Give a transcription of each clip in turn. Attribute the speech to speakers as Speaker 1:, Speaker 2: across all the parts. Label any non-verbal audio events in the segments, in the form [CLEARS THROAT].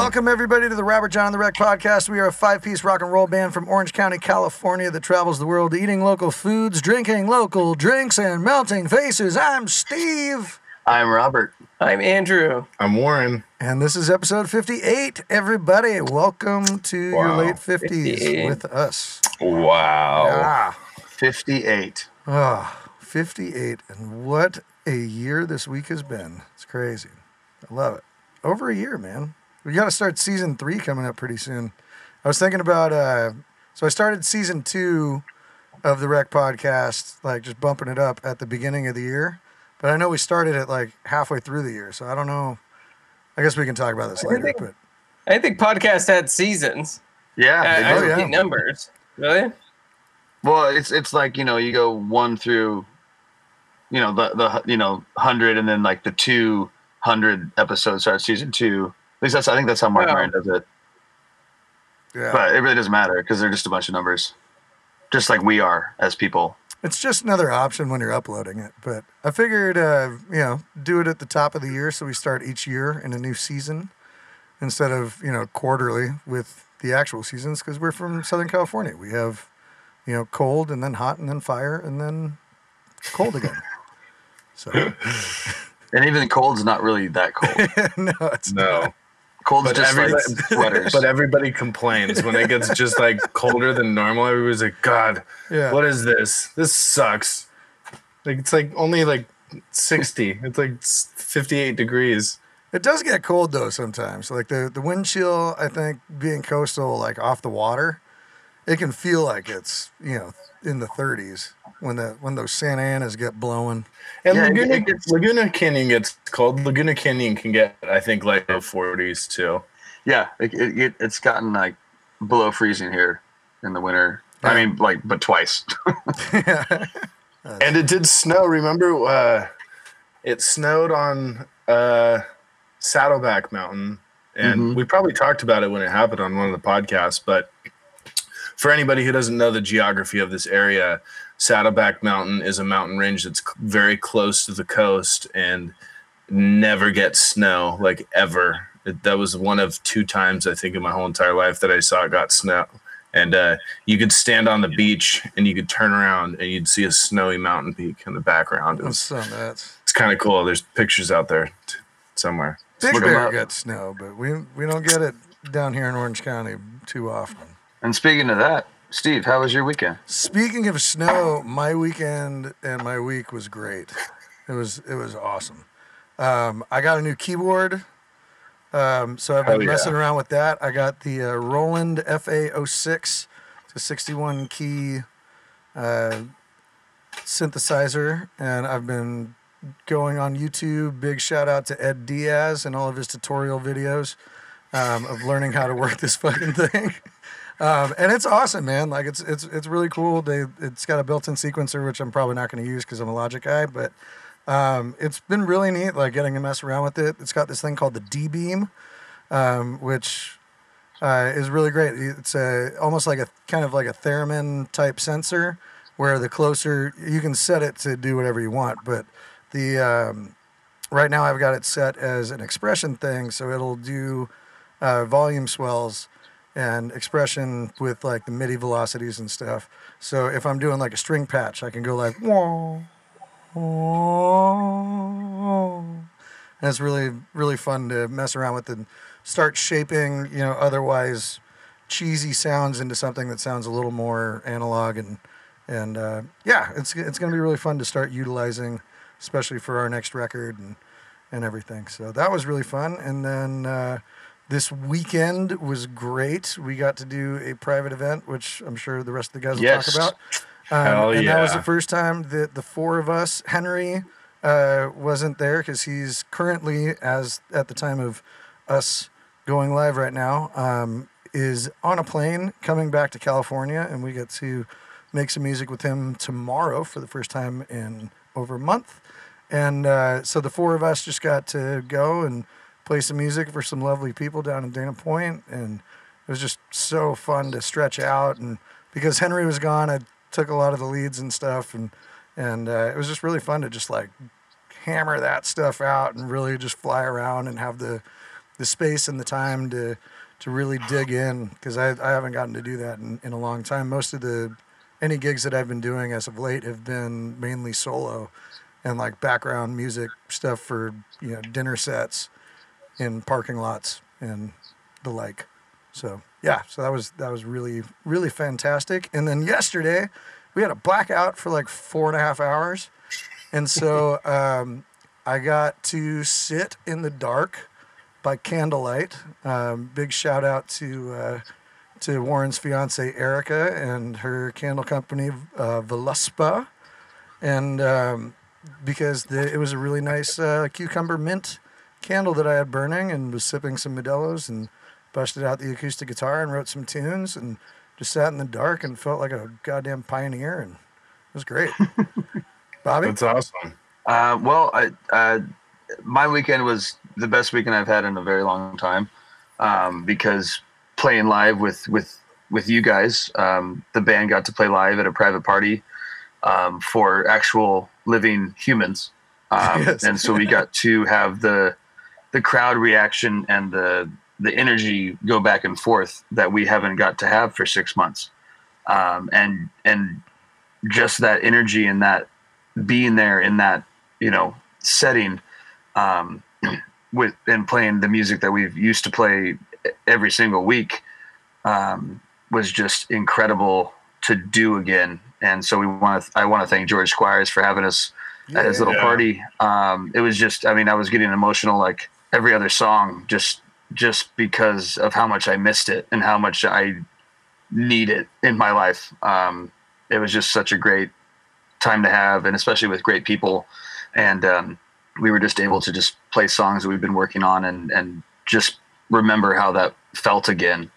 Speaker 1: Welcome, everybody, to the Robert John and the Wreck podcast. We are a five piece rock and roll band from Orange County, California that travels the world eating local foods, drinking local drinks, and melting faces. I'm Steve.
Speaker 2: I'm Robert.
Speaker 3: I'm Andrew.
Speaker 4: I'm Warren.
Speaker 1: And this is episode 58. Everybody, welcome to your late 50s
Speaker 3: 58.
Speaker 1: with us.
Speaker 4: Wow.
Speaker 1: Ah,
Speaker 2: 58.
Speaker 1: ah, 58. And what a year this week has been. It's crazy. I love it. Over a year, man. We got to start season three coming up pretty soon. I was thinking about, uh, so I started season two of the Wreck podcast, like just bumping it up at the beginning of the year. But I know we started it like halfway through the year. So I don't know. I guess we can talk about this later.
Speaker 3: think-
Speaker 1: But
Speaker 3: I think podcast had seasons.
Speaker 2: Yeah.
Speaker 3: I,
Speaker 2: they
Speaker 3: I
Speaker 2: do.
Speaker 1: Oh,
Speaker 3: don't
Speaker 1: yeah.
Speaker 3: numbers. Really?
Speaker 2: Well, it's it's like you know you go one through, you know the the you know hundred and then like the two hundred episodes start season two. At least that's I think that's how Mark
Speaker 3: Wow.
Speaker 2: Maron does it.
Speaker 1: yeah.
Speaker 2: But it really doesn't matter because they're just a bunch of numbers, just like we are as people.
Speaker 1: It's just another option when you're uploading it. But I figured, uh, you know, do it at the top of the year so we start each year in a new season instead of, you know, quarterly with the actual seasons because we're from Southern California. We have, you know, cold and then hot and then fire and then cold again. [LAUGHS] So,
Speaker 2: And even the cold's not really that cold. [LAUGHS]
Speaker 1: no, it's
Speaker 4: No.
Speaker 2: Cold's
Speaker 4: But
Speaker 2: just like [LAUGHS]
Speaker 4: everybody, but everybody complains when it gets just like [LAUGHS] colder than normal. Everybody's like, God,
Speaker 1: Yeah.
Speaker 4: what is this? This sucks. Like it's like only like 60. It's like 58 degrees.
Speaker 1: It does get cold though sometimes. Like the the wind chill, I think being coastal, like off the water, it can feel like it's you know in the 30s when the when those Santa Anas get blowing.
Speaker 4: And
Speaker 2: Yeah,
Speaker 4: Laguna,
Speaker 2: it gets-
Speaker 4: Laguna Canyon gets cold. Laguna Canyon can get, I think, like the 40s too.
Speaker 2: yeah, it, it, it, it's gotten like below freezing here in the winter. I mean, like, but twice. [LAUGHS] [LAUGHS]
Speaker 4: And it did snow. Remember, uh, it snowed on uh, Saddleback Mountain, and
Speaker 2: Mhm.
Speaker 4: we probably talked about it when it happened on one of the podcasts. But for anybody who doesn't know the geography of this area, Saddleback Mountain is a mountain range that's very close to the coast and never gets snow, like ever. It, that was one of two times I think in my whole entire life that I saw it got snow. And uh, you could stand on the beach and you could turn around and you'd see a snowy mountain peak in the background. It
Speaker 1: That's
Speaker 4: was,
Speaker 1: so nuts.
Speaker 4: it's kind of cool. There's pictures out there t- somewhere.
Speaker 1: Big
Speaker 2: look 'em
Speaker 1: Bear
Speaker 2: up.
Speaker 1: gets snow, but we we don't get it down here in Orange County too often.
Speaker 2: and speaking of that, Steve, how was your weekend?
Speaker 1: Speaking of snow, my weekend and my week was great. It was it was awesome. Um, I got a new keyboard, um, so I've been
Speaker 4: yeah.
Speaker 1: messing around with that. I got the uh, Roland FA06, it's a 61 key uh, synthesizer, and I've been going on YouTube. Big shout out to Ed Diaz and all of his tutorial videos um, of learning how to work this [LAUGHS] fucking thing. Um, and it's awesome, man. Like it's it's it's really cool. They it's got a built-in sequencer, which I'm probably not going to use because I'm a Logic guy. But um, it's been really neat, like getting to mess around with it. It's got this thing called the D Beam, um, which uh, is really great. It's a almost like a kind of like a theremin type sensor, where the closer you can set it to do whatever you want. But the um, right now I've got it set as an expression thing, so it'll do uh, volume swells and expression with like the MIDI velocities and stuff. So if I'm doing like a string patch, I can go like. And it's really really fun to mess around with and start shaping, you know, otherwise cheesy sounds into something that sounds a little more analog and and uh, yeah, it's it's gonna be really fun to start utilizing, especially for our next record and and everything. So that was really fun. And then uh, this weekend was great. We got to do a private event, which I'm sure the rest of the guys will
Speaker 2: Yes.
Speaker 1: talk about. Um,
Speaker 4: Hell
Speaker 1: and that was the first time that the four of us, Henry, uh, wasn't there because he's currently, as at the time of us going live right now, um, is on a plane coming back to California, and we get to make some music with him tomorrow for the first time in over a month. And uh, so the four of us just got to go and play some music for some lovely people down in Dana Point, and it was just so fun to stretch out. And because Henry was gone, I took a lot of the leads and stuff, and and uh, it was just really fun to just like hammer that stuff out and really just fly around and have the the space and the time to to really dig in because I, I haven't gotten to do that in, in a long time. Most of the any gigs that I've been doing as of late have been mainly solo and like background music stuff for you know dinner sets in parking lots and the like. So yeah, so that was that was really really fantastic. And then yesterday we had a blackout for like four and a half hours, and so [LAUGHS] um, I got to sit in the dark by candlelight. Um, big shout out to uh, to Warren's fiance Erica and her candle company uh, Veluspa, and um, because the, it was a really nice uh, cucumber mint candle that I had burning, and was sipping some Modelo's and busted out the acoustic guitar and wrote some tunes and just sat in the dark and felt like a goddamn pioneer and it was great. [LAUGHS] Bobby,
Speaker 4: That's awesome.
Speaker 2: Uh, well, I, uh, my weekend was the best weekend I've had in a very long time um, because playing live with with with you guys, um, the band got to play live at a private party um, for actual living humans, um, [LAUGHS]
Speaker 1: Yes.
Speaker 2: and so we got to have the the crowd reaction and the the energy go back and forth that we haven't got to have for six months, um, and and just that energy and that being there in that you know setting um, [CLEARS THROAT] with and playing the music that we've used to play every single week um, was just incredible to do again. And so we want to I want to thank George Squires for having us at his little
Speaker 4: Yeah.
Speaker 2: party. Um, it was just I mean I was getting emotional like every other song just just because of how much I missed it and how much I need it in my life. Um, it was just such a great time to have, and especially with great people. And um, we were just able to just play songs that we've been working on, and and just remember how that felt again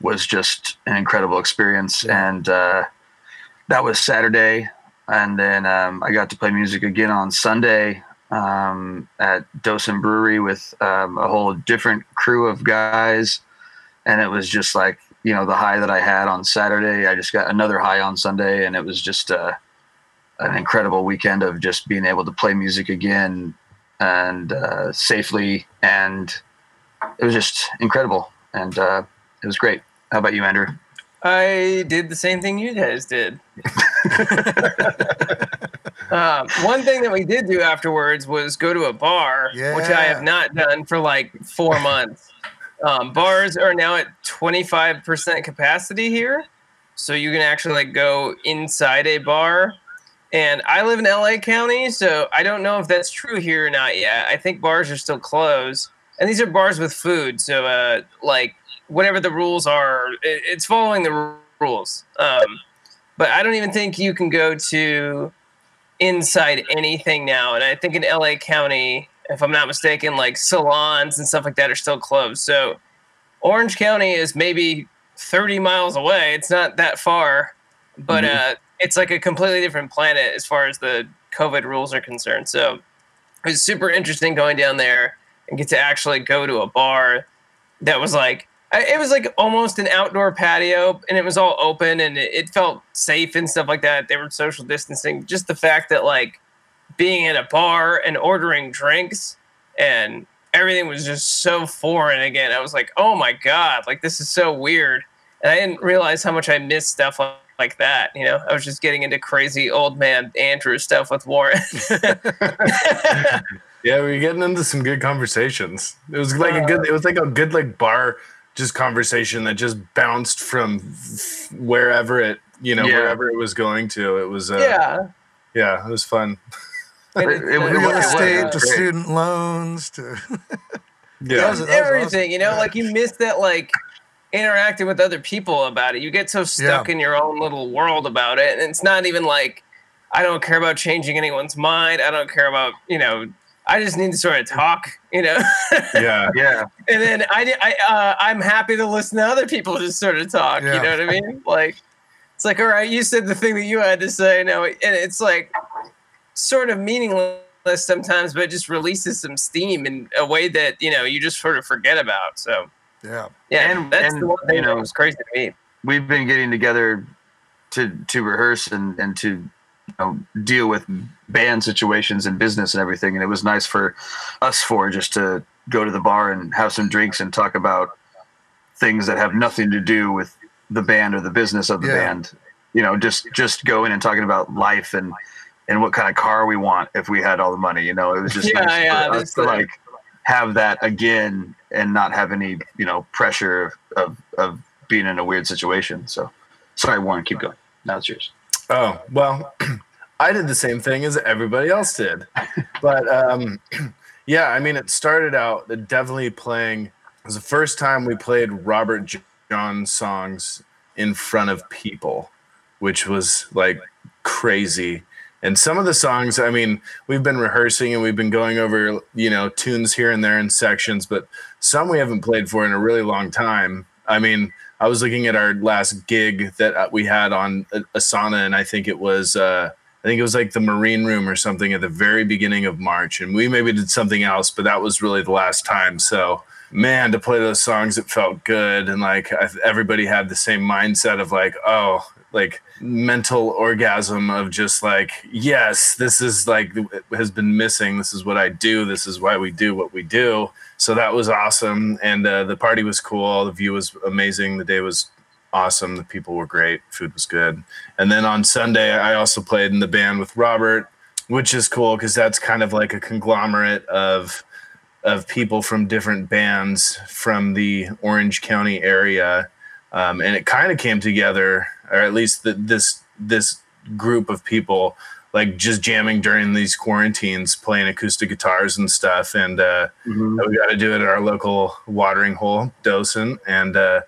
Speaker 2: was just an incredible experience. And uh, that was Saturday, and then um, I got to play music again on Sunday um, at Docent Brewery with um, a whole different crew of guys, and it was just like you know the high that I had on Saturday. I just got another high on Sunday, and it was just uh, an incredible weekend of just being able to play music again and uh, safely, and it was just incredible, and uh, it was great. How about you, Andrew?
Speaker 3: I did the same thing you guys did. [LAUGHS] um, one thing that we did do afterwards was go to a bar, which I have not done for like four [LAUGHS] months. Um, bars are now at 25% capacity here. So you can actually like go inside a bar. And I live in LA County, so I don't know if that's true here or not yet. I think bars are still closed. And these are bars with food. So, uh, like, whatever the rules are, it, it's following the rules. Um, but I don't even think you can go to inside anything now. And I think in LA County, if I'm not mistaken, like salons and stuff like that are still closed. So Orange County is maybe 30 miles away. It's not that far, but uh, it's like a completely different planet as far as the COVID rules are concerned. So it was super interesting going down there and get to actually go to a bar that was like I- it was like almost an outdoor patio and it was all open and it, it felt safe and stuff like that. They were social distancing. Just the fact that like being at a bar and ordering drinks and everything was just so foreign again. I was like oh my god like this is so weird. And i didn't realize how much i missed stuff like, like that you know? I was just getting into crazy old man andrew stuff with warren. [LAUGHS] [LAUGHS]
Speaker 4: Yeah, we were getting into some good conversations. It was like a good. Uh. It was like a good like bar just conversation that just bounced from wherever it you know
Speaker 2: Yeah.
Speaker 4: wherever it was going to. It was uh,
Speaker 3: yeah
Speaker 4: yeah, it was fun.
Speaker 3: And
Speaker 2: It-
Speaker 3: it's,
Speaker 2: it was-
Speaker 1: real
Speaker 2: was-
Speaker 1: estate to student loans to [LAUGHS]
Speaker 4: Yeah,
Speaker 1: That was- that was
Speaker 3: everything you know like you miss that like interacting with other people about it you get so stuck
Speaker 1: Yeah.
Speaker 3: in your own little world about it and it's not even like i don't care about changing anyone's mind i don't care about you know i just need to sort of talk you know [LAUGHS]
Speaker 4: yeah,
Speaker 2: Yeah,
Speaker 3: and then i I, uh, i'm happy to listen to other people just sort of talk
Speaker 1: Yeah.
Speaker 3: you know what i mean like it's like all right you said the thing that you had to say no and it's like sort of meaningless sometimes but it just releases some steam in a way that you know you just sort of forget about so
Speaker 1: yeah.
Speaker 3: yeah,
Speaker 2: And-
Speaker 3: that's
Speaker 2: and,
Speaker 3: the one thing
Speaker 2: you know-
Speaker 3: that was crazy to me.
Speaker 2: we've been getting together to to rehearse and and to you know, deal with band situations and business and everything and it was nice for us four just to go to the bar and have some drinks and talk about things that have nothing to do with the band or the business of the
Speaker 1: Yeah.
Speaker 2: band. You know, just just going and talking about life and and what kind of car we want if we had all the money. You know, it was just [LAUGHS]
Speaker 3: Yeah,
Speaker 2: nice
Speaker 3: yeah,
Speaker 2: for us to like have that again and not have any you know pressure of of being in a weird situation. So, sorry, Warren, keep going. Now it's yours.
Speaker 4: Oh, well, [CLEARS THROAT] I did the same thing as everybody else did. But um, [CLEARS THROAT] yeah, I mean, it started out definitely playing. It was the first time we played Robert John songs in front of people, which was like crazy. And some of the songs, I mean, we've been rehearsing and we've been going over, you know, tunes here and there in sections, but some we haven't played for in a really long time. I mean, I was looking at our last gig that uh, we had on Asana, and I think it was, uh, I think it was like the Marine Room or something at the very beginning of March, and we maybe did something else, but that was really the last time. So, man, to play those songs, it felt good, and like I, everybody had the same mindset of like, oh, like mental orgasm of just like, yes, this is like has been missing. This is what I do. This is why we do what we do so that was awesome and uh, the party was cool the view was amazing the day was awesome. The people were great. Food was good. And then on sunday i also played in the band with robert which is cool because that's kind of like a conglomerate of of people from different bands from the orange county area. Um, and it kind of came together or at least the, this this group of people like just jamming during these quarantines playing acoustic guitars and stuff. And uh we got to do it at our local watering hole, Docent, and uh,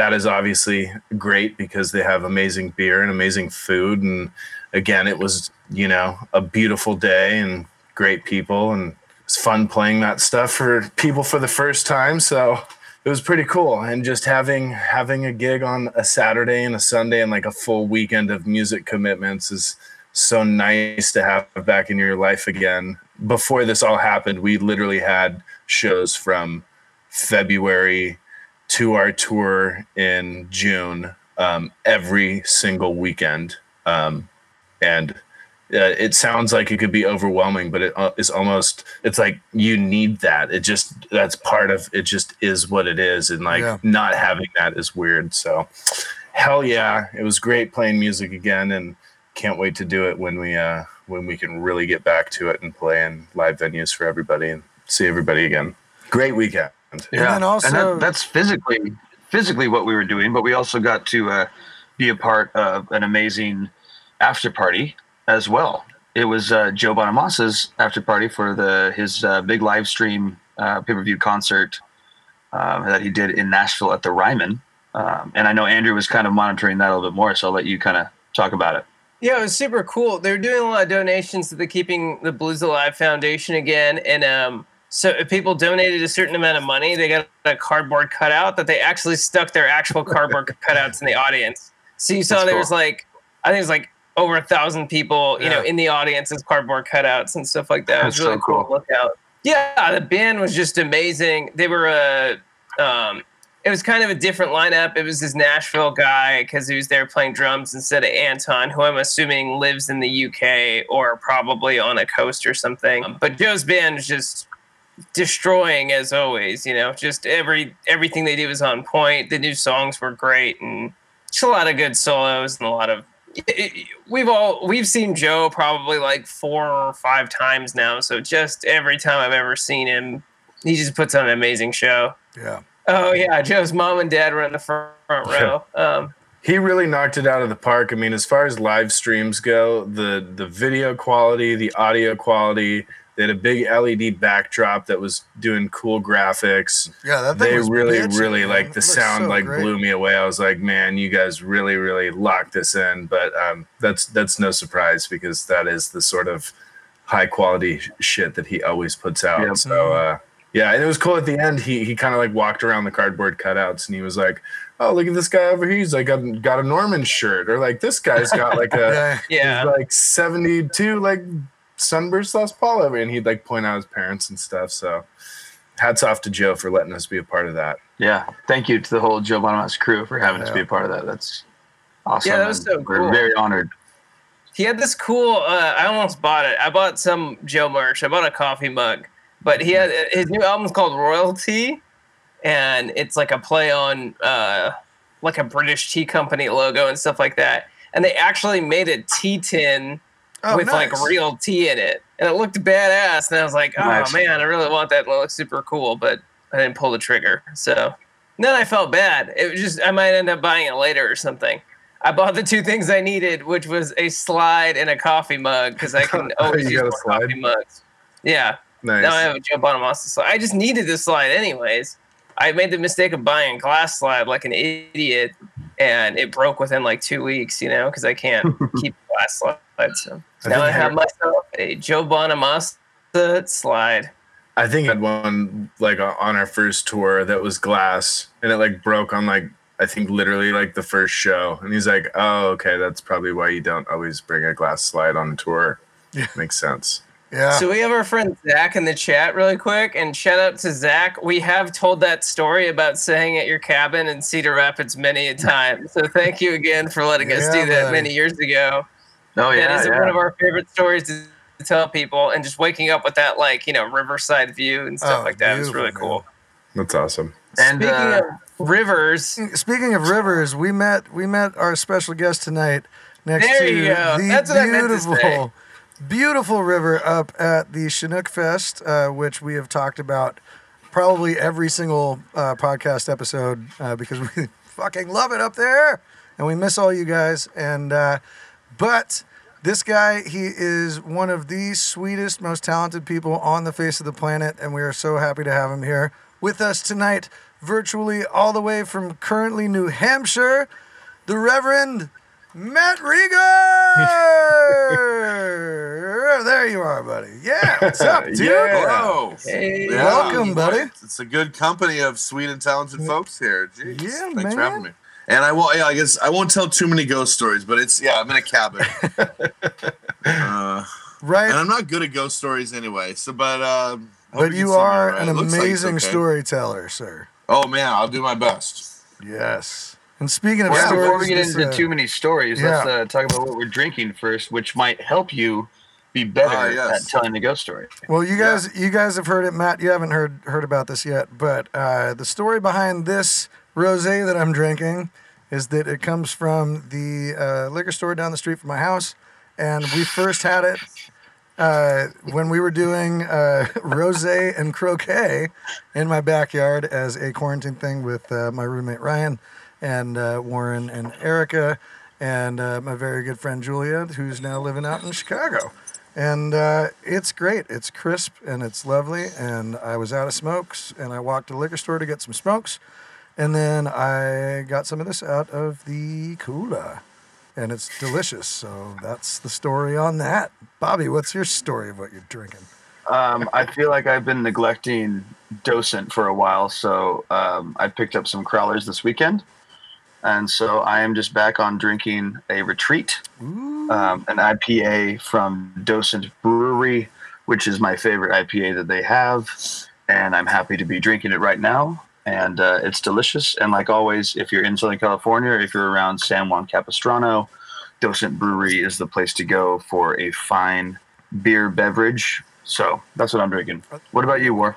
Speaker 4: that is obviously great because they have amazing beer and amazing food. And again, it was you know a beautiful day and great people, and it's fun playing that stuff for people for the first time. So it was pretty cool, and just having having a gig on a Saturday and a Sunday and like a full weekend of music commitments is so nice to have back in your life again. Before this all happened, we literally had shows from February to our tour in June um, every single weekend. Um, and uh, it sounds like it could be overwhelming, but it uh, is almost, it's like you need that. It just, that's part of it, just is what it is. And like
Speaker 1: Yeah.
Speaker 4: not having that is weird. So, hell yeah, it was great playing music again. And can't wait to do it when we, uh, when we can really get back to it and play in live venues for everybody and see everybody again. Great weekend.
Speaker 2: Yeah,
Speaker 1: then also-
Speaker 2: that, that's physically physically what we were doing, but we also got to uh, be a part of an amazing after party as well. It was uh, Joe Bonamassa's after party for the his uh, big live stream uh, pay per view concert um, that he did in Nashville at the Ryman. Um, and I know Andrew was kind of monitoring that a little bit more, so I'll let you kind of talk about it.
Speaker 3: Yeah, it was super cool. They're doing a lot of donations to the Keeping the Blues Alive Foundation again, and um, so if people donated a certain amount of money, they got a cardboard cutout that they actually stuck their actual cardboard [LAUGHS] cutouts in the audience. So you saw
Speaker 2: That's
Speaker 3: there
Speaker 2: cool.
Speaker 3: was like, I think it was like over a thousand people, you know, in the audience as cardboard cutouts and stuff like that. It was
Speaker 2: That's
Speaker 3: really
Speaker 2: so
Speaker 3: cool.
Speaker 2: cool.
Speaker 3: to Look out. Yeah, the band was just amazing. They were a, um, it was kind of a different lineup. It was this Nashville guy because he was there playing drums instead of Anton, who I'm assuming lives in the UK or probably on a coast or something. But Joe's band is just destroying as always. You know, just every everything they do was on point. The new songs were great and just a lot of good solos and a lot of. We've all we've seen Joe probably like four or five times now. So just every time I've ever seen him, he just puts on an amazing show.
Speaker 1: Yeah.
Speaker 3: Oh yeah, Joe's mom and dad were in the front row. Um,
Speaker 4: he really knocked it out of the park. I mean, as far as live streams go, the the video quality, the audio quality, they had a big LED backdrop that was doing cool graphics.
Speaker 1: Yeah, that thing
Speaker 4: They
Speaker 1: was
Speaker 4: really,
Speaker 1: bitchin',
Speaker 4: really
Speaker 1: man.
Speaker 4: like the sound
Speaker 1: so
Speaker 4: like
Speaker 1: great.
Speaker 4: blew me away. I was like, man, you guys really, really locked this in. But um, that's that's no surprise because that is the sort of high quality shit that he always puts out.
Speaker 2: Yeah.
Speaker 4: So uh, yeah, and it was cool at the end. He he kind of like walked around the cardboard cutouts and he was like, "Oh, look at this guy over here. He's like got, got a Norman shirt, or like this guy's got like a [LAUGHS]
Speaker 1: Yeah.
Speaker 3: yeah,
Speaker 4: like seventy two like sunburst Les Paul over," and he'd like point out his parents and stuff. So hats off to Joe for letting us be a part of that.
Speaker 2: Yeah, thank you to the whole Joe Bonamassa crew for having us be a part of that. That's awesome.
Speaker 3: Yeah, that was
Speaker 2: and
Speaker 3: so
Speaker 2: We're
Speaker 3: cool.
Speaker 2: very honored.
Speaker 3: he had this cool. Uh, I almost bought it. I bought some Joe merch. I bought a coffee mug, But he had his new album's called Royalty, and it's like a play on uh, like a British tea company logo and stuff like that. And they actually made a tea tin
Speaker 1: Oh,
Speaker 3: with like real tea in it, and it looked badass. And I was like, oh
Speaker 2: Nice.
Speaker 3: man, I really want that. It looks super cool, but I didn't pull the trigger. So then I felt bad. It was just I might end up buying it later or something. I bought the two things I needed, which was a slide and a coffee mug because I can [LAUGHS] always
Speaker 4: You
Speaker 3: use more coffee mugs. Yeah,
Speaker 4: Nice.
Speaker 3: now I have a Joe Bonamassa slide. I just needed this slide anyways. I made the mistake of buying a glass slide like an idiot, and it broke within like two weeks. You know, because I can't [LAUGHS] keep glass slides. So now
Speaker 4: think
Speaker 3: I have
Speaker 4: Harry-
Speaker 3: myself a Joe Bonamassa slide.
Speaker 4: I think I had one like on our first tour that was glass, and it like broke on like I think literally like the first show. And he's like, "Oh, okay, that's probably why you don't always bring a glass slide on tour."
Speaker 1: Yeah.
Speaker 4: Makes sense.
Speaker 1: Yeah.
Speaker 3: So we have our friend Zach in the chat really quick, and shout out to Zach. We have told that story about staying at your cabin in Cedar Rapids many a time. So thank you again for letting us do that
Speaker 1: buddy.
Speaker 3: many years ago.
Speaker 2: Oh yeah,
Speaker 3: that is
Speaker 2: yeah.
Speaker 3: one of our favorite stories to, to tell people, and just waking up with that like you know riverside view and stuff
Speaker 1: Oh,
Speaker 3: like that was really
Speaker 1: man.
Speaker 3: cool.
Speaker 4: That's awesome.
Speaker 2: and
Speaker 3: Speaking
Speaker 2: uh,
Speaker 3: of rivers,
Speaker 1: Speaking of rivers, we met we met our special guest tonight next
Speaker 3: There
Speaker 1: to
Speaker 3: you go.
Speaker 1: the
Speaker 3: That's what I meant to
Speaker 1: beautiful,
Speaker 3: say.
Speaker 1: beautiful river up at the Chinook Fest, uh, which we have talked about probably every single uh, podcast episode uh, because [LAUGHS] we fucking love it up there, and we miss all you guys. And uh, but this guy, he is one of the sweetest, most talented people on the face of the planet, and we are so happy to have him here with us tonight, virtually all the way from currently New Hampshire, the Reverend Matt Rieger. [LAUGHS] there you are, buddy. Yeah, what's up, [LAUGHS] dude?
Speaker 4: Yeah.
Speaker 5: Hello.
Speaker 3: hey,
Speaker 5: Yeah.
Speaker 1: Welcome, buddy.
Speaker 5: It's a good company of sweet and talented folks here. Jeez.
Speaker 1: Yeah,
Speaker 5: Thanks
Speaker 1: man.
Speaker 5: for having me. And I won't. Yeah, I guess I won't tell too many ghost stories, but it's yeah. I'm in a cabin, [LAUGHS] uh,
Speaker 1: Right?
Speaker 5: and I'm not good at ghost stories anyway. So, but I hope
Speaker 1: But you
Speaker 5: see me all
Speaker 1: are
Speaker 5: right.
Speaker 1: an
Speaker 5: It looks like
Speaker 1: amazing
Speaker 5: okay.
Speaker 1: storyteller, sir.
Speaker 5: Oh man, I'll do my best.
Speaker 1: Yes. And speaking of
Speaker 2: well,
Speaker 1: stories,
Speaker 2: before we get into
Speaker 1: uh,
Speaker 2: too many stories, let's uh, talk about what we're drinking first, which might help you be better
Speaker 5: Ah, yes.
Speaker 2: at telling the ghost story.
Speaker 1: Well, you
Speaker 5: Yeah.
Speaker 1: guys, you guys have heard it, Matt. You haven't heard heard about this yet, but uh, the story behind this rosé that I'm drinking is that it comes from the uh, liquor store down the street from my house, and we first had it uh, when we were doing uh, [LAUGHS] rosé and croquet in my backyard as a quarantine thing with uh, my roommate Ryan and uh, Warren and Erica and uh, my very good friend Julia, who's now living out in Chicago. And it's great. It's crisp and it's lovely. And I was out of smokes and I walked to the liquor store to get some smokes. And then I got some of this out of the cooler. And it's delicious. So that's the story on that. Bobby, what's your story of what you're drinking?
Speaker 2: Um, I feel like I've been neglecting docent for a while, so um, I picked up some crawlers this weekend, and so I am just back on drinking a retreat, um, an IPA from Docent Brewery, which is my favorite IPA that they have, and I'm happy to be drinking it right now. And uh, it's delicious. And like always, if you're in Southern California, or if you're around San Juan Capistrano, Docent Brewery is the place to go for a fine beer beverage. So that's what I'm drinking. What about you, War?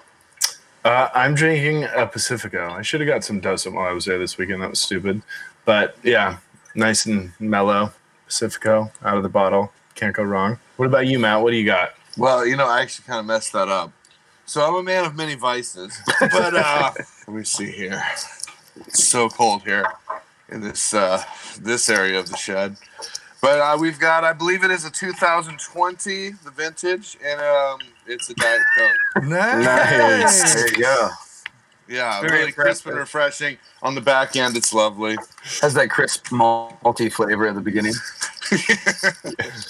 Speaker 4: Uh, I'm drinking a Pacifico. I should have got some docent while I was there this weekend. That was stupid. But yeah, nice and mellow. Pacifico out of the bottle. Can't go wrong. What about you, Matt? What do you got?
Speaker 5: Well, you know, I actually kind of messed that up. So I'm a man of many vices, [LAUGHS] but uh, let me see here. It's so cold here in this uh, this area of the shed. But uh, we've got, I believe it is a 2020, the vintage, and um, it's a Diet Coke.
Speaker 1: Nice.
Speaker 2: There you go.
Speaker 5: Yeah,
Speaker 3: Very
Speaker 5: really crisp and refreshing. On the back end, it's lovely.
Speaker 2: Has that crisp malty flavor at the beginning. [LAUGHS]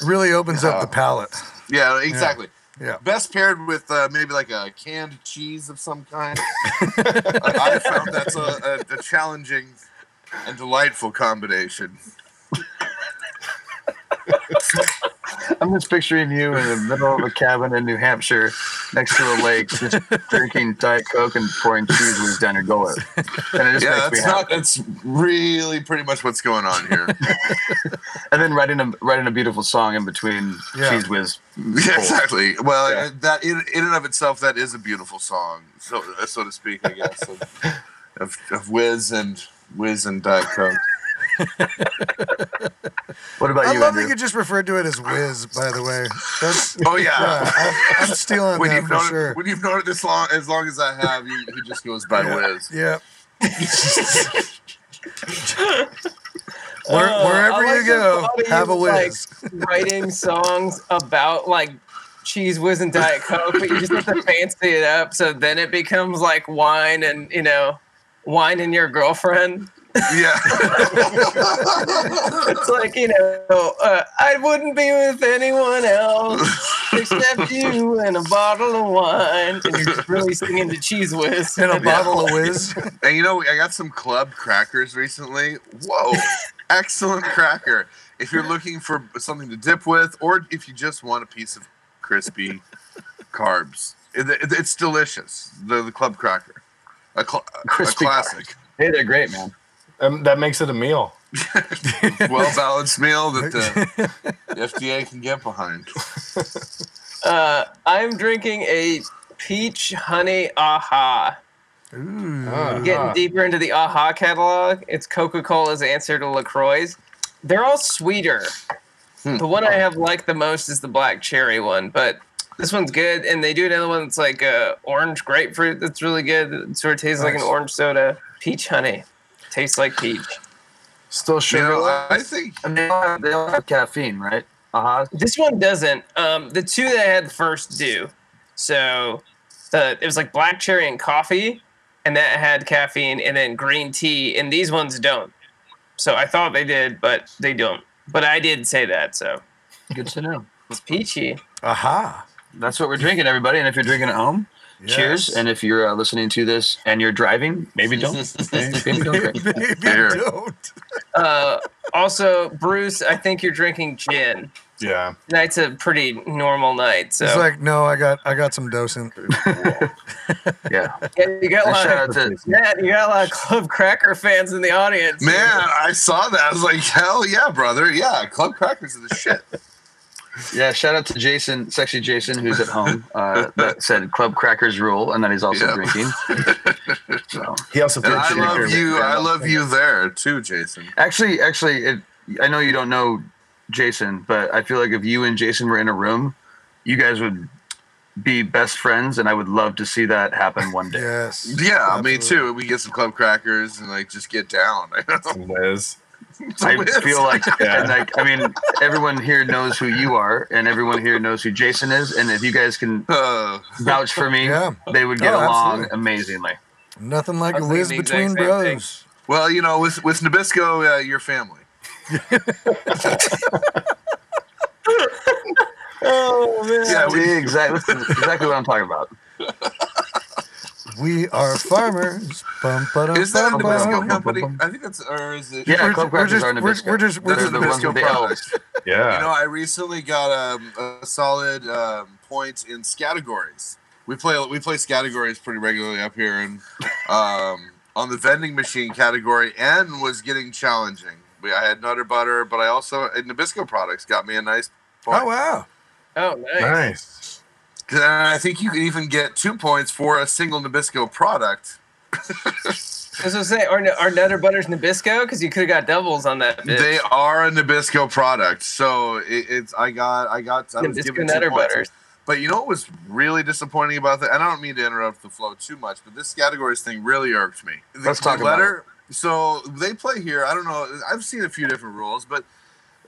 Speaker 1: Really opens up the palate.
Speaker 5: Yeah, exactly.
Speaker 1: Yeah.
Speaker 5: Best paired with uh, maybe like a canned cheese of some kind. [LAUGHS] I, I found that's a, a, a challenging and delightful combination. [LAUGHS]
Speaker 2: I'm just picturing you in the middle of a cabin in New Hampshire next to a lake, just drinking Diet Coke and pouring cheese whiz down your gullet. And it just
Speaker 5: Yeah,
Speaker 2: makes me
Speaker 5: that's
Speaker 2: happy.
Speaker 5: not. That's really pretty much what's going on here. [LAUGHS]
Speaker 2: and then writing a writing a beautiful song in between
Speaker 1: Yeah.
Speaker 2: cheese whiz. [LAUGHS]
Speaker 5: yeah, exactly. Well,
Speaker 2: Yeah.
Speaker 5: that in, in and of itself, that is a beautiful song, so uh, so to speak, I guess, of, of, of Wiz and whiz and Diet Coke. [LAUGHS]
Speaker 2: What about
Speaker 1: I
Speaker 2: you, I
Speaker 1: love
Speaker 2: Andrew?
Speaker 1: that you just referred to it as whiz. By the way, that's [LAUGHS]
Speaker 5: Oh yeah.
Speaker 1: yeah. I, I'm stealing
Speaker 5: when
Speaker 1: that
Speaker 5: you've
Speaker 1: for
Speaker 5: known
Speaker 1: sure.
Speaker 5: it, when you've known it this long, as long as I have, he, he just goes by
Speaker 1: Yeah.
Speaker 5: Wiz.
Speaker 1: Yeah. [LAUGHS] Where,
Speaker 3: Uh,
Speaker 1: wherever
Speaker 3: I like
Speaker 1: you go, have a
Speaker 3: you,
Speaker 1: whiz.
Speaker 3: Like, writing songs about like cheese whiz and diet coke, but you just have to fancy it up, so then it becomes like wine and you know, wine and your girlfriend.
Speaker 5: Yeah. [LAUGHS]
Speaker 3: It's like you know, uh, I wouldn't be with anyone else except [LAUGHS] you and a bottle of wine, and you're just really singing the cheese whiz.
Speaker 1: And a [LAUGHS] bottle of whiz.
Speaker 5: and you know, I got some club crackers recently. Whoa, excellent cracker. If you're looking for something to dip with, or if you just want a piece of crispy carbs, it, it- it's delicious. The, the club cracker, a, cl- a
Speaker 2: Crispy
Speaker 5: classic,
Speaker 2: Hey, they're great, man.
Speaker 4: Um, that makes it a meal. [LAUGHS]
Speaker 5: well balanced meal that the [LAUGHS] FDA can get behind.
Speaker 3: Uh, I'm drinking a peach honey aha.
Speaker 1: Ooh.
Speaker 4: Ah.
Speaker 3: Getting deeper into the aha catalog, it's Coca Cola's answer to LaCroix's. They're all sweeter.
Speaker 5: Hmm.
Speaker 3: The one I have liked the most is the black cherry one, but this one's good. And they do another one that's like uh, orange grapefruit that's really good. It sort of tastes like an orange soda. Peach honey. Tastes like peach.
Speaker 4: Still
Speaker 5: You
Speaker 4: sugar.
Speaker 5: know, I, I think
Speaker 2: And they all have, they all have caffeine, right? Uh-huh.
Speaker 3: This one doesn't. Um, the two that I had first do. So the it was like black cherry and coffee, and that had caffeine, and then green tea, and these ones don't. So I thought they did, but they don't. But I did say that, so
Speaker 2: Good to know.
Speaker 3: it's peachy.
Speaker 1: Aha.
Speaker 2: That's what we're drinking, everybody. And if you're drinking at home, cheers. And if you're uh, listening to this and you're driving, maybe don't. [LAUGHS] maybe, maybe don't drink.
Speaker 1: Maybe
Speaker 5: Here.
Speaker 1: don't.
Speaker 3: Uh, also, Bruce, I think you're drinking gin.
Speaker 4: Yeah.
Speaker 3: Tonight's a pretty normal night, so
Speaker 1: It's like no, I got I got some dosing. [LAUGHS]
Speaker 2: Yeah.
Speaker 3: yeah, you got a lot
Speaker 2: shout
Speaker 3: of,
Speaker 2: out to [LAUGHS]
Speaker 3: Matt, you got a lot of Club Cracker fans in the audience.
Speaker 5: Man, I saw that. I was like, hell yeah, brother. Yeah, club crackers are the shit.
Speaker 2: Yeah, shout out to Jason, sexy Jason, who's at home. Uh, that said club crackers rule, and then he's also
Speaker 5: Yeah.
Speaker 2: drinking. [LAUGHS] So
Speaker 4: He also
Speaker 5: And I love you. I love you there too, Jason.
Speaker 2: actually, actually, it, I know you don't know Jason, but I feel like if you and Jason were in a room, you guys would be best friends, and I would love to see that happen one day.
Speaker 1: Yes.
Speaker 5: Yeah, me too. We get some club crackers and like just get down. [LAUGHS]
Speaker 4: Some Liz.
Speaker 2: I feel like,
Speaker 4: Yeah. [LAUGHS]
Speaker 2: and like, I mean, everyone here knows who you are, and everyone here knows who Jason is. And if you guys can
Speaker 5: Uh,
Speaker 2: vouch for me,
Speaker 1: Yeah.
Speaker 2: they would get
Speaker 1: Oh,
Speaker 2: along
Speaker 1: absolutely.
Speaker 2: amazingly.
Speaker 1: Nothing like a
Speaker 3: was
Speaker 1: whiz
Speaker 3: thinking the exact
Speaker 1: between
Speaker 3: same thing.
Speaker 1: bros.
Speaker 5: well, you know, with with Nabisco, uh, your family. [LAUGHS] [LAUGHS]
Speaker 3: Oh man.
Speaker 5: Yeah, we,
Speaker 2: exactly, exactly what I'm talking about.
Speaker 1: We are farmers. Bum, ba-dum,
Speaker 5: is that a
Speaker 1: bum,
Speaker 5: Nabisco
Speaker 1: bum.
Speaker 5: company? I think that's or is it?
Speaker 2: Yeah,
Speaker 1: We're
Speaker 2: club
Speaker 1: we're
Speaker 2: crackers
Speaker 1: just-
Speaker 2: are
Speaker 1: we're-
Speaker 2: Nabisco.
Speaker 1: we're just- we're
Speaker 2: They're
Speaker 5: just
Speaker 2: the ones with the L.
Speaker 5: products.
Speaker 4: Yeah.
Speaker 5: You know, I recently got um, a solid um, point in categories. We play we play categories pretty regularly up here, and um, on the vending machine category, N was getting challenging. We, I had Nutter Butter, but I also Nabisco products got me a nice point.
Speaker 1: Oh wow.
Speaker 3: Oh nice.
Speaker 4: nice.
Speaker 5: And I think you could even get two points for a single Nabisco product.
Speaker 3: I was gonna say, are, are Nutter Butters Nabisco? Because you could have got doubles on that. Bitch.
Speaker 5: They are a Nabisco product, so it, it's I got I got I was
Speaker 3: Nabisco
Speaker 5: given
Speaker 3: Nutter
Speaker 5: points.
Speaker 3: Butters.
Speaker 5: But you know what was really disappointing about that? And I don't mean to interrupt the flow too much, but this categories thing really irked me. The,
Speaker 2: Let's talk
Speaker 5: the
Speaker 2: about
Speaker 5: letter. So they play here. I don't know. I've seen a few different rules, but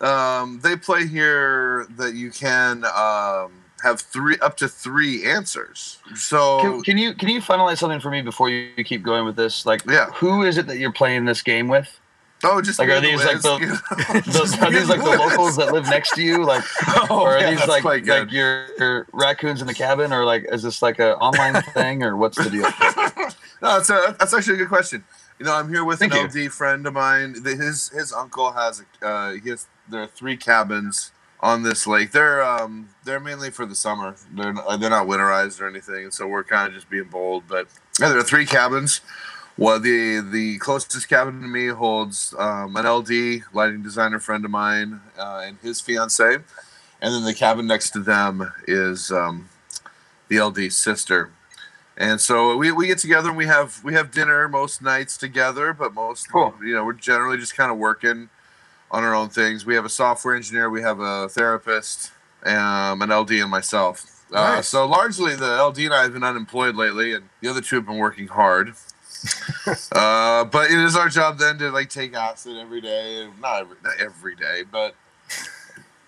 Speaker 5: um, they play here that you can um, have three up to three answers. So
Speaker 2: Can, can you can you finalize something for me before you keep going with this? Like,
Speaker 5: Yeah.
Speaker 2: who is it that you're playing this game with?
Speaker 5: oh, just
Speaker 2: Like, are these like the-? Those, are these like the locals that live next to you? Like, [LAUGHS]
Speaker 5: Oh,
Speaker 2: or are
Speaker 5: yeah,
Speaker 2: these like like your, your raccoons in the cabin, or like is this like a online [LAUGHS] thing, or what's the deal? [LAUGHS]
Speaker 5: no, that's a, that's actually a good question. You know, I'm here with
Speaker 2: Thank
Speaker 5: an
Speaker 2: you.
Speaker 5: LD friend of mine. The- His his uncle has uh, he has there are three cabins on this lake. They're um they're mainly for the summer. They're not, they're not winterized or anything, so we're kind of just being bold. But yeah, there are three cabins. Well, the the closest cabin to me holds um, an LD lighting designer friend of mine uh, and his fiance, and then the cabin next to them is um, the LD's sister. And so we, we get together and we have we have dinner most nights together, but most
Speaker 2: Cool.
Speaker 5: you know we're generally just kind of working on our own things. We have a software engineer, we have a therapist, um, an LD, and myself. Uh,
Speaker 1: Nice.
Speaker 5: so largely, the LD and I have been unemployed lately, and the other two have been working hard. [LAUGHS] uh, but it is our job then to like take acid every day. Not every, not every day, but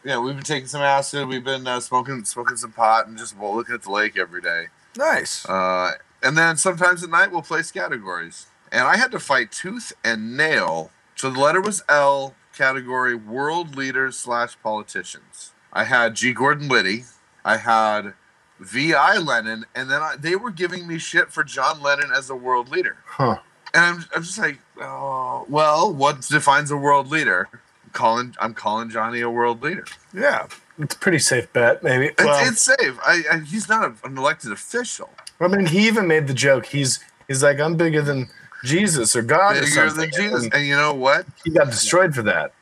Speaker 5: yeah, we've been taking some acid. We've been uh, smoking smoking some pot and just looking at the lake every day.
Speaker 1: Nice.
Speaker 5: Uh, and then sometimes at night we'll play categories. And I had to fight tooth and nail. So the letter was L, category world leaders slash politicians. I had G. Gordon Liddy. I had V.I. Lenin. And then I, they were giving me shit for John Lennon as a world leader.
Speaker 4: Huh.
Speaker 5: And I'm, I'm just like, oh, well, what defines a world leader? I'm calling, I'm calling Johnny a world leader.
Speaker 1: Yeah.
Speaker 4: It's a pretty safe bet, maybe.
Speaker 5: It's, it's safe. I, I, he's not a, an elected official.
Speaker 4: I mean, he even made the joke. He's he's like, I'm bigger than Jesus or God or something.
Speaker 5: than Jesus.
Speaker 4: And
Speaker 5: And you know what?
Speaker 4: he got destroyed for that.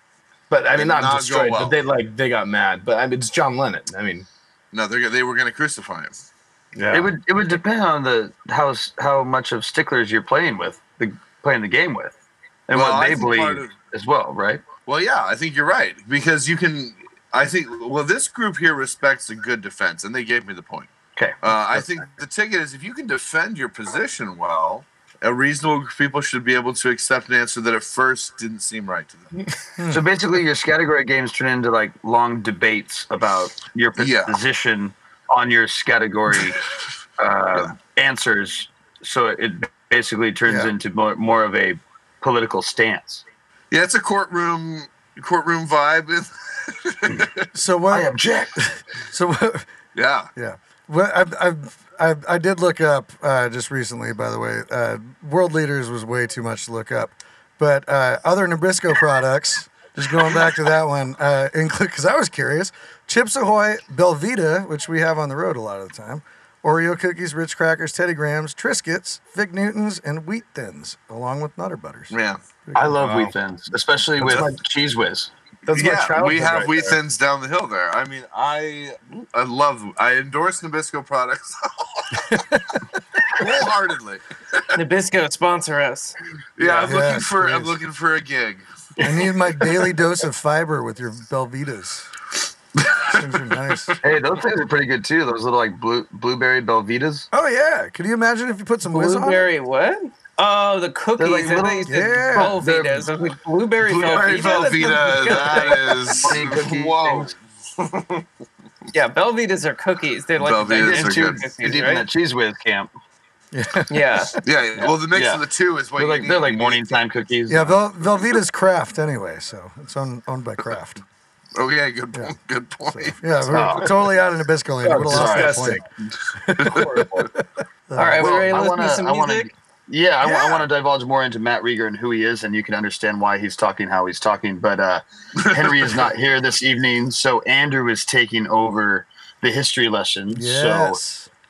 Speaker 4: But I mean, not,
Speaker 5: not
Speaker 4: destroyed,
Speaker 5: well.
Speaker 4: but they like they got mad. But I mean, it's John Lennon. I mean,
Speaker 5: No, they they were going to crucify him.
Speaker 4: yeah,
Speaker 2: It would it would depend on the how how much of sticklers you're playing with, the playing the game with, and
Speaker 5: Well,
Speaker 2: what they believe
Speaker 5: of-
Speaker 2: as well, right?
Speaker 5: Well, yeah, I think you're right because you can. I think well, this group here respects a good defense, and they gave me the point.
Speaker 2: Okay.
Speaker 5: Uh, I think the ticket is if you can defend your position well, a reasonable people should be able to accept an answer that at first didn't seem right to them. [LAUGHS]
Speaker 2: So basically, your category games turn into like long debates about your pos-
Speaker 5: Yeah.
Speaker 2: position on your category [LAUGHS] uh, answers. So it basically turns
Speaker 1: Yeah.
Speaker 2: into more, more of a political stance.
Speaker 5: Yeah, it's a courtroom courtroom vibe. [LAUGHS]
Speaker 1: So what?
Speaker 2: I object.
Speaker 1: So what?
Speaker 5: yeah,
Speaker 1: Yeah. Well, I, I, I, I did look up uh, just recently, by the way. Uh, World Leaders was way too much to look up. But uh, other Nabisco products, just going back to that one, uh, include because I was curious Chips Ahoy, Belvita, which we have on the road a lot of the time, Oreo cookies, Ritz crackers, Teddy Grahams, Triscuits, Fig Newtons, and Wheat Thins, along with Nutter Butters.
Speaker 5: yeah,
Speaker 2: I love
Speaker 4: Wow.
Speaker 2: wheat thins, especially with
Speaker 4: like-
Speaker 2: cheese whiz.
Speaker 4: That's my
Speaker 5: yeah.
Speaker 4: childhood
Speaker 5: We have
Speaker 4: right
Speaker 5: wheat
Speaker 4: there.
Speaker 5: thins down the hill there. I mean, I I love I endorse Nabisco products [LAUGHS] wholeheartedly.
Speaker 3: Nabisco sponsor us.
Speaker 5: Yeah, I'm
Speaker 1: Yeah,
Speaker 5: looking for I'm looking for a gig.
Speaker 1: I need my daily dose of fiber with your Belvitas. Those things are nice.
Speaker 2: Hey, those things are pretty good too. Those little like blue blueberry Belvitas.
Speaker 1: Oh, yeah. Could you imagine if you put some whiz on?
Speaker 3: Blueberry what? Oh, the cookies.
Speaker 2: like
Speaker 3: I thought
Speaker 2: little-
Speaker 3: you said
Speaker 1: Yeah,
Speaker 3: Velvetas.
Speaker 2: they're-
Speaker 3: like, [LAUGHS] blueberry,
Speaker 5: Blueberry
Speaker 3: Velveeta? [LAUGHS]
Speaker 5: Velveeta, that
Speaker 2: Honey [LAUGHS]
Speaker 5: whoa.
Speaker 3: Yeah, Belvitas are cookies. They're like
Speaker 5: Velveetas
Speaker 3: the
Speaker 5: are
Speaker 2: Too
Speaker 5: good.
Speaker 3: cookies,
Speaker 2: deep in
Speaker 3: right?
Speaker 2: that cheese whiz camp.
Speaker 3: Yeah.
Speaker 5: Yeah, well, the mix
Speaker 2: Yeah.
Speaker 5: of the two is what
Speaker 2: They're like
Speaker 5: need.
Speaker 2: they're like morning time cookies.
Speaker 1: Yeah, Vel- Velveeta's Kraft anyway, so it's owned, owned by Kraft.
Speaker 5: Oh yeah, good
Speaker 1: Yeah.
Speaker 5: point. Good
Speaker 1: So,
Speaker 5: point.
Speaker 1: yeah, we're
Speaker 2: Oh.
Speaker 1: totally out of Nabisco land.
Speaker 4: Oh,
Speaker 1: Would have lost that point.
Speaker 4: Horrible.
Speaker 3: All right,
Speaker 2: Well,
Speaker 3: we ready to
Speaker 2: I
Speaker 3: listen
Speaker 2: wanna-
Speaker 3: to some
Speaker 2: I wanna-
Speaker 3: music?
Speaker 2: Yeah, I,
Speaker 1: Yeah.
Speaker 2: want to divulge more into Matt Rieger and who he is, and you can understand why he's talking how he's talking. But uh, Henry is not [LAUGHS] here this evening, so Andrew is taking over the history lesson. So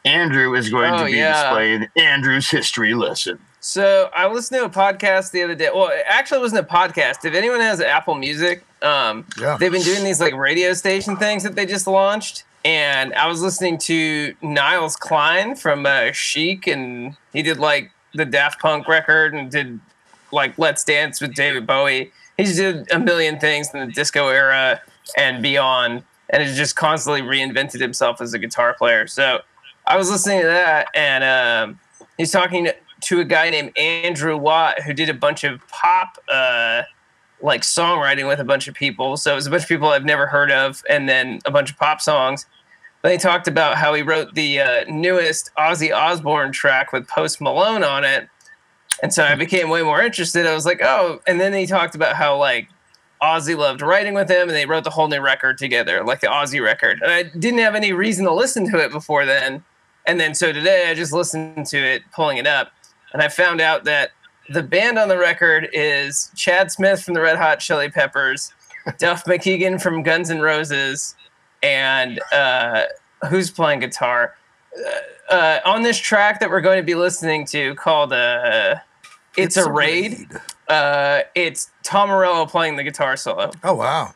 Speaker 2: Andrew is going
Speaker 3: Oh,
Speaker 2: to be
Speaker 3: yeah.
Speaker 2: displaying Andrew's history lesson.
Speaker 3: So I listened to a podcast the other day. Well, actually, it wasn't a podcast. If anyone has Apple Music, um,
Speaker 1: Yeah.
Speaker 3: they've been doing these like radio station things that they just launched. And I was listening to Niles Klein from uh, Chic, and he did like the Daft Punk record and did like Let's Dance with David Bowie. He did a million things in the disco era and beyond, and has just constantly reinvented himself as a guitar player. So I was listening to that, and um, he's talking to a guy named Andrew Watt who did a bunch of pop uh like songwriting with a bunch of people. So it was a bunch of people I've never heard of and then a bunch of pop songs. Then he talked about how he wrote the uh, newest Ozzy Osbourne track with Post Malone on it. And so I became way more interested. I was like, "Oh." And then he talked about how like Ozzy loved writing with him and they wrote the whole new record together, like the Ozzy record. And I didn't have any reason to listen to it before then. And then so today I just listened to it, pulling it up, and I found out that the band on the record is Chad Smith from the Red Hot Chili Peppers, [LAUGHS] Duff McKagan from Guns N' Roses, and uh, who's playing guitar uh, uh, on this track that we're going to be listening to called uh, "It's, a, raid. Uh, it's Tom Morello playing the guitar solo.
Speaker 1: Oh wow.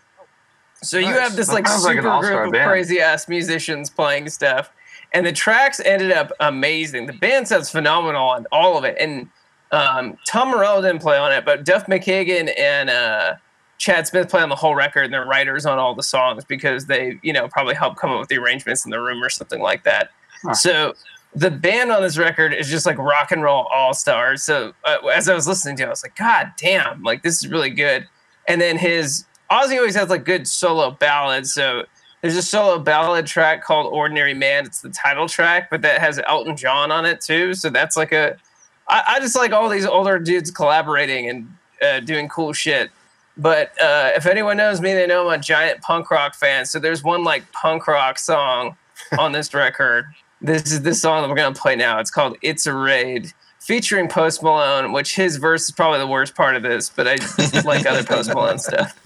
Speaker 3: So you have this like
Speaker 2: sounds like
Speaker 3: super group of
Speaker 2: band.
Speaker 3: crazy ass musicians playing stuff, and the tracks ended up amazing. The band sounds phenomenal on all of it, and um, Tom Morello didn't play on it, but Duff McKagan and uh, Chad Smith play on the whole record, and they're writers on all the songs because they, you know, probably helped come up with the arrangements in the room or something like that.
Speaker 2: Huh.
Speaker 3: So the band on this record is just like rock and roll all stars. So uh, as I was listening to, it, I was like, God damn, like this is really good. And then his Ozzy always has like good solo ballads. So there's a solo ballad track called Ordinary Man. It's the title track, but that has Elton John on it too. So that's like a, I, I just like all these older dudes collaborating and uh, doing cool shit. But uh, if anyone knows me, they know I'm a giant punk rock fan. So there's one like punk rock song [LAUGHS] on this record. This is the song that we're gonna play now. It's called "It's a Raid," featuring Post Malone, which his verse is probably the worst part of this, but I [LAUGHS] like other Post Malone stuff.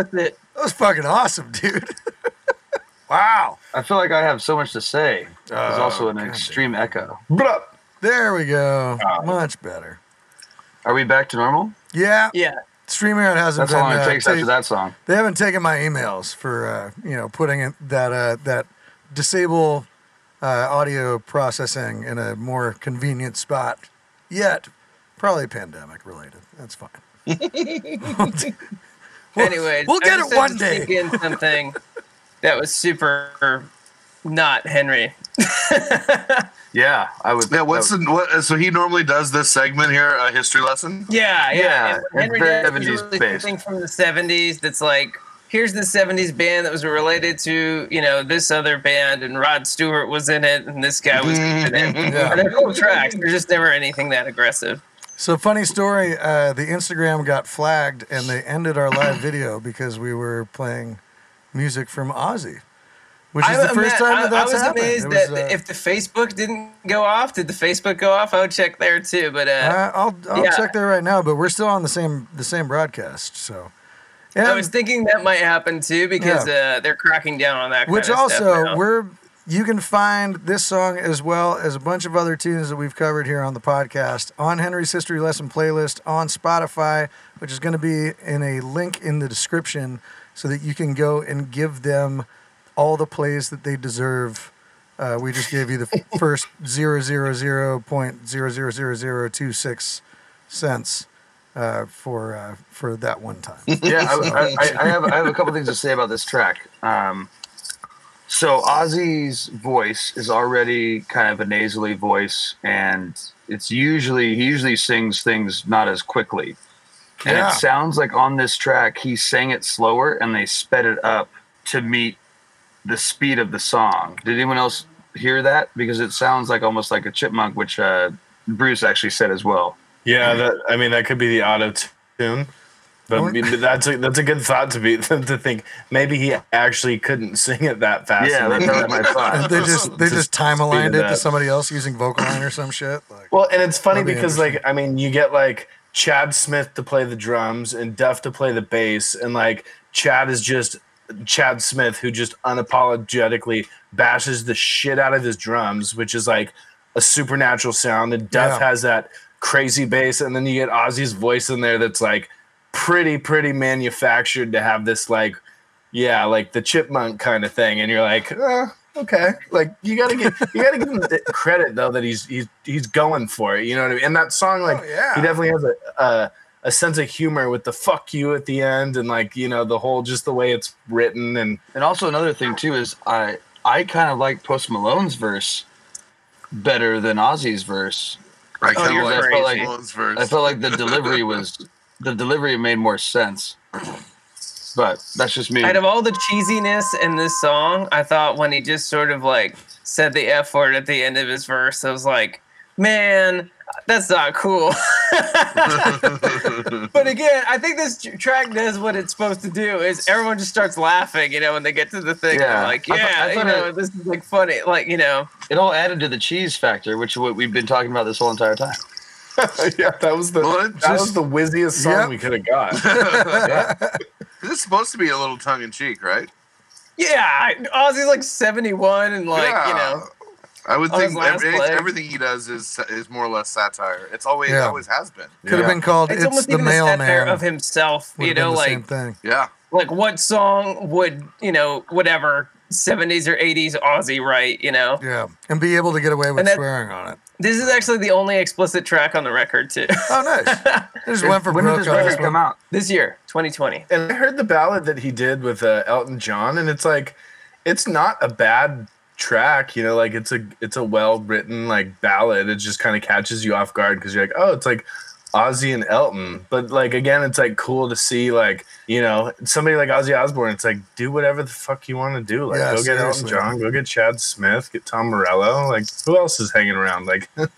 Speaker 3: Explicit.
Speaker 1: That was fucking awesome, dude. [LAUGHS] wow.
Speaker 2: I feel like I have so much to say. There's
Speaker 1: Oh,
Speaker 2: also an
Speaker 1: God
Speaker 2: extreme echo.
Speaker 4: Bruh.
Speaker 1: There we go.
Speaker 4: Wow.
Speaker 1: Much better.
Speaker 2: Are we back to normal?
Speaker 1: Yeah.
Speaker 3: Yeah.
Speaker 1: StreamYard hasn't
Speaker 2: That's how
Speaker 1: been.
Speaker 2: long it
Speaker 1: uh,
Speaker 2: takes after that song.
Speaker 1: They haven't taken my emails for uh, you know putting in that uh, that disable uh, audio processing in a more convenient spot yet. Probably pandemic related. That's fine. [LAUGHS] [LAUGHS] We'll-
Speaker 3: Anyway,
Speaker 1: we'll get
Speaker 3: I
Speaker 1: it
Speaker 3: just had
Speaker 1: one
Speaker 3: to
Speaker 1: day.
Speaker 3: sneak in something that was super not Henry. [LAUGHS]
Speaker 2: Yeah, I would.
Speaker 5: yeah. What's
Speaker 2: that-
Speaker 5: the what? So he normally does this segment here, a history lesson.
Speaker 3: Yeah, yeah.
Speaker 2: Yeah, it's
Speaker 3: Henry
Speaker 2: very
Speaker 3: does
Speaker 2: 70s
Speaker 3: usually
Speaker 2: based.
Speaker 3: something from the '70s that's like, here's the '70s band that was related to you know this other band, and Rod Stewart was in it, and this guy was [LAUGHS] in it.
Speaker 1: Yeah.
Speaker 3: And they're cool tracks. They're just never anything that aggressive.
Speaker 1: So funny story. Uh, the Instagram got flagged and they ended our live video [CLEARS THROAT] because we were playing music from Ozzy, which is the
Speaker 3: I'm
Speaker 1: first time that that's
Speaker 3: I, I was
Speaker 1: happened.
Speaker 3: amazed
Speaker 1: was,
Speaker 3: that
Speaker 1: uh,
Speaker 3: if the Facebook didn't go off, did the Facebook go off? I would check there too. But uh,
Speaker 1: uh, I'll I'll
Speaker 3: yeah.
Speaker 1: check there right now, but we're still on the same the same broadcast. So,
Speaker 3: I was thinking that might happen too because uh, they're cracking down on that.
Speaker 1: which
Speaker 3: kind of stuff
Speaker 1: also we're you can find this song as well as a bunch of other tunes that we've covered here on the podcast on Henry's History Lesson playlist on Spotify, which is going to be in a link in the description so that you can go and give them all the plays that they deserve. Uh, we just gave you the [LAUGHS] first zero zero zero point zero zero zero zero two six cents uh, for uh, for that one time. [LAUGHS]
Speaker 2: yeah, I, I, I- have I have a couple things to say about this track. Um, so Ozzy's voice is already kind of a nasally voice, and it's usually he usually sings things not as quickly. And
Speaker 1: Yeah.
Speaker 2: it sounds like on this track he sang it slower, and they sped it up to meet the speed of the song. Did anyone else hear that? Because it sounds like almost like a chipmunk, which uh, Bruce actually said as well.
Speaker 4: Yeah, that I mean that could be the auto tune, but I mean, that's a that's a good thought to be [LAUGHS] to think maybe he actually couldn't [LAUGHS] sing it that fast.
Speaker 2: Yeah,
Speaker 4: and
Speaker 2: that,
Speaker 4: then-
Speaker 2: that was my thought.
Speaker 1: They just they just [LAUGHS] time aligned it
Speaker 4: it
Speaker 1: to somebody else using VocAlign or some shit. Like,
Speaker 4: Well, and it's funny
Speaker 1: be
Speaker 4: because like I mean, you get like Chad Smith to play the drums and Duff to play the bass, and like Chad is just Chad Smith who just unapologetically bashes the shit out of his drums, which is like a supernatural sound, and Duff
Speaker 1: Yeah.
Speaker 4: has that crazy bass, and then you get Ozzy's voice in there that's like pretty pretty manufactured to have this like yeah like the chipmunk kind of thing and you're like uh, okay like you gotta get [LAUGHS] you gotta give him the credit though that he's he's he's going for it you know what i mean and that song like
Speaker 1: Oh, yeah.
Speaker 4: he definitely has a, a a sense of humor with the fuck you at the end and like you know the whole just the way it's written and
Speaker 2: And also another thing too is I I kind of like Post Malone's verse better than Ozzy's verse.
Speaker 5: I
Speaker 3: Oh,
Speaker 5: kind
Speaker 3: you're
Speaker 5: of like
Speaker 3: crazy.
Speaker 5: Post Malone's.
Speaker 2: I felt like the delivery was the delivery made more sense. But that's just me.
Speaker 3: out of all the cheesiness in this song, I thought when he just sort of like said the F word at the end of his verse, I was like, man, that's not cool. [LAUGHS] but again, I think this track does what it's supposed to do is everyone just starts laughing, you know, when they get to the thing.
Speaker 2: Yeah.
Speaker 3: Like,
Speaker 2: I thought-
Speaker 3: yeah,
Speaker 2: I
Speaker 3: you know,
Speaker 2: it-
Speaker 3: this is like funny. Like, you know,
Speaker 2: It all added to the cheese factor, which is what we've been talking about this whole entire time. [LAUGHS]
Speaker 4: yeah that was the
Speaker 5: Well, it
Speaker 4: that was the whizziest song
Speaker 1: Yep.
Speaker 4: we could have got [LAUGHS]
Speaker 5: this is supposed to be a little tongue in cheek, right?
Speaker 3: yeah, Ozzy's like 71 and like, you know,
Speaker 5: I would think every, everything he does is is more or less satire. It's always
Speaker 1: Yeah.
Speaker 5: always has been.
Speaker 1: Could have been called
Speaker 3: it's,
Speaker 1: "It's,
Speaker 3: almost
Speaker 1: the
Speaker 3: even a satire
Speaker 1: Mailman."
Speaker 3: of himself,
Speaker 1: Would
Speaker 3: you
Speaker 1: have been
Speaker 3: know, like
Speaker 1: same thing.
Speaker 5: Yeah.
Speaker 3: like what song would you know whatever 70s or 80s Ozzy write you know
Speaker 1: Yeah, and be able to get away with
Speaker 3: that-
Speaker 1: swearing on it.
Speaker 3: This is actually the only explicit track on the record too [LAUGHS]
Speaker 1: Oh, nice. Just went for
Speaker 2: when did this record come out?
Speaker 3: this year 2020
Speaker 4: and I heard the ballad that he did with uh, Elton John, and it's like, it's not a bad track, you know, like it's a it's a well written like ballad. It just kind of catches you off guard because you're like, oh, it's like Ozzy and Elton, but like again, it's like cool to see like you know somebody like Ozzy Osbourne. It's like do whatever the fuck you want to do. Like
Speaker 1: Yeah,
Speaker 4: go get Elton. John, go get Chad Smith, get Tom Morello. Like who else is hanging around? Like. [LAUGHS]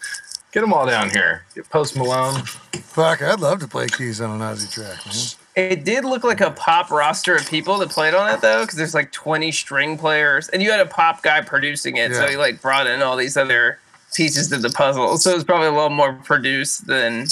Speaker 4: Get them all down here. Get Post Malone.
Speaker 1: Fuck, I'd love to play keys on an Ozzy track, man.
Speaker 3: it did look like a pop roster of people that played on it though because there's like 20 string players and you had a pop guy producing it so he like brought in all these other pieces to the puzzle so it was probably a little more produced than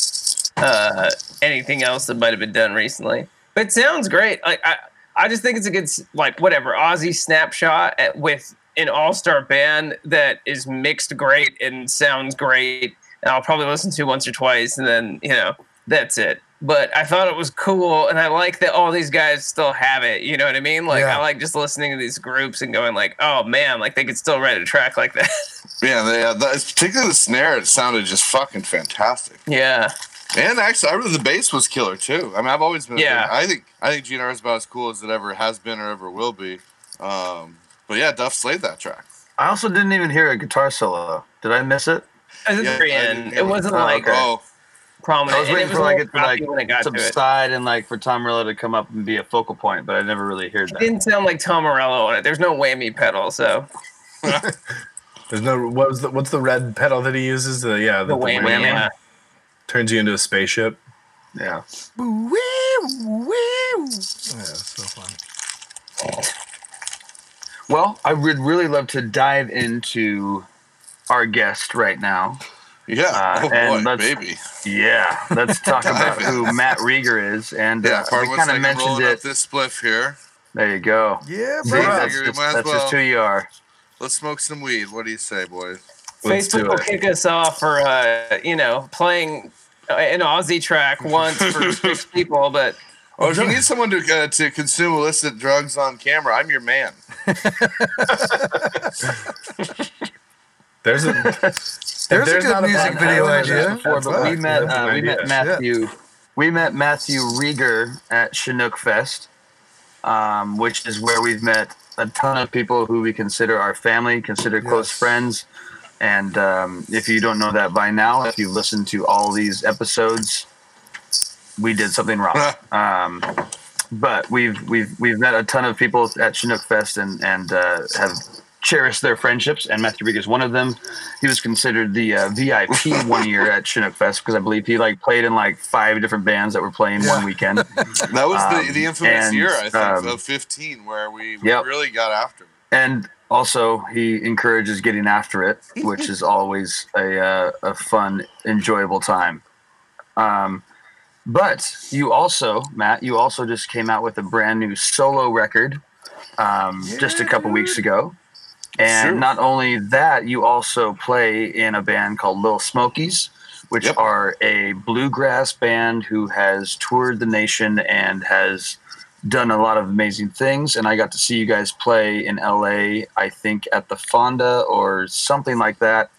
Speaker 3: uh, anything else that might have been done recently. But it sounds great. Like I, I just think it's a good like whatever Ozzy snapshot at, with an all star band that is mixed great and sounds great. And I'll probably listen to once or twice, and then you know that's it. But I thought it was cool, and I like that all these guys still have it. You know what I mean? Like
Speaker 1: Yeah.
Speaker 3: I like just listening to these groups and going like, "Oh man, like they could still write a track like that." [LAUGHS]
Speaker 5: Yeah, they, uh, that, particularly the snare, it sounded just fucking fantastic.
Speaker 3: yeah,
Speaker 5: And actually, I really, the bass was killer too. I mean, I've always been.
Speaker 3: Yeah.
Speaker 5: I think I think GNR is about as cool as it ever has been or ever will be. Um, but yeah, Duff slayed that track.
Speaker 2: I also didn't even hear a guitar solo. Did I miss it?
Speaker 3: at the
Speaker 5: Yeah,
Speaker 3: very end, it wasn't
Speaker 2: Oh,
Speaker 3: like.
Speaker 5: Oh,
Speaker 3: prominent.
Speaker 2: I was waiting
Speaker 3: it
Speaker 2: for like
Speaker 3: little
Speaker 2: it to like
Speaker 3: it got to it.
Speaker 2: subside and like for Tom Morello to come up and be a focal point, but I never really heard
Speaker 3: It
Speaker 2: that.
Speaker 3: didn't sound like Tom Morello on it. There's no whammy pedal, so [LAUGHS]
Speaker 4: There's no what was the what's the red pedal that he uses? The yeah,
Speaker 3: the
Speaker 4: the,
Speaker 3: whammy.
Speaker 2: whammy.
Speaker 3: Yeah.
Speaker 4: Turns you into a spaceship.
Speaker 2: Yeah.
Speaker 1: Woo, woo, woo. Yeah, so fun.
Speaker 2: Well, I would really love to dive into our guest right now.
Speaker 5: yeah.
Speaker 2: Uh,
Speaker 5: oh
Speaker 2: and
Speaker 5: boy,
Speaker 2: let's-
Speaker 5: baby.
Speaker 2: Yeah, let's talk [LAUGHS] about who Matt Rieger is, and
Speaker 5: Yeah,
Speaker 2: uh, we kind of mentioned it.
Speaker 5: up this spliff here.
Speaker 2: There you go.
Speaker 1: Yeah, bro.
Speaker 5: Yeah,
Speaker 2: that's, just,
Speaker 5: might as
Speaker 2: that's just who you are.
Speaker 5: Let's smoke some weed. What do you say, boys?
Speaker 4: Let's
Speaker 3: Facebook will kick us off for uh, you know playing uh, an Ozzy track once for [LAUGHS] six people, but
Speaker 5: Oh, if you need someone to uh, to consume illicit drugs on camera, I'm your man. [LAUGHS]
Speaker 4: There's a
Speaker 1: There's, a good
Speaker 4: not a
Speaker 1: music
Speaker 4: band-
Speaker 1: video
Speaker 4: I haven't
Speaker 1: idea.
Speaker 4: heard that before,
Speaker 2: but we met uh,
Speaker 1: an
Speaker 2: we met
Speaker 1: idea.
Speaker 2: Matthew we met Matthew Rieger at Chinook Fest, um, which is where we've met a ton of people who we consider our family, consider close friends. And um, if you don't know that by now, if you've listened to all these episodes, we did something wrong. [LAUGHS] um, but we've we've we've met a ton of people at Chinook Fest and and uh, have cherished their friendships. And Matthew Rieger is one of them. He was considered the uh, VIP [LAUGHS] one year at Chinook Fest because I believe he like played in like five different bands that were playing
Speaker 1: Yeah.
Speaker 2: one weekend. [LAUGHS]
Speaker 5: That was the,
Speaker 2: Um,
Speaker 5: the infamous
Speaker 2: and,
Speaker 5: year, I think,
Speaker 2: um,
Speaker 5: of 15, where we, we
Speaker 2: Yep.
Speaker 5: really got after it.
Speaker 2: and also he encourages getting after it, [LAUGHS] which is always a uh, a fun, enjoyable time. Um, but you also, Matt, you also just came out with a brand new solo record um, just a
Speaker 1: Yeah,
Speaker 2: couple weeks ago. And
Speaker 5: Sure.
Speaker 2: not only that, you also play in a band called Lil Smokies, which
Speaker 5: Yep.
Speaker 2: are a bluegrass band who has toured the nation and has done a lot of amazing things. And I got to see you guys play in LA, I think at the Fonda or something like that.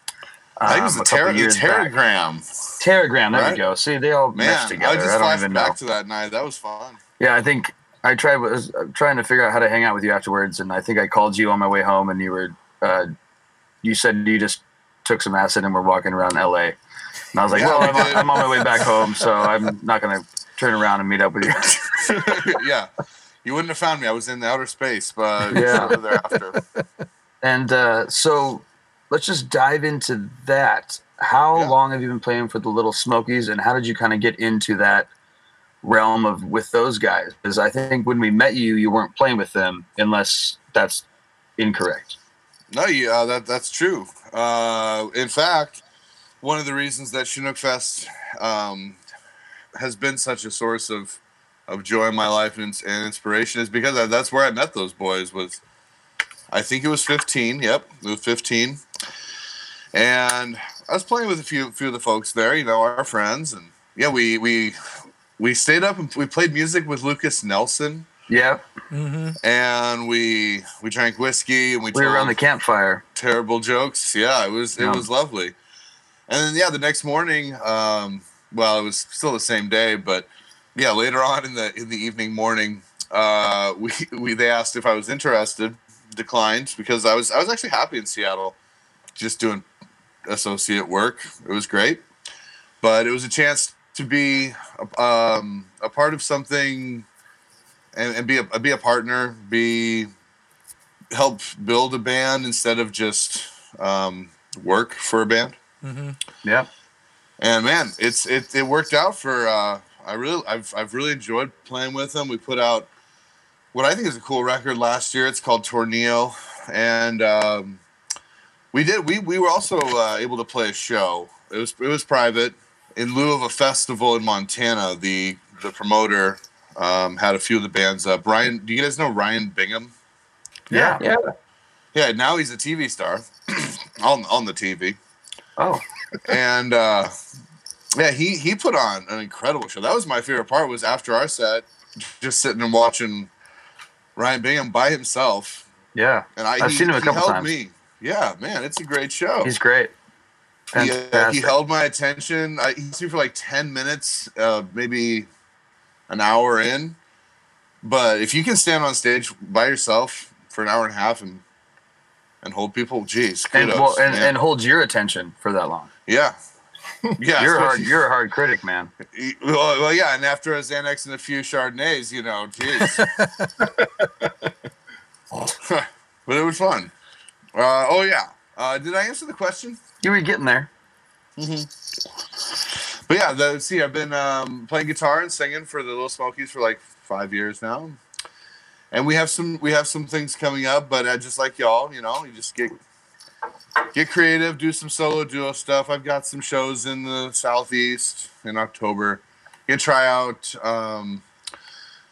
Speaker 5: I think it was
Speaker 2: um,
Speaker 5: a, ter- the. Teragram.
Speaker 2: Teragram, there
Speaker 5: Right?
Speaker 2: we go. See, they all mesh together.
Speaker 5: I just
Speaker 2: don't
Speaker 5: flashed
Speaker 2: even
Speaker 5: back
Speaker 2: know.
Speaker 5: to that night. That was fun.
Speaker 2: Yeah, I think I tried was uh, trying to figure out how to hang out with you afterwards, and I think I called you on my way home, and you were, uh, you said you just took some acid and were walking around L.A. And I was like,
Speaker 5: Yeah,
Speaker 2: well, I'm. I'm on my way back home, so I'm not gonna turn around and meet up with you. [LAUGHS]
Speaker 5: yeah. You wouldn't have found me. I was in the outer space, but
Speaker 2: Yeah.
Speaker 5: yeah. thereafter.
Speaker 2: And uh, so let's just dive into that. How
Speaker 5: Yeah.
Speaker 2: long have you been playing for the Lil Smokies, and how did you kind of get into that realm of with those guys? Because I think when we met you, you weren't playing with them, unless that's incorrect.
Speaker 5: No, you, uh, that that's true. Uh, in fact, one of the reasons that Chinook Fest um, has been such a source of of joy in my life and, and inspiration is because I, that's where I met those boys. Was I think it was 15. Yep, it was 15, and I was playing with a few few of the folks there. You know, our friends, and yeah, we we we stayed up and we played music with Lucas Nelson.
Speaker 2: Yeah,
Speaker 1: Mm-hmm.
Speaker 5: And we we drank whiskey and we,
Speaker 2: we were around the campfire.
Speaker 5: terrible jokes. Yeah, it was it
Speaker 2: Yeah.
Speaker 5: was lovely. And then yeah, the next morning, um, well, it was still the same day, but yeah, later on in the in the evening morning, uh, we [LAUGHS] we they asked if I was interested, declined because I was I was actually happy in Seattle, just doing associate work. It was great, but it was a chance to be um, a part of something and, and be a be a partner, be help build a band instead of just um, work for a band.
Speaker 1: Mm-hmm.
Speaker 2: Yeah,
Speaker 5: And man, it's it, it worked out for uh, I really I've I've really enjoyed playing with them. We put out what I think is a cool record last year. It's called Tornillo, and um, we did we we were also uh, able to play a show. It was it was private, in lieu of a festival in Montana, the the promoter um, had a few of the bands up. Ryan, do you guys know Ryan Bingham?
Speaker 2: Yeah.
Speaker 3: Yeah.
Speaker 5: Yeah, now he's a TV star [CLEARS THROAT] on on the TV,
Speaker 2: Oh,
Speaker 5: and uh, yeah, he he put on an incredible show. That was my favorite part. Was after our set, just sitting and watching Ryan Bingham by himself,
Speaker 2: yeah.
Speaker 5: and I
Speaker 2: I've
Speaker 5: he,
Speaker 2: seen him a couple times.
Speaker 5: me. Yeah, man, it's a great show.
Speaker 2: He's great.
Speaker 5: he, uh, he held my attention. I, he me for like ten minutes, uh, maybe an hour in. But if you can stand on stage by yourself for an hour and a half and and hold people, geez,
Speaker 2: and,
Speaker 5: kudos,
Speaker 2: well, and, and holds your attention for that long.
Speaker 5: Yeah, yeah.
Speaker 2: you're a hard. You're a hard critic, man.
Speaker 5: well, well, yeah, and after a Xanax and a few Chardonnays, you know, geez. [LAUGHS] [LAUGHS] but it was fun. Uh, oh yeah. Uh, did I answer the question?
Speaker 2: You were getting there.
Speaker 5: But yeah, the, see, I've been um, playing guitar and singing for the Lil Smokies for like five years now, and we have some we have some things coming up. But uh, just like y'all, you know, you just get get creative, do some solo duo stuff. I've got some shows in the southeast in October. Gonna try out um,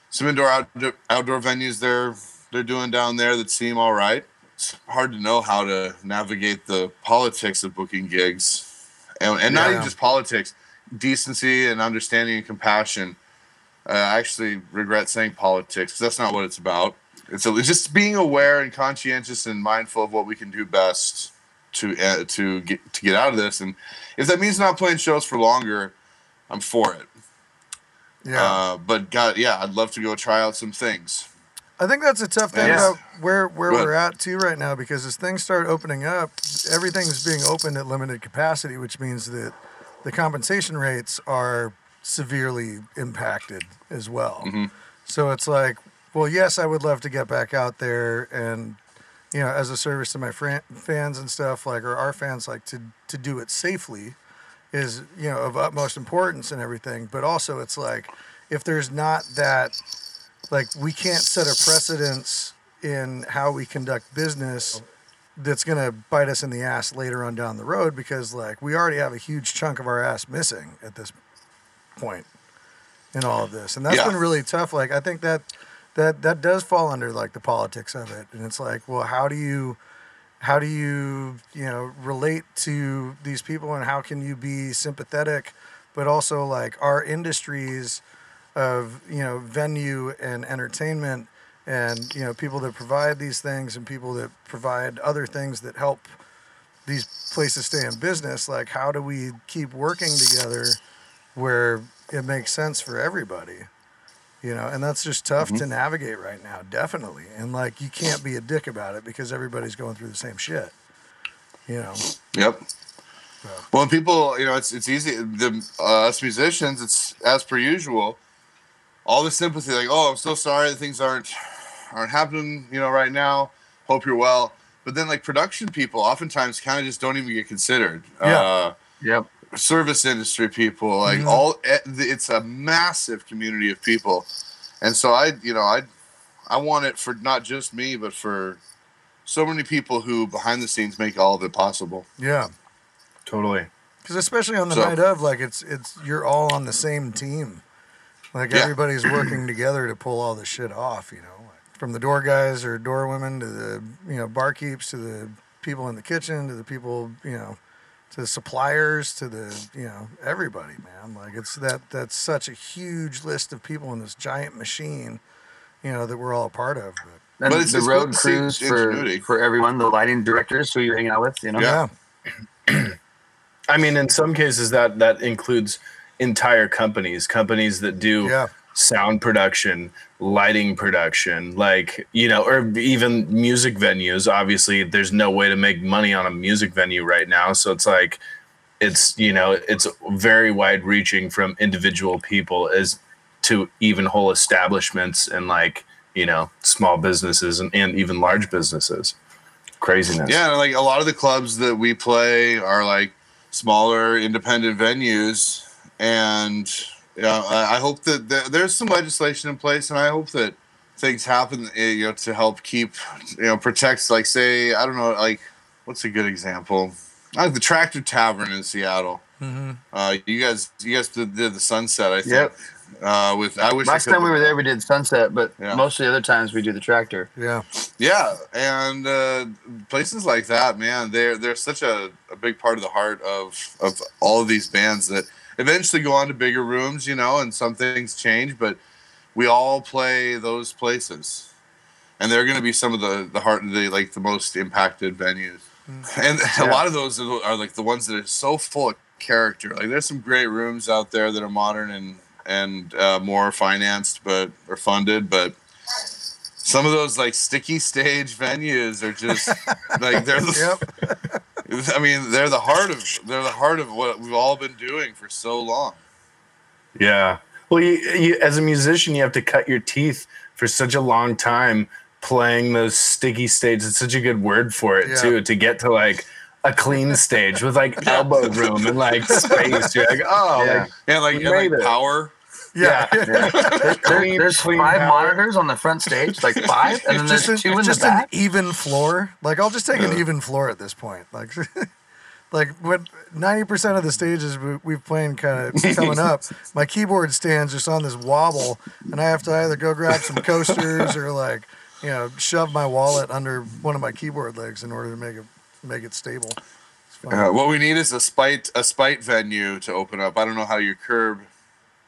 Speaker 5: some indoor outdoor, outdoor venues they're they're doing down there that seem all right. It's hard to know how to navigate the politics of booking gigs, and, and not
Speaker 1: Yeah.
Speaker 5: even just politics, decency and understanding and compassion. Uh, I actually regret saying politics because that's not what it's about. It's, it's just being aware and conscientious and mindful of what we can do best to uh, to get to get out of this. And if that means not playing shows for longer, I'm for it.
Speaker 1: Yeah.
Speaker 5: Uh, but God, yeah, I'd love to go try out some things.
Speaker 1: I think that's a tough thing
Speaker 5: Yeah.
Speaker 1: about where where we're at too right now because as things start opening up, everything's being opened at limited capacity, which means that the compensation rates are severely impacted as well.
Speaker 5: Mhm.
Speaker 1: So it's like, well, yes, I would love to get back out there and you know, as a service to my fran- fans and stuff, like or our fans, like to to do it safely is you know of utmost importance and everything. But also, it's like if there's not that like we can't set a precedence in how we conduct business that's going to bite us in the ass later on down the road because like we already have a huge chunk of our ass missing at this point in all of this and that's
Speaker 5: Yeah.
Speaker 1: been really tough like i think that that that does fall under like the politics of it. And it's like well how do you how do you you know relate to these people and how can you be sympathetic but also like our industries of you know venue and entertainment and you know people that provide these things and people that provide other things that help these places stay in business like how do we keep working together where it makes sense for everybody you know and that's just tough to navigate right now definitely and like you can't be a dick about it because everybody's going through the same shit you know
Speaker 5: Yep. Well, and people, you know, it's it's easy. The uh, us musicians, it's as per usual. All the sympathy, like, oh, I'm so sorry that things aren't aren't happening, you know, right now. Hope you're well. But then, like production people, oftentimes kind of just don't even get considered.
Speaker 1: Yeah.
Speaker 5: Uh,
Speaker 2: Yep.
Speaker 5: Service industry people, like
Speaker 1: Mhm.
Speaker 5: all, eh, it's a massive community of people, and so I, you know, I, I want it for not just me, but for so many people who behind the scenes make all of it possible.
Speaker 1: yeah
Speaker 4: Totally.
Speaker 1: because especially on the
Speaker 5: So-
Speaker 1: night of like it's it's you're all on the same team like
Speaker 5: Yeah.
Speaker 1: everybody's working together to pull all this shit off you know like, from the door guys or door women to the you know barkeeps to the people in the kitchen to the people you know to the suppliers to the you know everybody man like it's that that's such a huge list of people in this giant machine you know that we're all a part of but
Speaker 2: And
Speaker 5: But it's-
Speaker 2: the
Speaker 5: it's
Speaker 2: road
Speaker 5: good
Speaker 2: crews for,
Speaker 5: ingenuity.
Speaker 2: for everyone, the lighting directors who you're hanging out with, you know?
Speaker 5: Yeah.
Speaker 1: yeah [CLEARS THROAT]
Speaker 4: I mean, in some cases, that that includes entire companies, companies that do
Speaker 1: yeah
Speaker 4: sound production, lighting production, like you know, or even music venues. Obviously, there's no way to make money on a music venue right now, so it's like it's you know it's very wide reaching from individual people as to even whole establishments and like you know small businesses and, and even large businesses. Craziness.
Speaker 5: Yeah, like a lot of the clubs that we play are like smaller independent venues, and you know, I I hope that there- there's some legislation in place, and I hope that things happen, eh, you know, to help keep, you know, protects. Like, say, I don't know, like, what's a good example? Like the Tractor Tavern in Seattle.
Speaker 1: hmm
Speaker 5: Uh, you guys, you guys did, did the sunset. I think.
Speaker 2: Yep.
Speaker 5: Uh, with I wish
Speaker 2: Last
Speaker 5: could-
Speaker 2: time we were there, we did sunset, but
Speaker 5: Yeah.
Speaker 2: most of the other times we do the tractor.
Speaker 1: Yeah.
Speaker 5: Yeah, and uh, places like that, man, they're they're such a, a big part of the heart of of all of these bands that eventually go on to bigger rooms, you know, and some things change, but we all play those places, and they're going to be some of the the heart the like the most impacted venues, and a lot of those are, are like the ones that are so full of character. Like there's some great rooms out there that are modern and and uh, more financed, but or funded, but some of those like sticky stage venues are just [LAUGHS] like they're the,
Speaker 1: Yep. [LAUGHS] [LAUGHS]
Speaker 5: I mean they're the heart of they're the heart of what we've all been doing for so long.
Speaker 4: Yeah. Well, you, you as a musician, you have to cut your teeth for such a long time playing those sticky stages. It's such a good word for it
Speaker 1: Yeah.
Speaker 4: too. To get to like a clean stage with like [LAUGHS] elbow room and like space. You're like, oh,
Speaker 2: Yeah.
Speaker 4: like,
Speaker 5: Yeah, like, and, like power.
Speaker 1: Yeah.
Speaker 2: Yeah. [LAUGHS] There-
Speaker 4: Clean-
Speaker 2: there's
Speaker 4: clean
Speaker 2: five
Speaker 4: power.
Speaker 2: monitors on the front stage, like five, and then
Speaker 1: It's
Speaker 2: there's
Speaker 1: just,
Speaker 2: two
Speaker 1: an,
Speaker 2: in
Speaker 1: it's
Speaker 2: the
Speaker 1: just an even floor. Like I'll just take an even floor at this point. Like, [LAUGHS] like what ninety percent of the stages we, we've playing kind of coming up, [LAUGHS] my keyboard stands just on this wobble, and I have to either go grab some coasters or like, you know, shove my wallet under one of my keyboard legs in order to make it make it stable.
Speaker 5: Uh, what we need is a spite a spite venue to open up. I don't know how your curb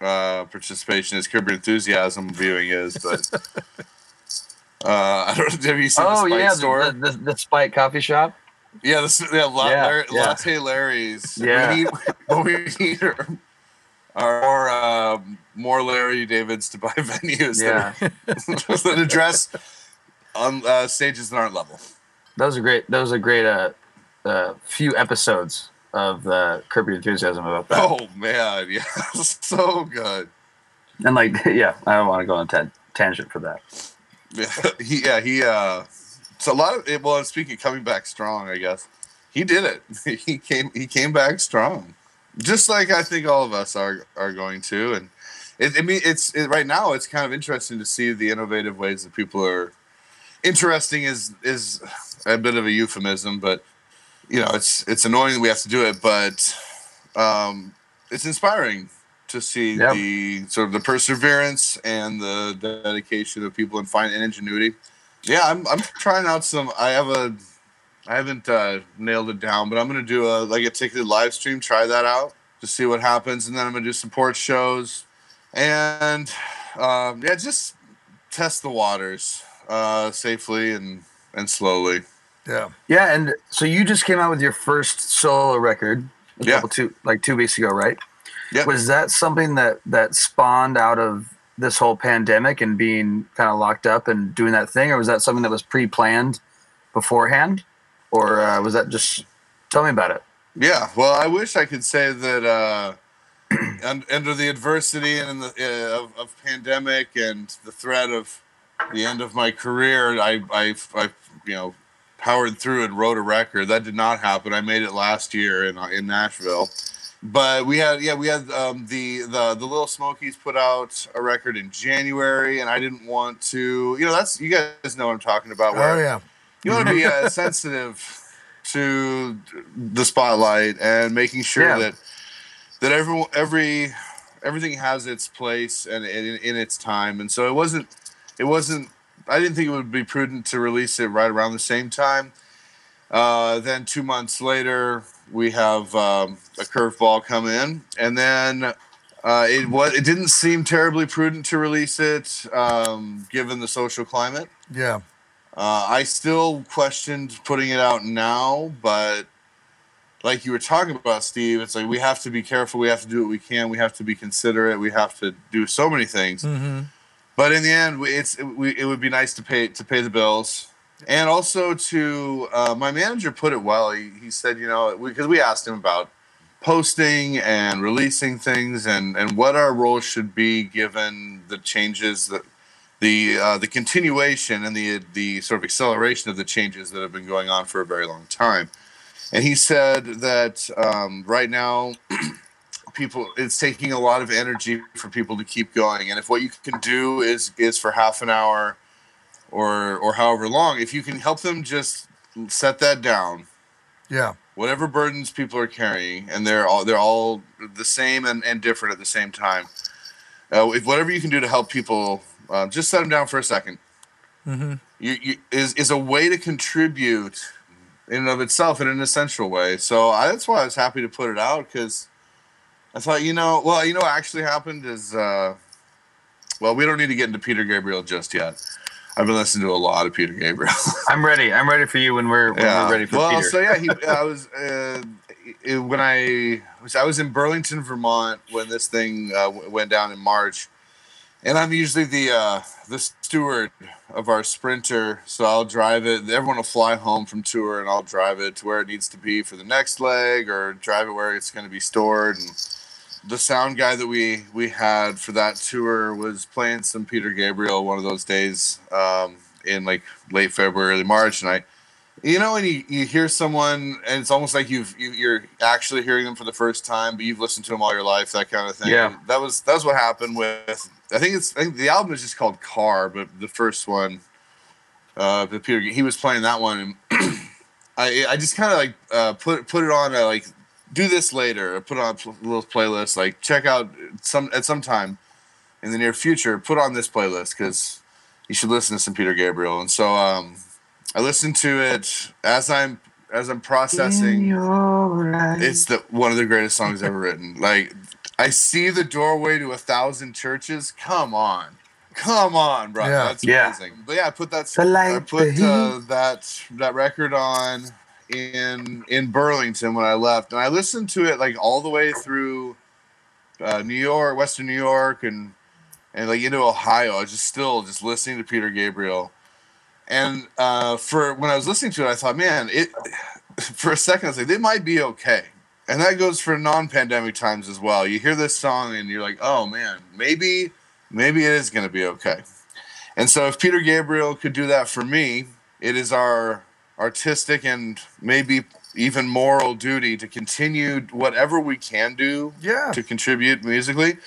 Speaker 5: uh, participation is, curb enthusiasm viewing is, but [LAUGHS] uh, I don't. Know. Have you seen
Speaker 2: Oh
Speaker 5: the spite
Speaker 2: yeah,
Speaker 5: store?
Speaker 2: the, the, the Spike Coffee Shop.
Speaker 5: Yeah, this, yeah, La,
Speaker 2: Yeah,
Speaker 5: Larry,
Speaker 2: yeah.
Speaker 5: Latte Larry's.
Speaker 2: Yeah. [LAUGHS]
Speaker 5: We need, what we need are, are more, um, more Larry Davids to buy [LAUGHS] venues
Speaker 2: Yeah,
Speaker 5: that, that address on uh, stages that aren't level.
Speaker 2: that was a great. That was a great uh, uh, few episodes of the Curb Your Enthusiasm about that.
Speaker 5: Oh man, [LAUGHS] yeah, so good.
Speaker 2: And like, [LAUGHS] yeah, I don't want to go on a tan- tangent for that.
Speaker 5: Yeah, [LAUGHS] he, yeah, he. Uh, so a lot of it. Well, speaking of coming back strong, I guess he did it. He came. He came back strong, just like I think all of us are are going to. And it, I mean, it's it, right now. It's kind of interesting to see the innovative ways that people are. Interesting is is a bit of a euphemism, but you know, it's it's annoying that we have to do it, but um, it's inspiring to see
Speaker 2: Yep.
Speaker 5: the sort of the perseverance and the dedication of people and find and ingenuity. Yeah, I'm I'm trying out some. I have a, I haven't uh, nailed it down, but I'm gonna do a like a ticketed live stream. Try that out to see what happens, and then I'm gonna do support shows, and um, yeah, just test the waters uh, safely and and slowly.
Speaker 1: Yeah.
Speaker 2: Yeah, and so you just came out with your first solo record, a
Speaker 5: Yeah.
Speaker 2: couple two like two weeks ago, right?
Speaker 5: Yeah.
Speaker 2: Was that something that that spawned out of this whole pandemic and being kind of locked up and doing that thing, or was that something that was pre-planned beforehand, or uh, was that just? Tell me about it.
Speaker 5: Yeah, well, I wish I could say that uh, [CLEARS THROAT] un- under the adversity and in the uh, of, of pandemic and the threat of the end of my career, I, I, I, you know, powered through and wrote a record. That did not happen. I made it last year in in Nashville, but we had yeah we had um, the the the Lil Smokies put out a record in January, and I didn't want to. You know, that's you guys know what I'm talking about. Where
Speaker 1: Oh yeah.
Speaker 5: you want to be uh, [LAUGHS] sensitive to the spotlight and making sure
Speaker 2: Yeah.
Speaker 5: that that everyone every everything has its place and in, in its time and so it wasn't it wasn't i didn't think it would be prudent to release it right around the same time uh, then two months later we have um, a curveball come in and then uh, it was it didn't seem terribly prudent to release it um, given the social climate
Speaker 1: Yeah.
Speaker 5: uh, I still questioned putting it out now, but like you were talking about, Steve, it's like we have to be careful. We have to do what we can. We have to be considerate. We have to do so many things.
Speaker 1: Mm-hmm.
Speaker 5: But in the end, it's it, we, it would be nice to pay to pay the bills, and also to uh, my manager put it well. He, he said, you know, because we asked him about posting and releasing things and and what our role should be given the changes that the uh, the continuation and the the sort of acceleration of the changes that have been going on for a very long time. And he said that um, right now, [CLEARS THROAT] people it's taking a lot of energy for people to keep going. And if what you can do is is for half an hour, or or however long, if you can help them just set that down
Speaker 1: Yeah.
Speaker 5: whatever burdens people are carrying, and they're all they're all the same and, and different at the same time. Uh, if whatever you can do to help people, uh, just set them down for a 2nd
Speaker 1: Mm-hmm.
Speaker 5: You, you, is is a way to contribute in and of itself in an essential way. So I, that's why I was happy to put it out because I thought, you know, well, you know, what actually happened is, uh, well, we don't need to get into Peter Gabriel just yet. I've been listening to a lot of Peter Gabriel. [LAUGHS]
Speaker 2: I'm ready. I'm ready for you when we're when we're ready for
Speaker 5: well,
Speaker 2: Peter.
Speaker 5: so yeah, he, [LAUGHS] I was uh, it- when I was I was in Burlington, Vermont when this thing uh, w- went down in March, and I'm usually the uh, the steward of our sprinter, so I'll drive it. Everyone will fly home from tour, and I'll drive it to where it needs to be for the next leg, or drive it where it's going to be stored. And the sound guy that we we had for that tour was playing some Peter Gabriel one of those days um, in like late February, early March, and I you know when you, you hear someone and it's almost like you've you, you're actually hearing them for the first time but you've listened to them all your life that kind of thing
Speaker 2: Yeah.
Speaker 5: that was that's what happened with i think it's I think the album is just called car but the first one uh the peter he was playing that one and [CLEARS THROAT] i i just kind of like uh put put it on a like do this later put on a little playlist like check out some at some time in the near future put on this playlist because you should listen to some peter gabriel and so um I listened to it as I'm as I'm processing. It's the one of the greatest songs ever written. Like I see the doorway to a thousand churches. Come on, come on, bro.
Speaker 1: Yeah.
Speaker 5: That's
Speaker 2: Yeah.
Speaker 5: amazing. But yeah, I put that.
Speaker 1: The light,
Speaker 5: I put uh, that that record on in in Burlington when I left, and I listened to it like all the way through uh, New York, Western New York, and and like into Ohio. I was just still just listening to Peter Gabriel. And uh, for when I was listening to it, I thought, man, it. [SIGHS] For a second, I was like, they might be okay, and that goes for non-pandemic times as well. You hear this song, and you're like, oh man, maybe, maybe it is going to be okay. And so, if Peter Gabriel could do that for me, it is our artistic and maybe even moral duty to continue whatever we can do
Speaker 1: Yeah,
Speaker 5: to contribute musically,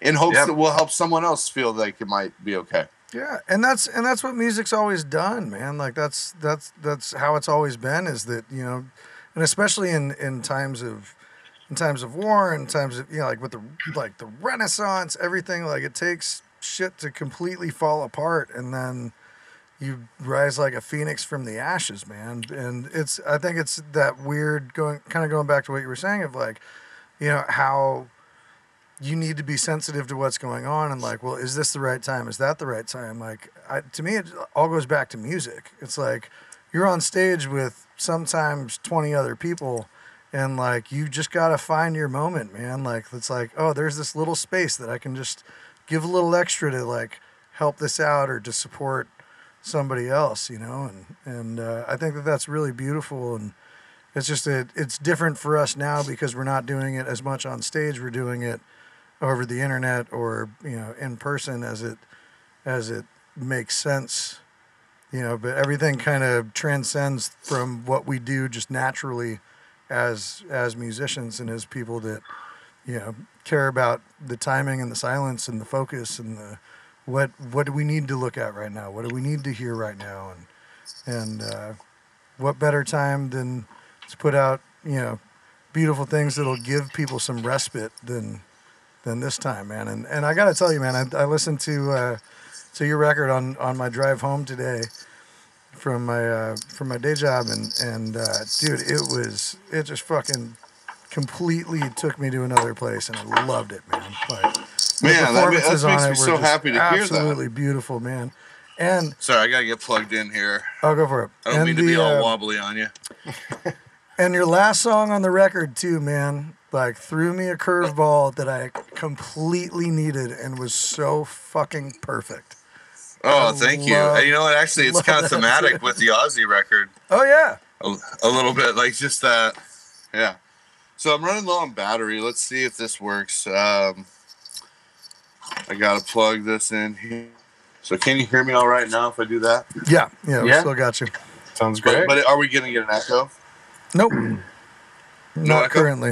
Speaker 5: in hopes
Speaker 2: Yep.
Speaker 5: that we'll help someone else feel like it might be okay.
Speaker 1: yeah, and that's and that's what music's always done, man. Like that's that's that's how it's always been. Is that you know, and especially in in times of in times of war and times of you know like with the like the Renaissance, everything like it takes shit to completely fall apart, and then you rise like a phoenix from the ashes, man. And it's I think it's that weird going kind of going back to what you were saying of like, you know how you need to be sensitive to what's going on and like well is this the right time? Is that the right time? Like I, to me it all goes back to music. It's like you're on stage with sometimes 20 other people and like you just got to find your moment man. Like it's like oh there's this little space that i can just give a little extra to like help this out or to support somebody else you know and and uh, i think that that's really beautiful and it's just that it's different for us now because we're not doing it as much on stage we're doing it over the internet or you know in person as it as it makes sense you know but everything kind of transcends from what we do just naturally as as musicians and as people that you know care about the timing and the silence and the focus and the what what do we need to look at right now? What do we need to hear right now? And and uh, what better time than to put out you know beautiful things that'll give people some respite than than this time, man. And and I gotta tell you, man, I, I listened to uh, to your record on on my drive home today from my uh, from my day job, and and uh, dude, it was it just fucking completely took me to another place, and I loved it, man. Like the
Speaker 5: Man, that, that makes
Speaker 1: on
Speaker 5: me so happy to hear that.
Speaker 1: absolutely beautiful, man. And
Speaker 5: Sorry, I gotta get plugged in here.
Speaker 1: I'll go for it.
Speaker 5: I don't
Speaker 1: and
Speaker 5: mean to be all
Speaker 1: uh,
Speaker 5: wobbly on you. [LAUGHS]
Speaker 1: And your last song on the record too, man, like threw me a curveball that I completely needed and was so fucking perfect.
Speaker 5: Oh,
Speaker 1: I
Speaker 5: thank you.
Speaker 1: love-
Speaker 5: And you know what? Actually, it's [LAUGHS] kind of thematic with the Ozzy record.
Speaker 1: Oh yeah.
Speaker 5: a, a little bit like just that yeah so i'm running low on battery let's see if this works um i gotta plug this in here so can you hear me all right now if i do that
Speaker 1: Yeah, yeah, we
Speaker 2: Yeah.
Speaker 1: still got you.
Speaker 4: Sounds
Speaker 5: but,
Speaker 4: great.
Speaker 5: but are we gonna get an echo
Speaker 1: Nope. Not
Speaker 5: echo?
Speaker 1: currently.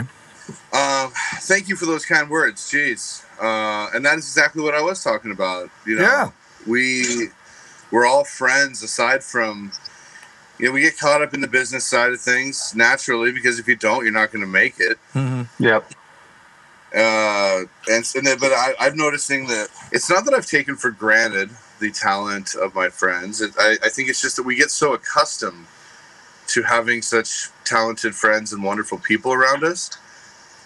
Speaker 5: um thank you for those kind words jeez uh and that is exactly what i was talking about you know
Speaker 1: Yeah.
Speaker 5: we we're all friends aside from you know, we get caught up in the business side of things naturally because if you don't, you're not going to make it.
Speaker 1: hmm
Speaker 2: Yep.
Speaker 5: Uh, and, and then, but I, I'm noticing that it's not that I've taken for granted the talent of my friends. It, I, I think it's just that we get so accustomed to having such talented friends and wonderful people around us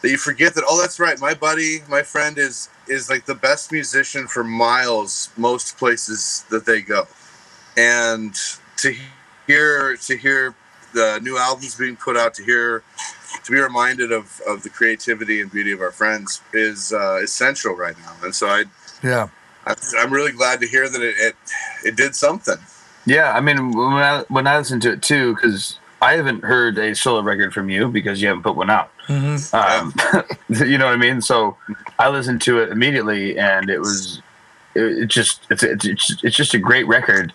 Speaker 5: that you forget that. Oh, that's right. My buddy, my friend is is like the best musician for miles most places that they go, and to hear to hear the new albums being put out, to hear to be reminded of, of the creativity and beauty of our friends is uh, essential right now. And so I,
Speaker 1: Yeah.
Speaker 5: I I'm really glad to hear that it, it it did something.
Speaker 2: Yeah, I mean, when I when I listened to it too, because I haven't heard a solo record from you because you haven't put one out.
Speaker 1: hmm
Speaker 2: Um, [LAUGHS] you know what I mean? So I listened to it immediately, and it was it, it just it's, it's it's it's just a great record.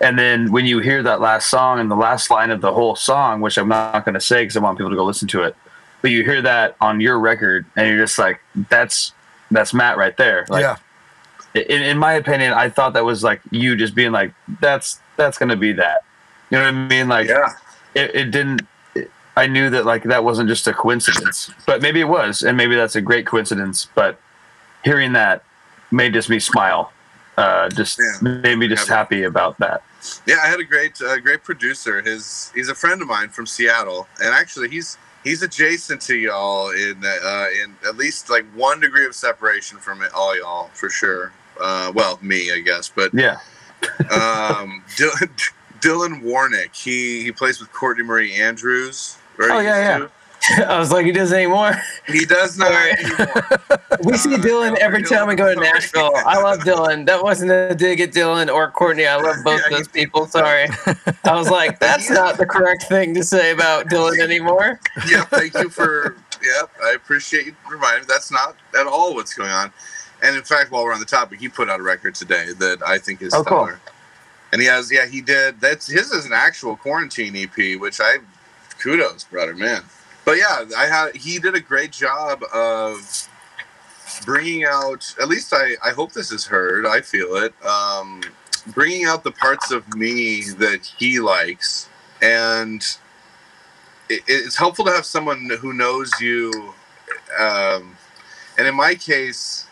Speaker 2: And then when you hear that last song and the last line of the whole song, which I'm not going to say because I want people to go listen to it, but you hear that on your record, and you're just like, that's that's Matt right there. Like,
Speaker 1: yeah.
Speaker 2: in, in my opinion, I thought that was like you just being like, that's that's gonna be that. You know what I mean? Like
Speaker 5: Yeah.
Speaker 2: it, it didn't. It, I knew that like that wasn't just a coincidence, but maybe it was, and maybe that's a great coincidence. But hearing that made just me smile. Uh, just
Speaker 5: Yeah.
Speaker 2: made me just
Speaker 5: Yeah.
Speaker 2: happy about that.
Speaker 5: Yeah, I had a great uh, great producer. His he's a friend of mine from Seattle, and actually he's he's adjacent to y'all in uh, in at least like one degree of separation from it, all y'all for sure. Uh, well, me, I guess, but
Speaker 2: Yeah.
Speaker 5: um, [LAUGHS] Dillon, Dillon Warnek. He he plays with Courtney Marie Andrews. or
Speaker 2: Oh, yeah,
Speaker 5: used [LAUGHS]
Speaker 3: I was like, he doesn't anymore.
Speaker 5: He does not. [LAUGHS]
Speaker 3: We see Dillon every time we go to. Nashville. I love Dillon. That wasn't a dig at Dillon or Courtney. I love [LAUGHS] both
Speaker 5: Yeah,
Speaker 3: those people. Sorry. I was like, that's not the correct thing to say about Dillon anymore.
Speaker 5: yeah, thank you for. Yeah, I appreciate you reminding me. That's not at all what's going on. And in fact, while we're on the topic, he put out a record today that I think is
Speaker 2: Oh, cool.
Speaker 5: stellar. And he has, yeah, he did. That's his is an actual quarantine EP, which I kudos, brother, man. But yeah, I had he did a great job of bringing out. At least I, I hope this is heard. I feel it. Um, bringing out the parts of me that he likes, and it, it's helpful to have someone who knows you. Um, and in my case,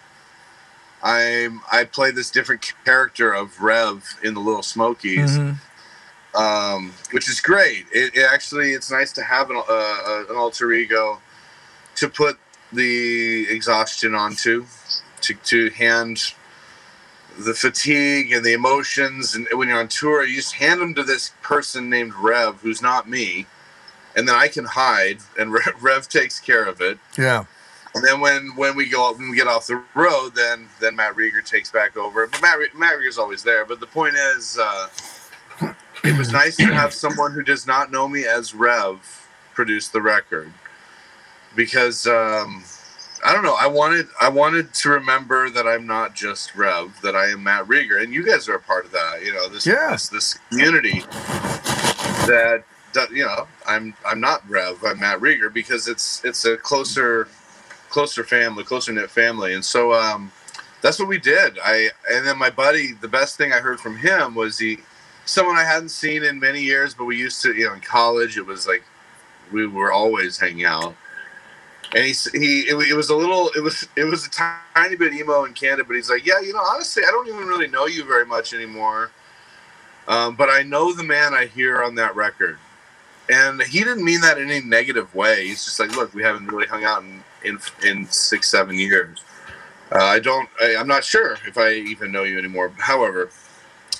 Speaker 5: I'm I play this different character of Rev in the Lil Smokies,
Speaker 1: Mhm.
Speaker 5: Um, which is great. It, it actually it's nice to have an, uh, an alter ego to put the exhaustion onto, to to hand the fatigue and the emotions, and when you're on tour, you just hand them to this person named Rev, who's not me, and then I can hide, and [LAUGHS] Rev, Rev takes care of it.
Speaker 1: Yeah.
Speaker 5: And then when when we go when we get off the road, then then Matt Rieger takes back over. But Matt Matt Rieger's always there. But the point is, uh, it was nice to have someone who does not know me as Rev produce the record because um, I don't know. I wanted I wanted to remember that I'm not just Rev, that I am Matt Rieger, and you guys are a part of that. You know this
Speaker 1: Yeah.
Speaker 5: this, this community that. that, You know, I'm I'm not Rev. I'm Matt Rieger because it's it's a closer closer family, closer knit family, and so um, that's what we did. I and then my buddy, the best thing I heard from him was he, someone I hadn't seen in many years, but we used to, you know, in college, it was like we were always hanging out. And he he it, it was a little it was it was a tiny bit emo and candid, but he's like, yeah, you know, honestly, I don't even really know you very much anymore, um, but I know the man I hear on that record. And he didn't mean that in any negative way. He's just like, look, we haven't really hung out in in, in six, seven years. Uh, I don't. I, I'm not sure if I even know you anymore. However,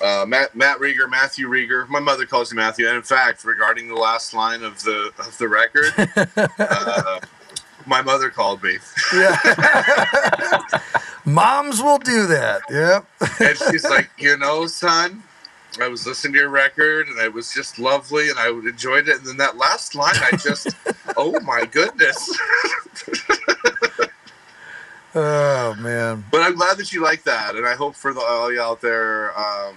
Speaker 5: uh, Matt Matt Rieger, Matthew Rieger. My mother calls him Matthew. And in fact, regarding the last line of the of the record, [LAUGHS] uh, my mother called me,
Speaker 1: Yeah. [LAUGHS] Moms will do that. Yep.
Speaker 5: and she's like, you know, son. I was listening to your record and it was just lovely and I enjoyed it. And then that last line, I just, [LAUGHS] oh my goodness.
Speaker 1: Oh man.
Speaker 5: but I'm glad that you like that, and I hope for the, all you out there um,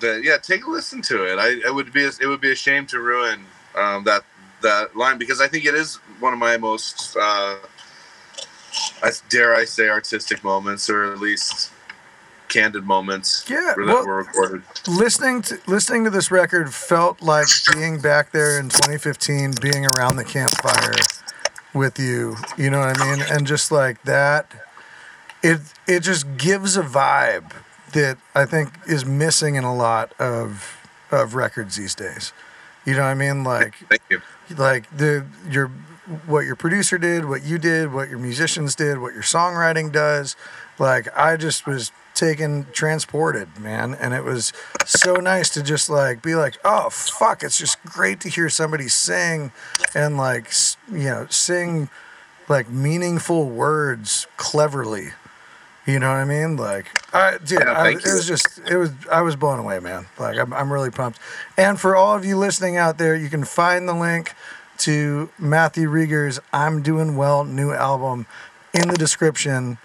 Speaker 5: that yeah, take a listen to it. I it would be a, it would be a shame to ruin um, that that line because I think it is one of my most uh, I dare I say artistic moments, or at least candid moments.
Speaker 1: Yeah, well-
Speaker 5: were recorded.
Speaker 1: listening to listening to this record felt like being back there in 2015, being around the campfire with you. You know what I mean? And just like that, it it just gives a vibe that I think is missing in a lot of of records these days. You know what I mean? Like
Speaker 5: Thank you.
Speaker 1: like the your what your producer did, what you did, what your musicians did, what your songwriting does. Like I just was taken transported, man, and it was so nice to just like be like, "Oh, fuck, it's just great to hear somebody sing and like, you know, sing like meaningful words cleverly." You know what I mean? Like, I, dude,
Speaker 5: Yeah,
Speaker 1: I, it
Speaker 5: you.
Speaker 1: was just, it was, I was blown away, man. Like, I'm, I'm really pumped. And for all of you listening out there, you can find the link to Matthew Rieger's "I'm Doing Well" new album in the description,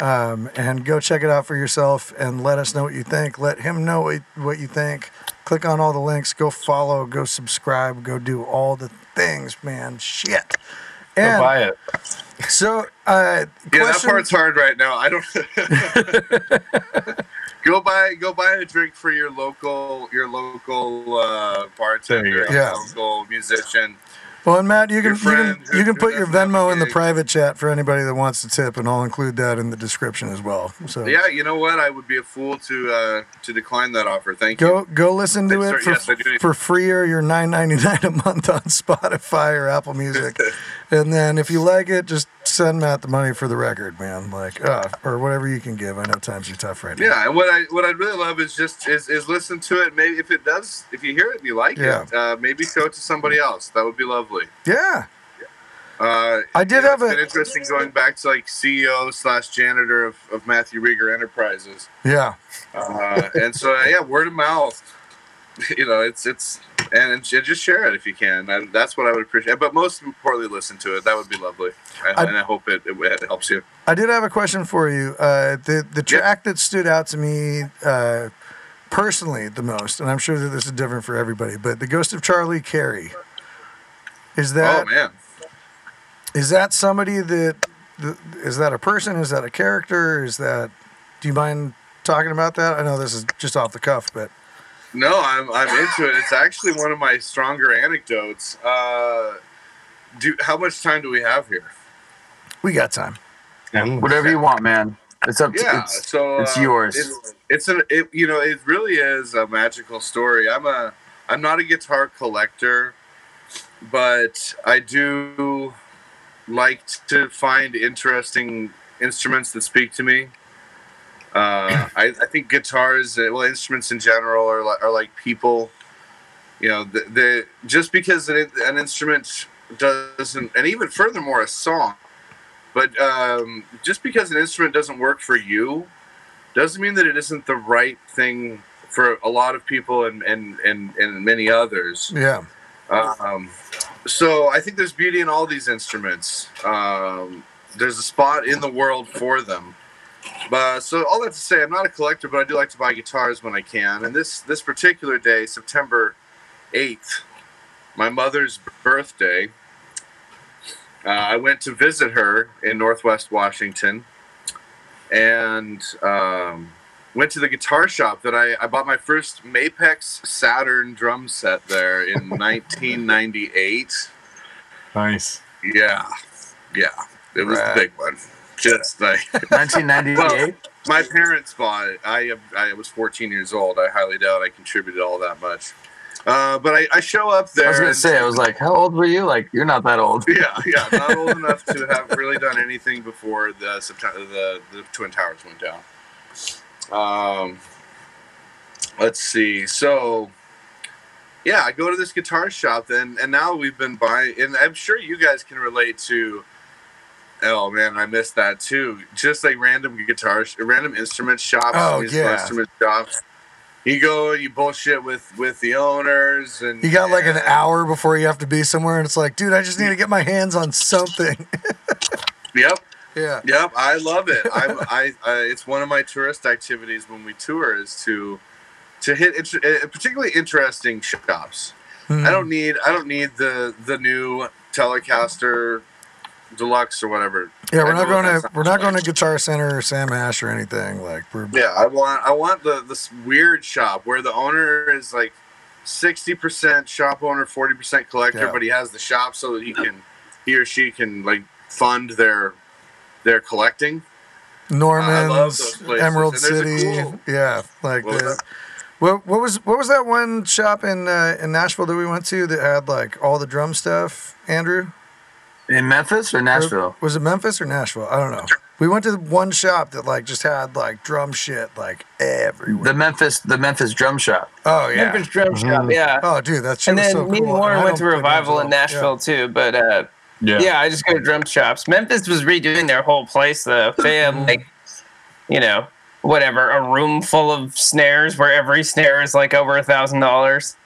Speaker 1: um, and go check it out for yourself and let us know what you think. Let him know what, you think. Click on all the links. Go follow. Go subscribe. Go do all the things, man. Shit.
Speaker 4: Go buy it.
Speaker 1: so, uh,
Speaker 5: Yeah, that part's hard right now. I don't. [LAUGHS] go buy go buy a drink for your local your local uh, bartender,
Speaker 1: go.
Speaker 5: local musician.
Speaker 1: Well, and Matt, you can you can you can put your Venmo in the private chat for anybody that wants to tip, and I'll include that in the description as well. So
Speaker 5: Yeah, you know what? I would be a fool to uh, to decline that offer. Thank
Speaker 1: go
Speaker 5: you.
Speaker 1: go go listen to it.
Speaker 5: Yes,
Speaker 1: for
Speaker 5: do.
Speaker 1: for free or your nine ninety nine a month on [LAUGHS] Spotify or Apple Music, [LAUGHS] and then if you like it, just send Matt the money for the record, man. Like uh, or whatever you can give. I know times are tough right now.
Speaker 5: Yeah, and what I what I'd really love is just is, is listen to it. Maybe if it does, if you hear it and you like
Speaker 1: Yeah.
Speaker 5: it, uh, maybe show it to somebody else. That would be lovely.
Speaker 1: Yeah,
Speaker 5: Uh,
Speaker 1: I did have
Speaker 5: it's been
Speaker 1: a
Speaker 5: interesting going back to like CEO slash janitor of, of Matthew Rieger Enterprises.
Speaker 1: yeah.
Speaker 5: uh, and so yeah, word of mouth. [LAUGHS] You know, it's it's and, and just share it if you can. And that's what I would appreciate. But most importantly, listen to it. That would be lovely. And,
Speaker 1: I-
Speaker 5: and I hope it, it, helps you.
Speaker 1: I did have a question for you. Uh, the the
Speaker 5: Yeah.
Speaker 1: track that stood out to me uh, personally the most, and I'm sure that this is different for everybody, but the Ghost of Charley Carey. Is that
Speaker 5: oh man,
Speaker 1: is that somebody that is that a person? Is that a character? Is that? Do you mind talking about that? I know this is just off the cuff, but
Speaker 5: no, I'm I'm into it. It's actually one of my stronger anecdotes. Uh, do how much time do we have here?
Speaker 1: we got time.
Speaker 4: And
Speaker 2: Whatever you want, man. It's up to
Speaker 5: Yeah,
Speaker 2: it's,
Speaker 5: so
Speaker 2: it's
Speaker 5: uh,
Speaker 2: yours.
Speaker 5: It's, it's an it, you know it really is a magical story. I'm a I'm not a guitar collector, but I do like to find interesting instruments that speak to me. Uh, I, I think guitars, uh, well, instruments in general are like, are like people. You know, the, the just because an, an instrument doesn't, and even furthermore, a song but um, just because an instrument doesn't work for you doesn't mean that it isn't the right thing for a lot of people and and and, and many others.
Speaker 1: Yeah,
Speaker 5: Um, so I think there's beauty in all these instruments. Um, there's a spot in the world for them. But so all that to say, I'm not a collector, but I do like to buy guitars when I can. And this this particular day, September 8th, my mother's birthday, uh, I went to visit her in Northwest Washington, and um, went to the guitar shop that I, I bought my first Mapex Saturn drum set there in [LAUGHS] 1998.
Speaker 4: nice.
Speaker 5: Yeah, yeah, it was
Speaker 1: Right.
Speaker 5: the big one. Just like [LAUGHS] [LAUGHS]
Speaker 2: 1998.
Speaker 5: my parents bought it. I I was 14 years old. I highly doubt I contributed all that much. Uh, but I, I show up there.
Speaker 2: I was gonna say, I was like, how old were you? Like, you're not that old.
Speaker 5: yeah, yeah, not old [LAUGHS] enough to have really done anything before the the, the Twin Towers went down. Um, let's see. So, yeah, I go to this guitar shop, and and now we've been buying, and I'm sure you guys can relate to. Oh man, I missed that too. Just like random guitar, sh- random instrument shops,
Speaker 1: Oh, yeah.
Speaker 5: instrument shops. You go, you bullshit with with the owners, and
Speaker 1: you got like an hour before you have to be somewhere, and it's like, dude, I just need to get my hands on something. [LAUGHS]
Speaker 5: Yep,
Speaker 1: yeah,
Speaker 5: Yep, I love it. I'm, I, I it's one of my tourist activities when we tour is to to hit inter- uh, particularly interesting shops.
Speaker 1: Hmm.
Speaker 5: I don't need I don't need the the new Telecaster deluxe or whatever.
Speaker 1: Yeah, we're not going to we're not going to Guitar Center or Sam Ash or anything. Like we're
Speaker 5: Yeah, I want I want the this weird shop where the owner is like sixty percent shop owner, forty percent collector,
Speaker 1: Yeah.
Speaker 5: but he has the shop so that he can he or she can like fund their their collecting.
Speaker 1: Norman's, Emerald
Speaker 5: and there's a
Speaker 1: City.
Speaker 5: cool-
Speaker 1: yeah, like the,
Speaker 5: that?
Speaker 1: what what was what was that one shop in uh, in Nashville that we went to that had like all the drum stuff? Andrew,
Speaker 2: In Memphis or
Speaker 1: Or-
Speaker 2: Nashville?
Speaker 1: was it Memphis or Nashville? I don't know. We went to one shop that like just had like drum shit like everywhere.
Speaker 2: The Memphis, the Memphis drum shop.
Speaker 1: oh yeah.
Speaker 3: Memphis Drum Shop, yeah.
Speaker 1: Oh dude, that's shit
Speaker 3: and then
Speaker 1: so
Speaker 3: me
Speaker 1: cool.
Speaker 3: and Warren
Speaker 1: I
Speaker 3: went to
Speaker 1: don't play drums
Speaker 3: Revival in
Speaker 1: all. Yeah.
Speaker 3: Nashville too, but uh, yeah. I just go to drum shops. Memphis was redoing their whole place though. They had like, you know, whatever, a room full of snares where every snare is like over a thousand dollars.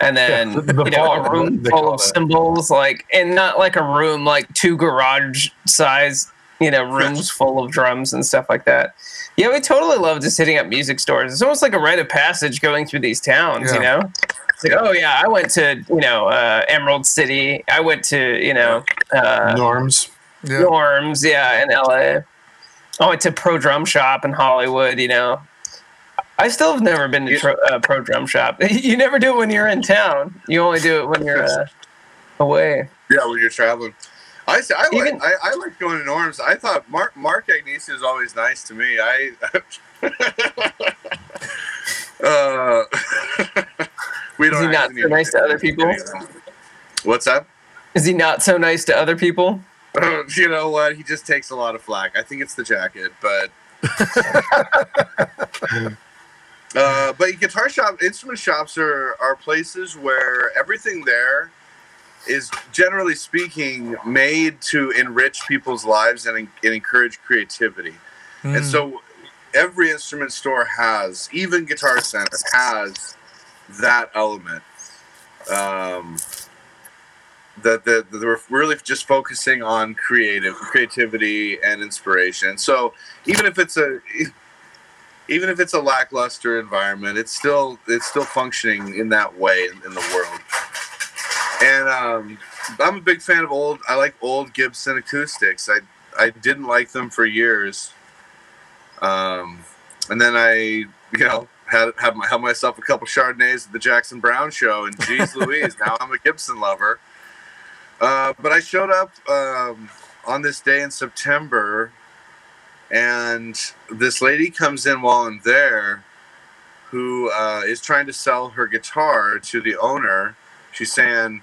Speaker 3: And then
Speaker 6: Yeah, the- the
Speaker 3: you know, a room full of cymbals, like and not like a room like two garage size, you know, rooms full of drums and stuff like that. Yeah, we totally love just hitting up music stores. It's almost like a rite of passage going through these towns, you know? It's like, oh yeah, I went to, you know, uh, Emerald City. I went to, you know, uh,
Speaker 4: Norms.
Speaker 1: Yeah.
Speaker 3: Norms, yeah, in LA. I went to Pro Drum Shop in Hollywood, you know. I still have never been to tro- uh, Pro Drum Shop. [LAUGHS] you never do it when you're in town. You only do it when you're uh, away.
Speaker 5: Yeah, when you're traveling. I say- I like
Speaker 3: Even-
Speaker 5: I, I like going to Norms. I thought Mark Mark Agnesi is always nice to me. I [LAUGHS] uh, [LAUGHS] we don't.
Speaker 3: Is he not so nice to other people?
Speaker 5: What's that?
Speaker 3: Is he not so nice to other people?
Speaker 5: you know what? He just takes a lot of flack. I think it's the jacket, but. Uh, but guitar shop, instrument shops are are places where everything there is generally speaking made to enrich people's lives and, and encourage creativity.
Speaker 1: Mm.
Speaker 5: And so every instrument store has, even Guitar Center has that element. Um, that that that they're really just focusing on creative creativity and inspiration. So even if it's a even if it's a lackluster environment, it's still it's still functioning in that way in, in the world. And um, I'm a big fan of old. I like old Gibson acoustics. I I didn't like them for years. Um, and then I, you know, had had, my, had myself a couple Chardonnays at the Jackson Browne show, and geez [LAUGHS] Louise, now I'm a Gibson lover. Uh, but I showed up um, on this day in September, and this lady comes in while I'm there, who uh, is trying to sell her guitar to the owner. She's saying,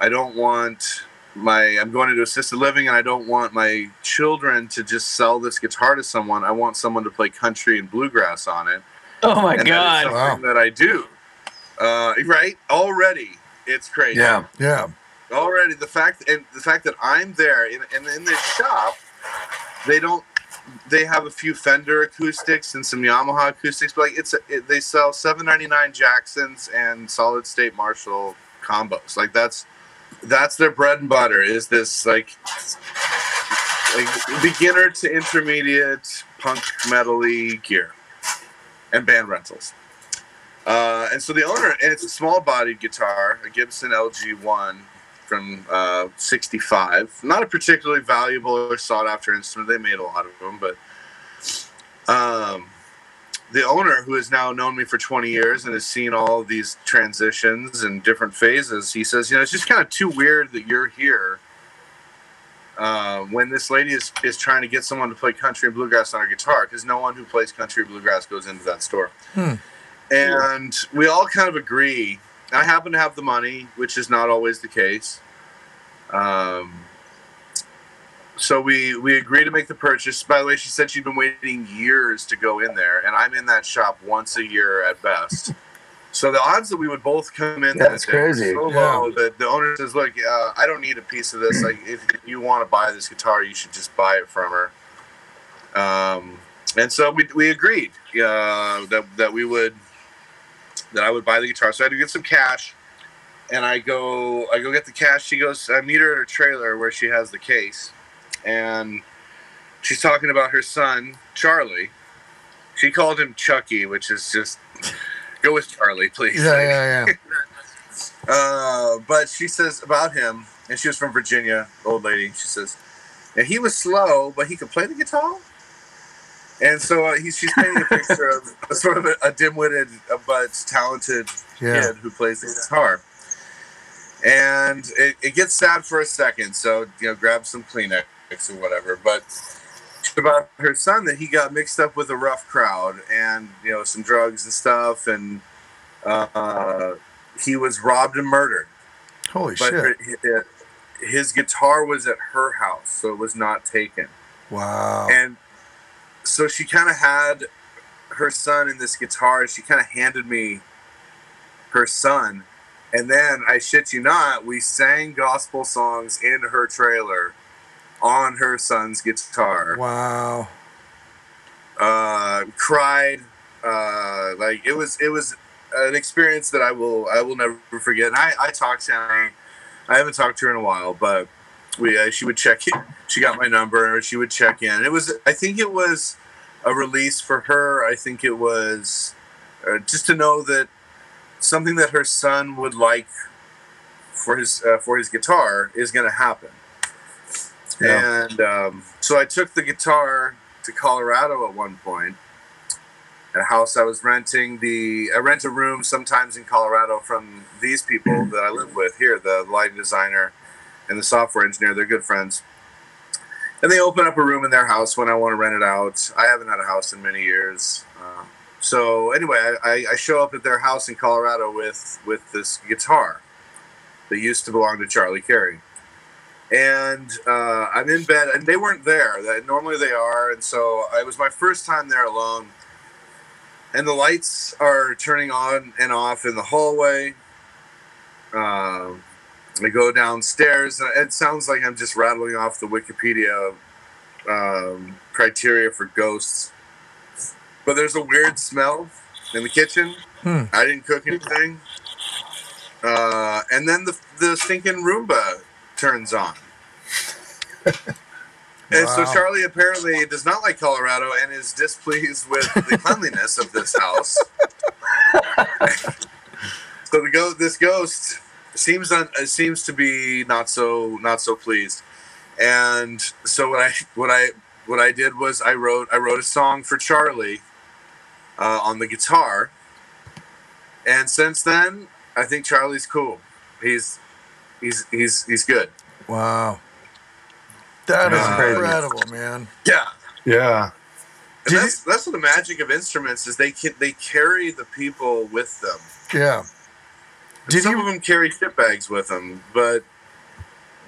Speaker 5: "I don't want." my I'm going into assisted living and I don't want my children to just sell this guitar to someone. I want someone to play country and bluegrass on it.
Speaker 3: Oh my
Speaker 5: and that is
Speaker 3: god.
Speaker 5: something that I do. Uh, right? Already it's crazy.
Speaker 2: Yeah.
Speaker 1: yeah.
Speaker 5: Already the fact and the fact that I'm there in and in this shop, they don't they have a few Fender acoustics and some Yamaha acoustics, but like it's a, it, they sell 799 Jacksons and solid state Marshall combos. Like that's that's their bread and butter is this like like beginner to intermediate punk metally gear and band rentals. Uh, and so the owner, and it's a small bodied guitar, a Gibson LG1 from uh, 65. Not a particularly valuable or sought after instrument. They made a lot of them, but um, the owner, who has now known me for 20 years and has seen all of these transitions and different phases, he says, you know, it's just kind of too weird that you're here uh, when this lady is, is trying to get someone to play country and bluegrass on her guitar because no one who plays country bluegrass goes into that store.
Speaker 1: Hmm.
Speaker 5: And we all kind of agree. I happen to have the money, which is not always the case. Um, so we we agree to make the purchase. By the way, she said she'd been waiting years to go in there, and I'm in that shop once a year at best. So the odds that we would both come in
Speaker 2: That's
Speaker 5: that day were
Speaker 2: crazy.
Speaker 5: so
Speaker 1: Yeah.
Speaker 5: low that the owner says, "Look, uh, I don't need a piece of this. Like, if you want to buy this guitar, you should just buy it from her." Um, and so we we agreed uh, that that we would that I would buy the guitar. So I had to get some cash, and I go I go get the cash. She goes, I meet her at her trailer where she has the case, and she's talking about her son Charlie. She called him Chucky, which is just go with Charlie, please.
Speaker 1: Yeah, yeah, yeah. [LAUGHS]
Speaker 5: Uh, but she says about him, and she was from Virginia, old lady. She says, and he was slow, but he could play the guitar. And so uh, he's, she's painting a picture of [LAUGHS] a sort of a, a dim-witted uh, but talented
Speaker 1: Yeah.
Speaker 5: kid who plays the guitar. And it, it gets sad for a second, so you know, grab some Kleenex or whatever. But about her son that he got mixed up with a rough crowd and you know some drugs and stuff, and uh, he was robbed and murdered.
Speaker 1: Holy
Speaker 5: But
Speaker 1: shit!
Speaker 5: her- hi- his guitar was at her house, so it was not taken.
Speaker 1: Wow.
Speaker 5: And so she kind of had her son in this guitar, and she kind of handed me her son. And then, I shit you not, we sang gospel songs in her trailer on her son's guitar.
Speaker 1: Wow.
Speaker 5: Uh, cried. Uh, like it was, it was an experience that I will, I will never forget. And I, I talked to her. I haven't talked to her in a while, but we, uh, she would check in. She got my number. And she would check in. It was, I think it was a release for her. I think it was uh, just to know that something that her son would like for his uh, for his guitar is going to happen.
Speaker 1: Yeah.
Speaker 5: And um, so I took the guitar to Colorado at one point, at a house I was renting. The I rent a room sometimes in Colorado from these people that I live with here, the lighting designer and the software engineer. They're good friends. And they open up a room in their house when I want to rent it out. I haven't had a house in many years. Uh, so anyway, I, I show up at their house in Colorado with with this guitar that used to belong to Charley Carey. And uh, I'm in bed, and they weren't there. That normally they are, and so it was my first time there alone. And the lights are turning on and off in the hallway. Um, I go downstairs, and it sounds like I'm just rattling off the Wikipedia um, criteria for ghosts. But there's a weird smell in the kitchen.
Speaker 1: Hmm.
Speaker 5: I didn't cook anything. Uh, and then the, the stinking Roomba turns on. [LAUGHS] And so Charlie apparently does not like Colorado and is displeased with the [LAUGHS] cleanliness of this house. [LAUGHS] so the go this ghost seems un, uh, seems to be not so not so pleased. And so what I what I what I did was I wrote I wrote a song for Charlie uh, on the guitar. And since then, I think Charlie's cool. He's he's he's he's good.
Speaker 1: Wow. That is
Speaker 5: That's crazy.
Speaker 1: incredible, man.
Speaker 5: Yeah.
Speaker 4: Yeah.
Speaker 5: And that's that's what the magic of instruments is. They can they carry the people with them.
Speaker 1: Yeah. Did
Speaker 5: Some
Speaker 1: you-
Speaker 5: of them carry shit bags with them, but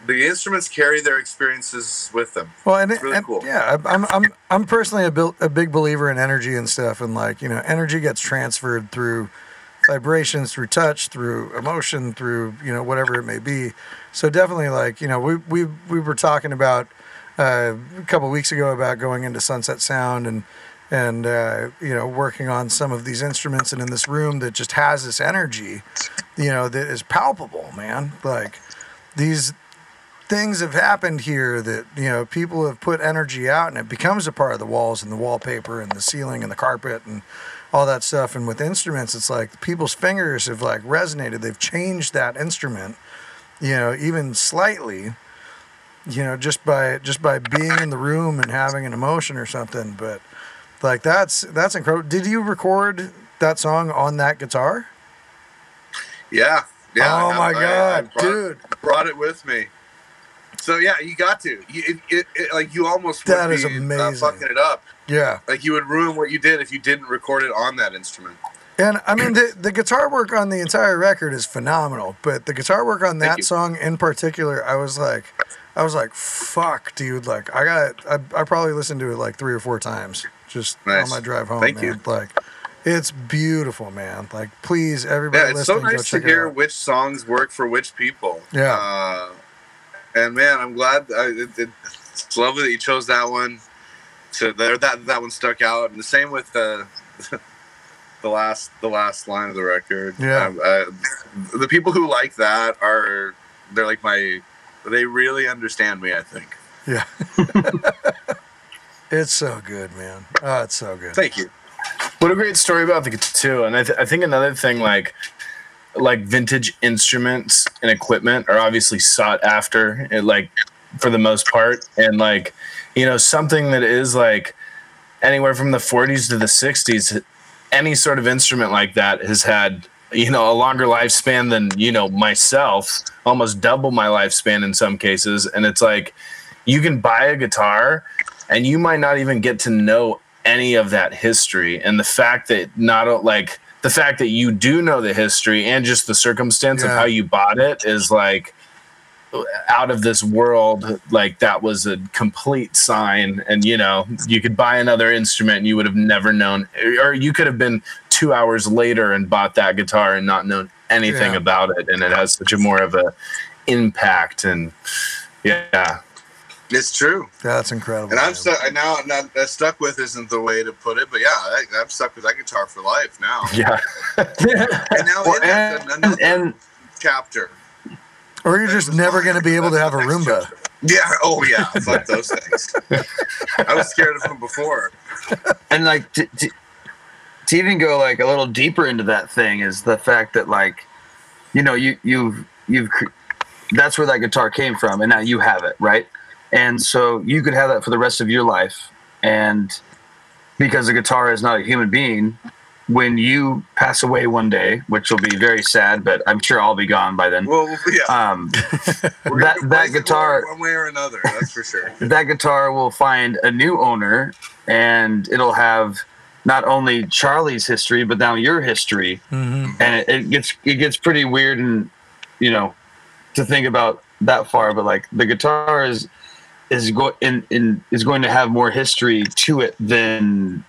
Speaker 5: the instruments carry their experiences with them.
Speaker 1: Well, and,
Speaker 5: It's really
Speaker 1: and-
Speaker 5: cool.
Speaker 1: yeah, I'm I'm I'm personally a, bil- a big believer in energy and stuff, and like you know, energy gets transferred through vibrations, through touch, through emotion, through you know whatever it may be. So definitely, like you know, we we we were talking about uh, a couple weeks ago about going into Sunset Sound and and uh, you know working on some of these instruments and in this room that just has this energy, you know, that is palpable, man. Like these things have happened here that you know people have put energy out and it becomes a part of the walls and the wallpaper and the ceiling and the carpet and all that stuff. And with instruments it's like people's fingers have like resonated. They've changed that instrument you know even slightly you know just by just by being in the room and having an emotion or something. But like that's that's incredible did you record that song on that guitar
Speaker 5: Yeah. Yeah.
Speaker 1: Oh my
Speaker 5: I- I
Speaker 1: god
Speaker 5: brought,
Speaker 1: dude
Speaker 5: Brought it with me. So yeah, you got to. You, it, it, it, like you almost
Speaker 1: That is
Speaker 5: be, uh,
Speaker 1: amazing.
Speaker 5: fucking it up.
Speaker 1: yeah
Speaker 5: Like you would ruin what you did if you didn't record it on that instrument.
Speaker 1: And I mean, the, the guitar work on the entire record is phenomenal, but the guitar work on that song in particular, I was like, I was like, fuck, dude. Like, I got, I, I probably listened to it like three or four times just on my drive home.
Speaker 5: Thank
Speaker 1: man.
Speaker 5: you.
Speaker 1: Like, it's beautiful, man. Like, please, everybody
Speaker 5: Yeah, it's so nice to hear which songs work for which people.
Speaker 1: Yeah.
Speaker 5: Uh, and man, I'm glad. I, it, it, it's lovely that you chose that one. To there, that that one stuck out, and the same with the [LAUGHS] the last the last line of the record.
Speaker 1: Yeah.
Speaker 5: Um, uh, the people who like that are they're like my. They really understand me. I think.
Speaker 1: Yeah. [LAUGHS] it's so good, man. Oh, it's so good.
Speaker 5: Thank you.
Speaker 4: What a great story about the too. And I, th- I think another thing, like like vintage instruments and equipment are obviously sought after, eh, like for the most part, and like you know something that is like anywhere from the 40s to the 60s, any sort of instrument like that has had you know a longer lifespan than you know myself, almost double my lifespan in some cases, and it's like you can buy a guitar and you might not even get to know any of that history. And the fact that not like the fact that you do know the history and just the circumstance of how you bought it is like out of this world like that was a complete sign. And you know you could buy another instrument and you would have never known or you could have been two hours later and bought that guitar and not known anything
Speaker 1: Yeah.
Speaker 4: about it. And it has such a more of a impact and yeah
Speaker 5: It's true.
Speaker 1: That's incredible.
Speaker 5: And I'm stuck. Now not uh, stuck with isn't the way to put it, but yeah, I, I'm stuck with that guitar for life now. [LAUGHS]
Speaker 4: yeah [LAUGHS]
Speaker 5: And now
Speaker 2: Well,
Speaker 5: it has
Speaker 2: and,
Speaker 5: another
Speaker 2: and
Speaker 5: chapter.
Speaker 1: Or you're just never going to be able to have a Roomba.
Speaker 5: chapter. Yeah. Oh yeah. Fuck those things. I was scared of them before.
Speaker 2: and like to, to, to even go like a little deeper into that thing is the fact that like you know you you've you've cr- that's where that guitar came from and now you have it right and so you could have that for the rest of your life and because the guitar is not a human being when you pass away one day which will be very sad but i'm sure i'll be gone by then
Speaker 5: Well, yeah.
Speaker 2: um [LAUGHS] that that guitar
Speaker 5: one way or another. That's for sure. [LAUGHS]
Speaker 2: that guitar will find a new owner and it'll have not only Charlie's history but now your history
Speaker 1: hmm
Speaker 2: and it, it gets it gets pretty weird and you know to think about that far but like the guitar is is going in, in is going to have more history to it than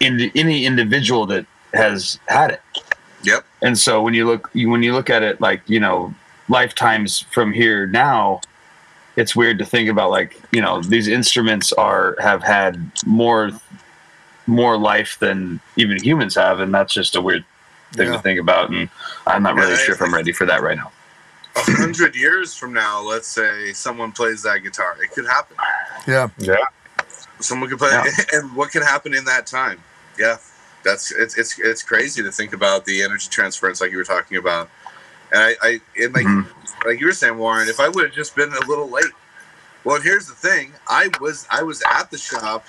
Speaker 2: in any individual that has had it
Speaker 5: Yep.
Speaker 2: and so when you look you, when you look at it like you know lifetimes from here now it's weird to think about like you know these instruments are have had more more life than even humans have and that's just a weird thing
Speaker 1: Yeah.
Speaker 2: to think about and i'm not really
Speaker 5: Yeah,
Speaker 2: sure if i'm ready for that right now
Speaker 5: A hundred years from now, let's say someone plays that guitar. It could happen.
Speaker 1: Yeah.
Speaker 4: yeah
Speaker 5: Someone could play,
Speaker 2: Yeah. [LAUGHS]
Speaker 5: and what can happen in that time? Yeah, that's it's it's it's crazy to think about the energy transference, like you were talking about. And I, I and like
Speaker 2: Mhm.
Speaker 5: like you were saying, Warren, if I would have just been a little late. Well, here's the thing: I was I was at the shop,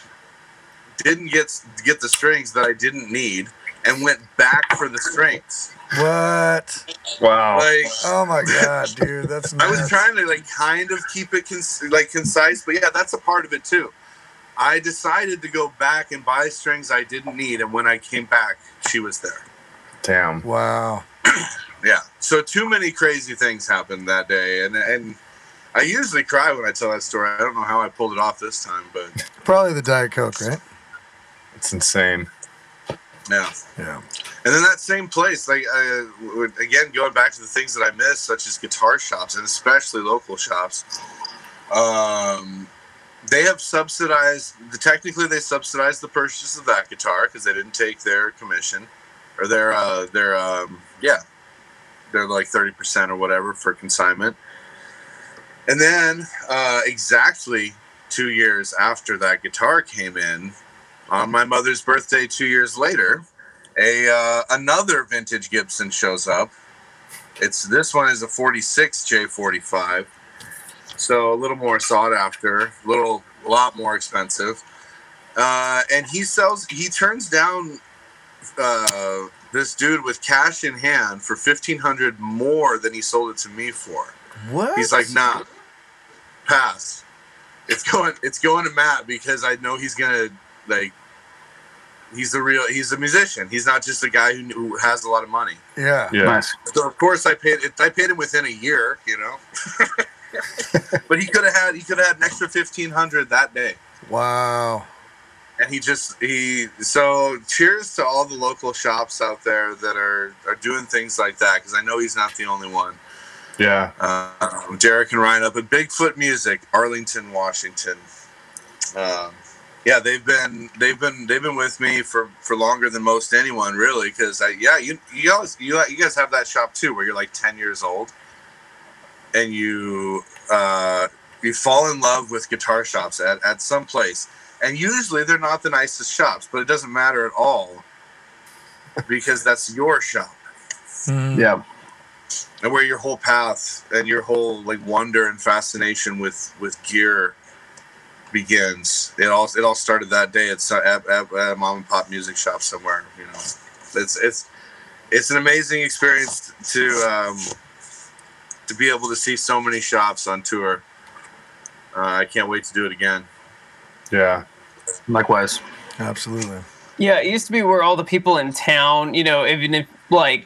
Speaker 5: didn't get get the strings that I didn't need, and went back for the strings.
Speaker 1: What?
Speaker 4: wow
Speaker 5: Like
Speaker 1: Oh my [LAUGHS] god, dude, that's.
Speaker 5: I was trying to like kind of keep it cons- like concise, but yeah, that's a part of it too. I decided to go back and buy strings I didn't need, and when I came back, she was there.
Speaker 4: damn
Speaker 1: Wow. [CLEARS THROAT]
Speaker 5: Yeah. So too many crazy things happened that day, and and I usually cry when I tell that story. I don't know how I pulled it off this time, but
Speaker 1: Probably the Diet Coke, right?
Speaker 4: it's insane
Speaker 5: yeah.
Speaker 1: Yeah.
Speaker 5: And then that same place, like uh, again, going back to the things that I miss, such as guitar shops and especially local shops. Um, they have subsidized. Technically, they subsidized the purchase of that guitar because they didn't take their commission or their uh, their um, yeah, they're like thirty percent or whatever for consignment. And then, uh, exactly two years after that guitar came in, on my mother's birthday, two years later, a uh, another vintage Gibson shows up. It's this one is a 46 J45, so a little more sought after, a little a lot more expensive. Uh, and he sells, he turns down uh, this dude with cash in hand for 1500 more than he sold it to me for.
Speaker 1: What?
Speaker 5: He's like, nah, pass. It's [LAUGHS] going. It's going to Matt because I know he's gonna like. He's the real. He's a musician. He's not just a guy who, who has a lot of money.
Speaker 1: Yeah.
Speaker 4: yeah
Speaker 2: nice
Speaker 5: So of course I paid. it. I paid him within a year. You know. [LAUGHS] but he could have had. He could have had an extra fifteen hundred that day.
Speaker 1: Wow.
Speaker 5: And he just he. So cheers to all the local shops out there that are are doing things like that because I know he's not the only one.
Speaker 4: yeah
Speaker 5: uh, Derek and Ryan up at Bigfoot Music, Arlington, Washington. Um, yeah, they've been they've been they've been with me for for longer than most anyone, really. Because I yeah, you you guys you, you guys have that shop too, where you're like ten years old, and you uh, you fall in love with guitar shops at at some place, and usually they're not the nicest shops, but it doesn't matter at all because that's your shop.
Speaker 1: Mhm.
Speaker 2: yeah
Speaker 5: and where your whole path and your whole like wonder and fascination with with gear begins. It all it all started that day at, at, at, at a mom and pop music shop somewhere. You know, it's it's it's an amazing experience to um, to be able to see so many shops on tour. Uh, I can't wait to do it again.
Speaker 4: Yeah.
Speaker 2: Likewise.
Speaker 1: Absolutely.
Speaker 3: Yeah, it used to be where all the people in town, you know, even if like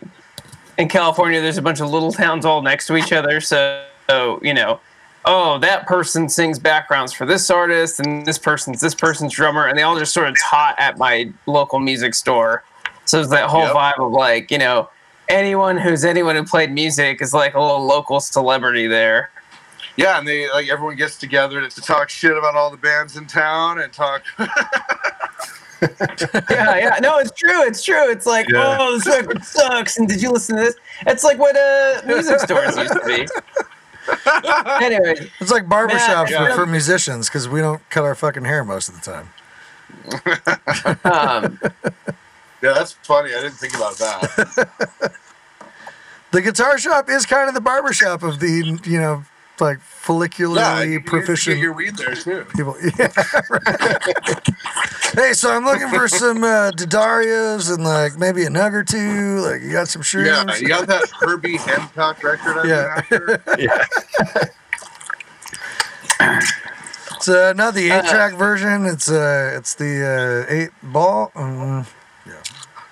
Speaker 3: in California, there's a bunch of little towns all next to each other. So, so, you know, oh, that person sings backgrounds for this artist, and this person's this person's drummer, and they all just sort of taught at my local music store. So it's that whole
Speaker 5: Yep.
Speaker 3: vibe of like, you know, anyone who's anyone who played music is like a little local celebrity there.
Speaker 5: Yeah, and they like everyone gets together to, to talk shit about all the bands in town and talk. [LAUGHS]
Speaker 3: yeah, yeah. No, it's true. It's true. It's like,
Speaker 4: Yeah.
Speaker 3: oh, this record sucks. And did you listen to this? It's like what uh, music stores used to be. [LAUGHS] anyway,
Speaker 1: It's like barbershops
Speaker 3: Matt,
Speaker 1: for, for musicians because we don't cut our fucking hair most of the time.
Speaker 3: um,
Speaker 5: yeah, that's funny. I didn't think about that. [LAUGHS]
Speaker 1: The guitar shop is kind of the barbershop of the, you know, like follicularly
Speaker 5: yeah,
Speaker 1: proficient
Speaker 5: get your weed there too.
Speaker 1: people. [LAUGHS] Yeah. right. hey, so I'm looking for some uh, D'Addarios and like maybe a nug or two. Like, you got some shrooms?
Speaker 5: Yeah, you got that Herbie Hancock record I've
Speaker 1: Yeah.
Speaker 5: after? [LAUGHS]
Speaker 4: Yeah.
Speaker 1: It's uh, not the eight track version. It's uh, it's the uh, eight ball. Mm,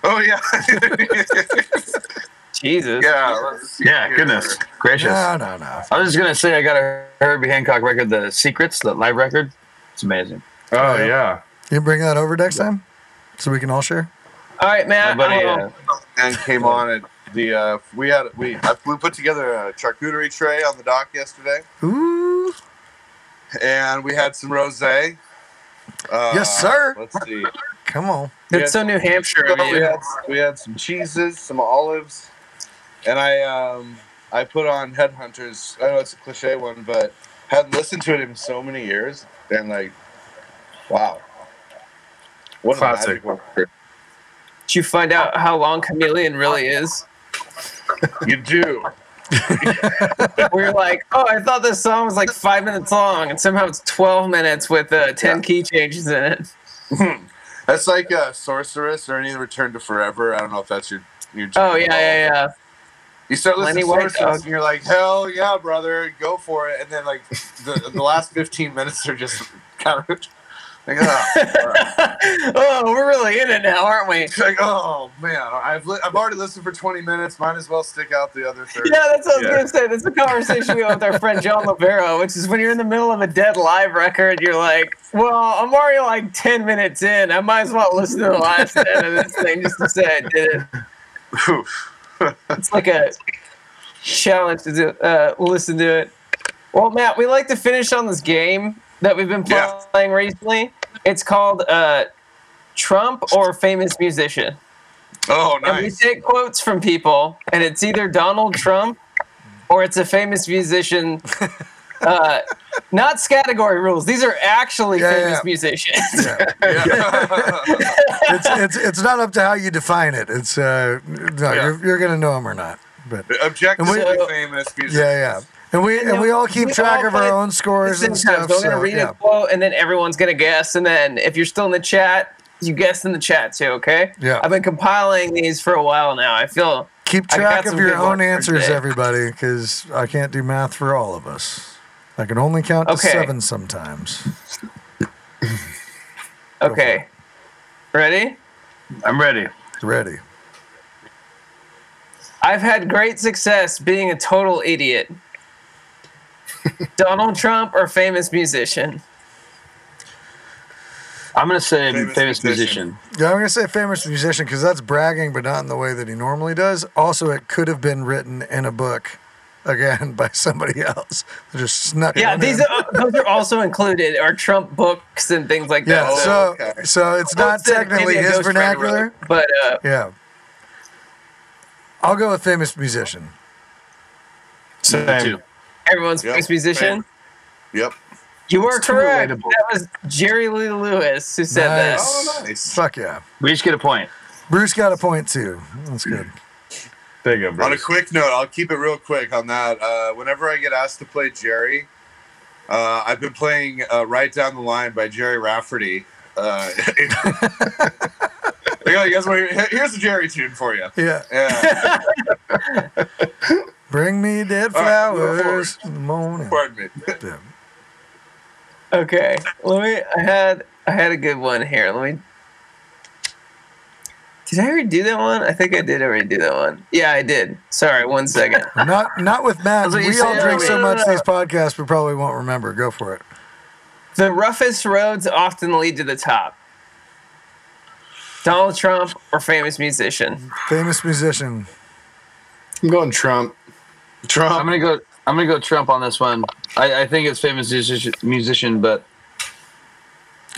Speaker 5: Oh yeah, [LAUGHS]
Speaker 3: Jesus.
Speaker 5: yeah. let's see
Speaker 2: Yeah,
Speaker 5: here.
Speaker 2: goodness gracious.
Speaker 1: no, no, no.
Speaker 2: I was just gonna say I got a Herbie Hancock record, The Secrets, the live record. It's amazing.
Speaker 4: Oh yeah.
Speaker 1: You bring that over next time so we can all share.
Speaker 3: All right,
Speaker 2: My
Speaker 3: Matt.
Speaker 2: buddy, uh.
Speaker 5: And came on at the uh, we had we I, we put together a charcuterie tray on the dock yesterday,
Speaker 1: Ooh,
Speaker 5: and we had some rosé. Uh,
Speaker 1: Yes, sir.
Speaker 5: Let's see.
Speaker 1: come on.
Speaker 3: It's so New Hampshire
Speaker 5: we had we had some cheeses, some olives, and I um I put on Headhunters. I know it's a cliche one, but hadn't listened to it in so many years, and like, wow, what
Speaker 4: Classic.
Speaker 5: a.
Speaker 3: Did you find out how long Chameleon really is?
Speaker 5: You do. [LAUGHS]
Speaker 3: We're like, oh, I thought this song was like five minutes long, and somehow it's 12 minutes with uh, 10
Speaker 5: Yeah.
Speaker 3: key changes in it.
Speaker 5: That's like uh, Sorceress or any Return to Forever. I don't know if that's your your.
Speaker 3: Oh, yeah, yeah, yeah.
Speaker 5: You start listening
Speaker 3: Lenny
Speaker 5: to
Speaker 3: White
Speaker 5: Sorceress
Speaker 3: Dog.
Speaker 5: and you're like, hell yeah, brother, go for it. And then like the the last 15 minutes are just [LAUGHS] kind of like, oh, [LAUGHS] all right.
Speaker 3: oh, we're really in it now, aren't we?
Speaker 5: It's like, oh man, I've li- I've already listened for 20 minutes. Might as well stick out the other 30.
Speaker 3: Yeah, that's what I was gonna say. That's a conversation we had with our friend John Lavero, which is when you're in the middle of a dead live record, you're like, "Well, I'm already like ten minutes in. I might as well listen to the last ten of this thing just to say I did it." [LAUGHS]
Speaker 5: Oof.
Speaker 3: It's like a challenge to do, uh, listen to it. Well, Matt, we like to finish on this game that we've been
Speaker 5: Yeah.
Speaker 3: playing recently. It's called uh, Trump or Famous Musician.
Speaker 5: Oh, nice.
Speaker 3: And we take quotes from people, and it's either Donald Trump or it's a famous musician. [LAUGHS] Uh, not category rules. These are actually
Speaker 1: Yeah,
Speaker 3: famous
Speaker 1: yeah.
Speaker 3: musicians.
Speaker 1: Yeah.
Speaker 5: Yeah. [LAUGHS]
Speaker 1: It's, it's it's not up to how you define it. It's uh no,
Speaker 5: Yeah.
Speaker 1: you're, you're gonna know them or not. But
Speaker 5: Objectively
Speaker 3: So-
Speaker 5: famous music.
Speaker 1: yeah, yeah. And we and we all keep
Speaker 3: We
Speaker 1: track
Speaker 3: all
Speaker 1: of our own scores and stuff.
Speaker 3: we're gonna read
Speaker 1: yeah.
Speaker 3: a quote, and then everyone's gonna guess. And then if you're still in the chat, you guess in the chat too. Okay.
Speaker 1: Yeah.
Speaker 3: I've been compiling these for a while now. I feel
Speaker 1: Keep track of your own answers, everybody, because I can't do math for all of us. I can only count to
Speaker 3: Okay.
Speaker 1: seven sometimes. [CLEARS THROAT]
Speaker 3: okay. Ready?
Speaker 2: I'm ready.
Speaker 1: Ready.
Speaker 3: I've had great success being a total idiot. [LAUGHS] Donald Trump or famous musician?
Speaker 2: I'm gonna say
Speaker 5: Famous
Speaker 2: famous,
Speaker 5: musician.
Speaker 2: musician.
Speaker 1: Yeah, I'm gonna say famous musician because that's bragging, but not in the way that he normally does. Also, it could have been written in a book, again [LAUGHS] by somebody else. They just snuck.
Speaker 3: Yeah,
Speaker 1: one
Speaker 3: these
Speaker 1: in.
Speaker 3: are, those are also included, are Trump books and things like
Speaker 1: Yeah,
Speaker 3: that.
Speaker 5: Oh,
Speaker 1: so
Speaker 5: okay.
Speaker 1: so it's not
Speaker 3: Quotes
Speaker 1: technically
Speaker 3: maybe
Speaker 1: his vernacular.
Speaker 3: wrote, but uh,
Speaker 1: Yeah. I'll go with famous musician.
Speaker 2: Same.
Speaker 4: Two.
Speaker 3: everyone's
Speaker 5: Yep,
Speaker 3: famous musician.
Speaker 5: same. Yep.
Speaker 3: You were correct.
Speaker 2: relatable.
Speaker 3: That was Jerry Lee Lewis who said that.
Speaker 5: Oh, nice.
Speaker 1: Fuck yeah.
Speaker 2: We each get a point.
Speaker 1: Bruce got a point too. That's good.
Speaker 4: There you go,
Speaker 5: On a quick note, I'll keep it real quick on that. Uh, whenever I get asked to play Jerry, uh, I've been playing uh, "Right Down the Line" by Gerry Rafferty. Uh, [LAUGHS] Yeah, you guys want to Here's a Jerry tune for you.
Speaker 1: Yeah.
Speaker 5: Yeah, [LAUGHS]
Speaker 1: Bring me dead
Speaker 5: All right, go
Speaker 1: flowers in the morning.
Speaker 5: pardon me.
Speaker 1: Yeah.
Speaker 3: Okay, let me. I had I had a good one here. Let me. Did I already do that one? I think I did already do that one. Yeah, I did. Sorry, one second. [LAUGHS]
Speaker 1: Not not with Matt.
Speaker 2: That's
Speaker 1: We all drink so
Speaker 3: earlier.
Speaker 1: much these podcasts we probably won't remember. Go for it.
Speaker 3: The roughest roads often lead to the top. Donald Trump or famous musician?
Speaker 1: Famous musician.
Speaker 4: I'm going Trump. Trump.
Speaker 2: I'm
Speaker 5: Trump.
Speaker 2: gonna go. I'm gonna go Trump on this one. I, I think it's famous musician, musician, but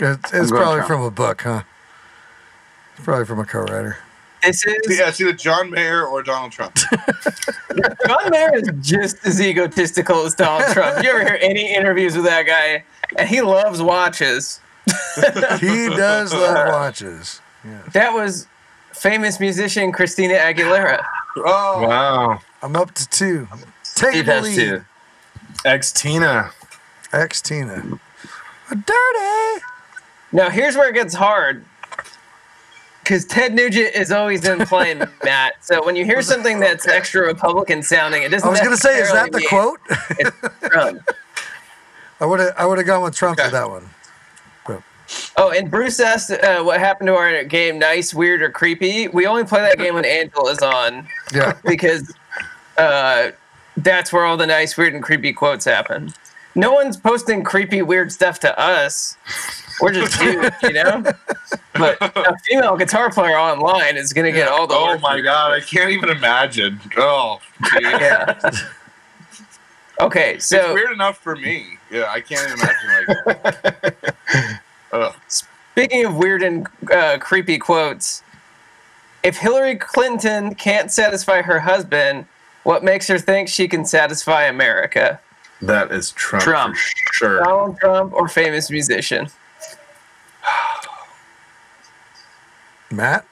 Speaker 1: It's, it's probably
Speaker 2: Trump.
Speaker 1: from a book, huh? It's probably from a co-writer.
Speaker 3: This is
Speaker 5: Yeah, it's either John Mayer or Donald Trump. [LAUGHS]
Speaker 3: John Mayer is just as egotistical as Donald Trump. You ever hear any interviews with that guy? And he loves watches. [LAUGHS]
Speaker 1: He does love [LAUGHS] watches.
Speaker 3: That was famous musician Christina Aguilera.
Speaker 5: Oh,
Speaker 4: Wow.
Speaker 1: I'm up to two. Take
Speaker 2: Steve
Speaker 1: the
Speaker 2: has
Speaker 1: lead.
Speaker 2: two.
Speaker 4: Ex Tina.
Speaker 1: Ex Tina. Dirty.
Speaker 3: Now here's where it gets hard. Because Ted Nugent is always in playing [LAUGHS] Matt. So when you hear something that's extra Republican sounding, it doesn't.
Speaker 1: I was gonna say, is that the
Speaker 3: necessarily
Speaker 1: quote?
Speaker 3: it's [LAUGHS] Trump.
Speaker 1: I would have I would have gone with Trump
Speaker 5: Okay.
Speaker 1: for that one.
Speaker 3: Oh, and Bruce asked uh, what happened to our game, nice, weird, or creepy. We only play that game when Angel is on
Speaker 1: Yeah. [LAUGHS]
Speaker 3: because uh, that's where all the nice, weird, and creepy quotes happen. No one's posting creepy, weird stuff to us. We're just [LAUGHS] dudes, you know. But a female guitar player online is gonna get all the.
Speaker 5: oh my God, I can't even imagine. Oh.
Speaker 3: Yeah. Okay,
Speaker 5: it's
Speaker 3: so
Speaker 5: weird enough for me. Yeah, I can't imagine like. [LAUGHS]
Speaker 3: Speaking of weird and uh, creepy quotes, if Hillary Clinton can't satisfy her husband, what makes her think she can satisfy America?
Speaker 4: That is Trump.
Speaker 2: Trump.
Speaker 4: For sure.
Speaker 3: Donald Trump or famous musician? [SIGHS]
Speaker 1: Matt?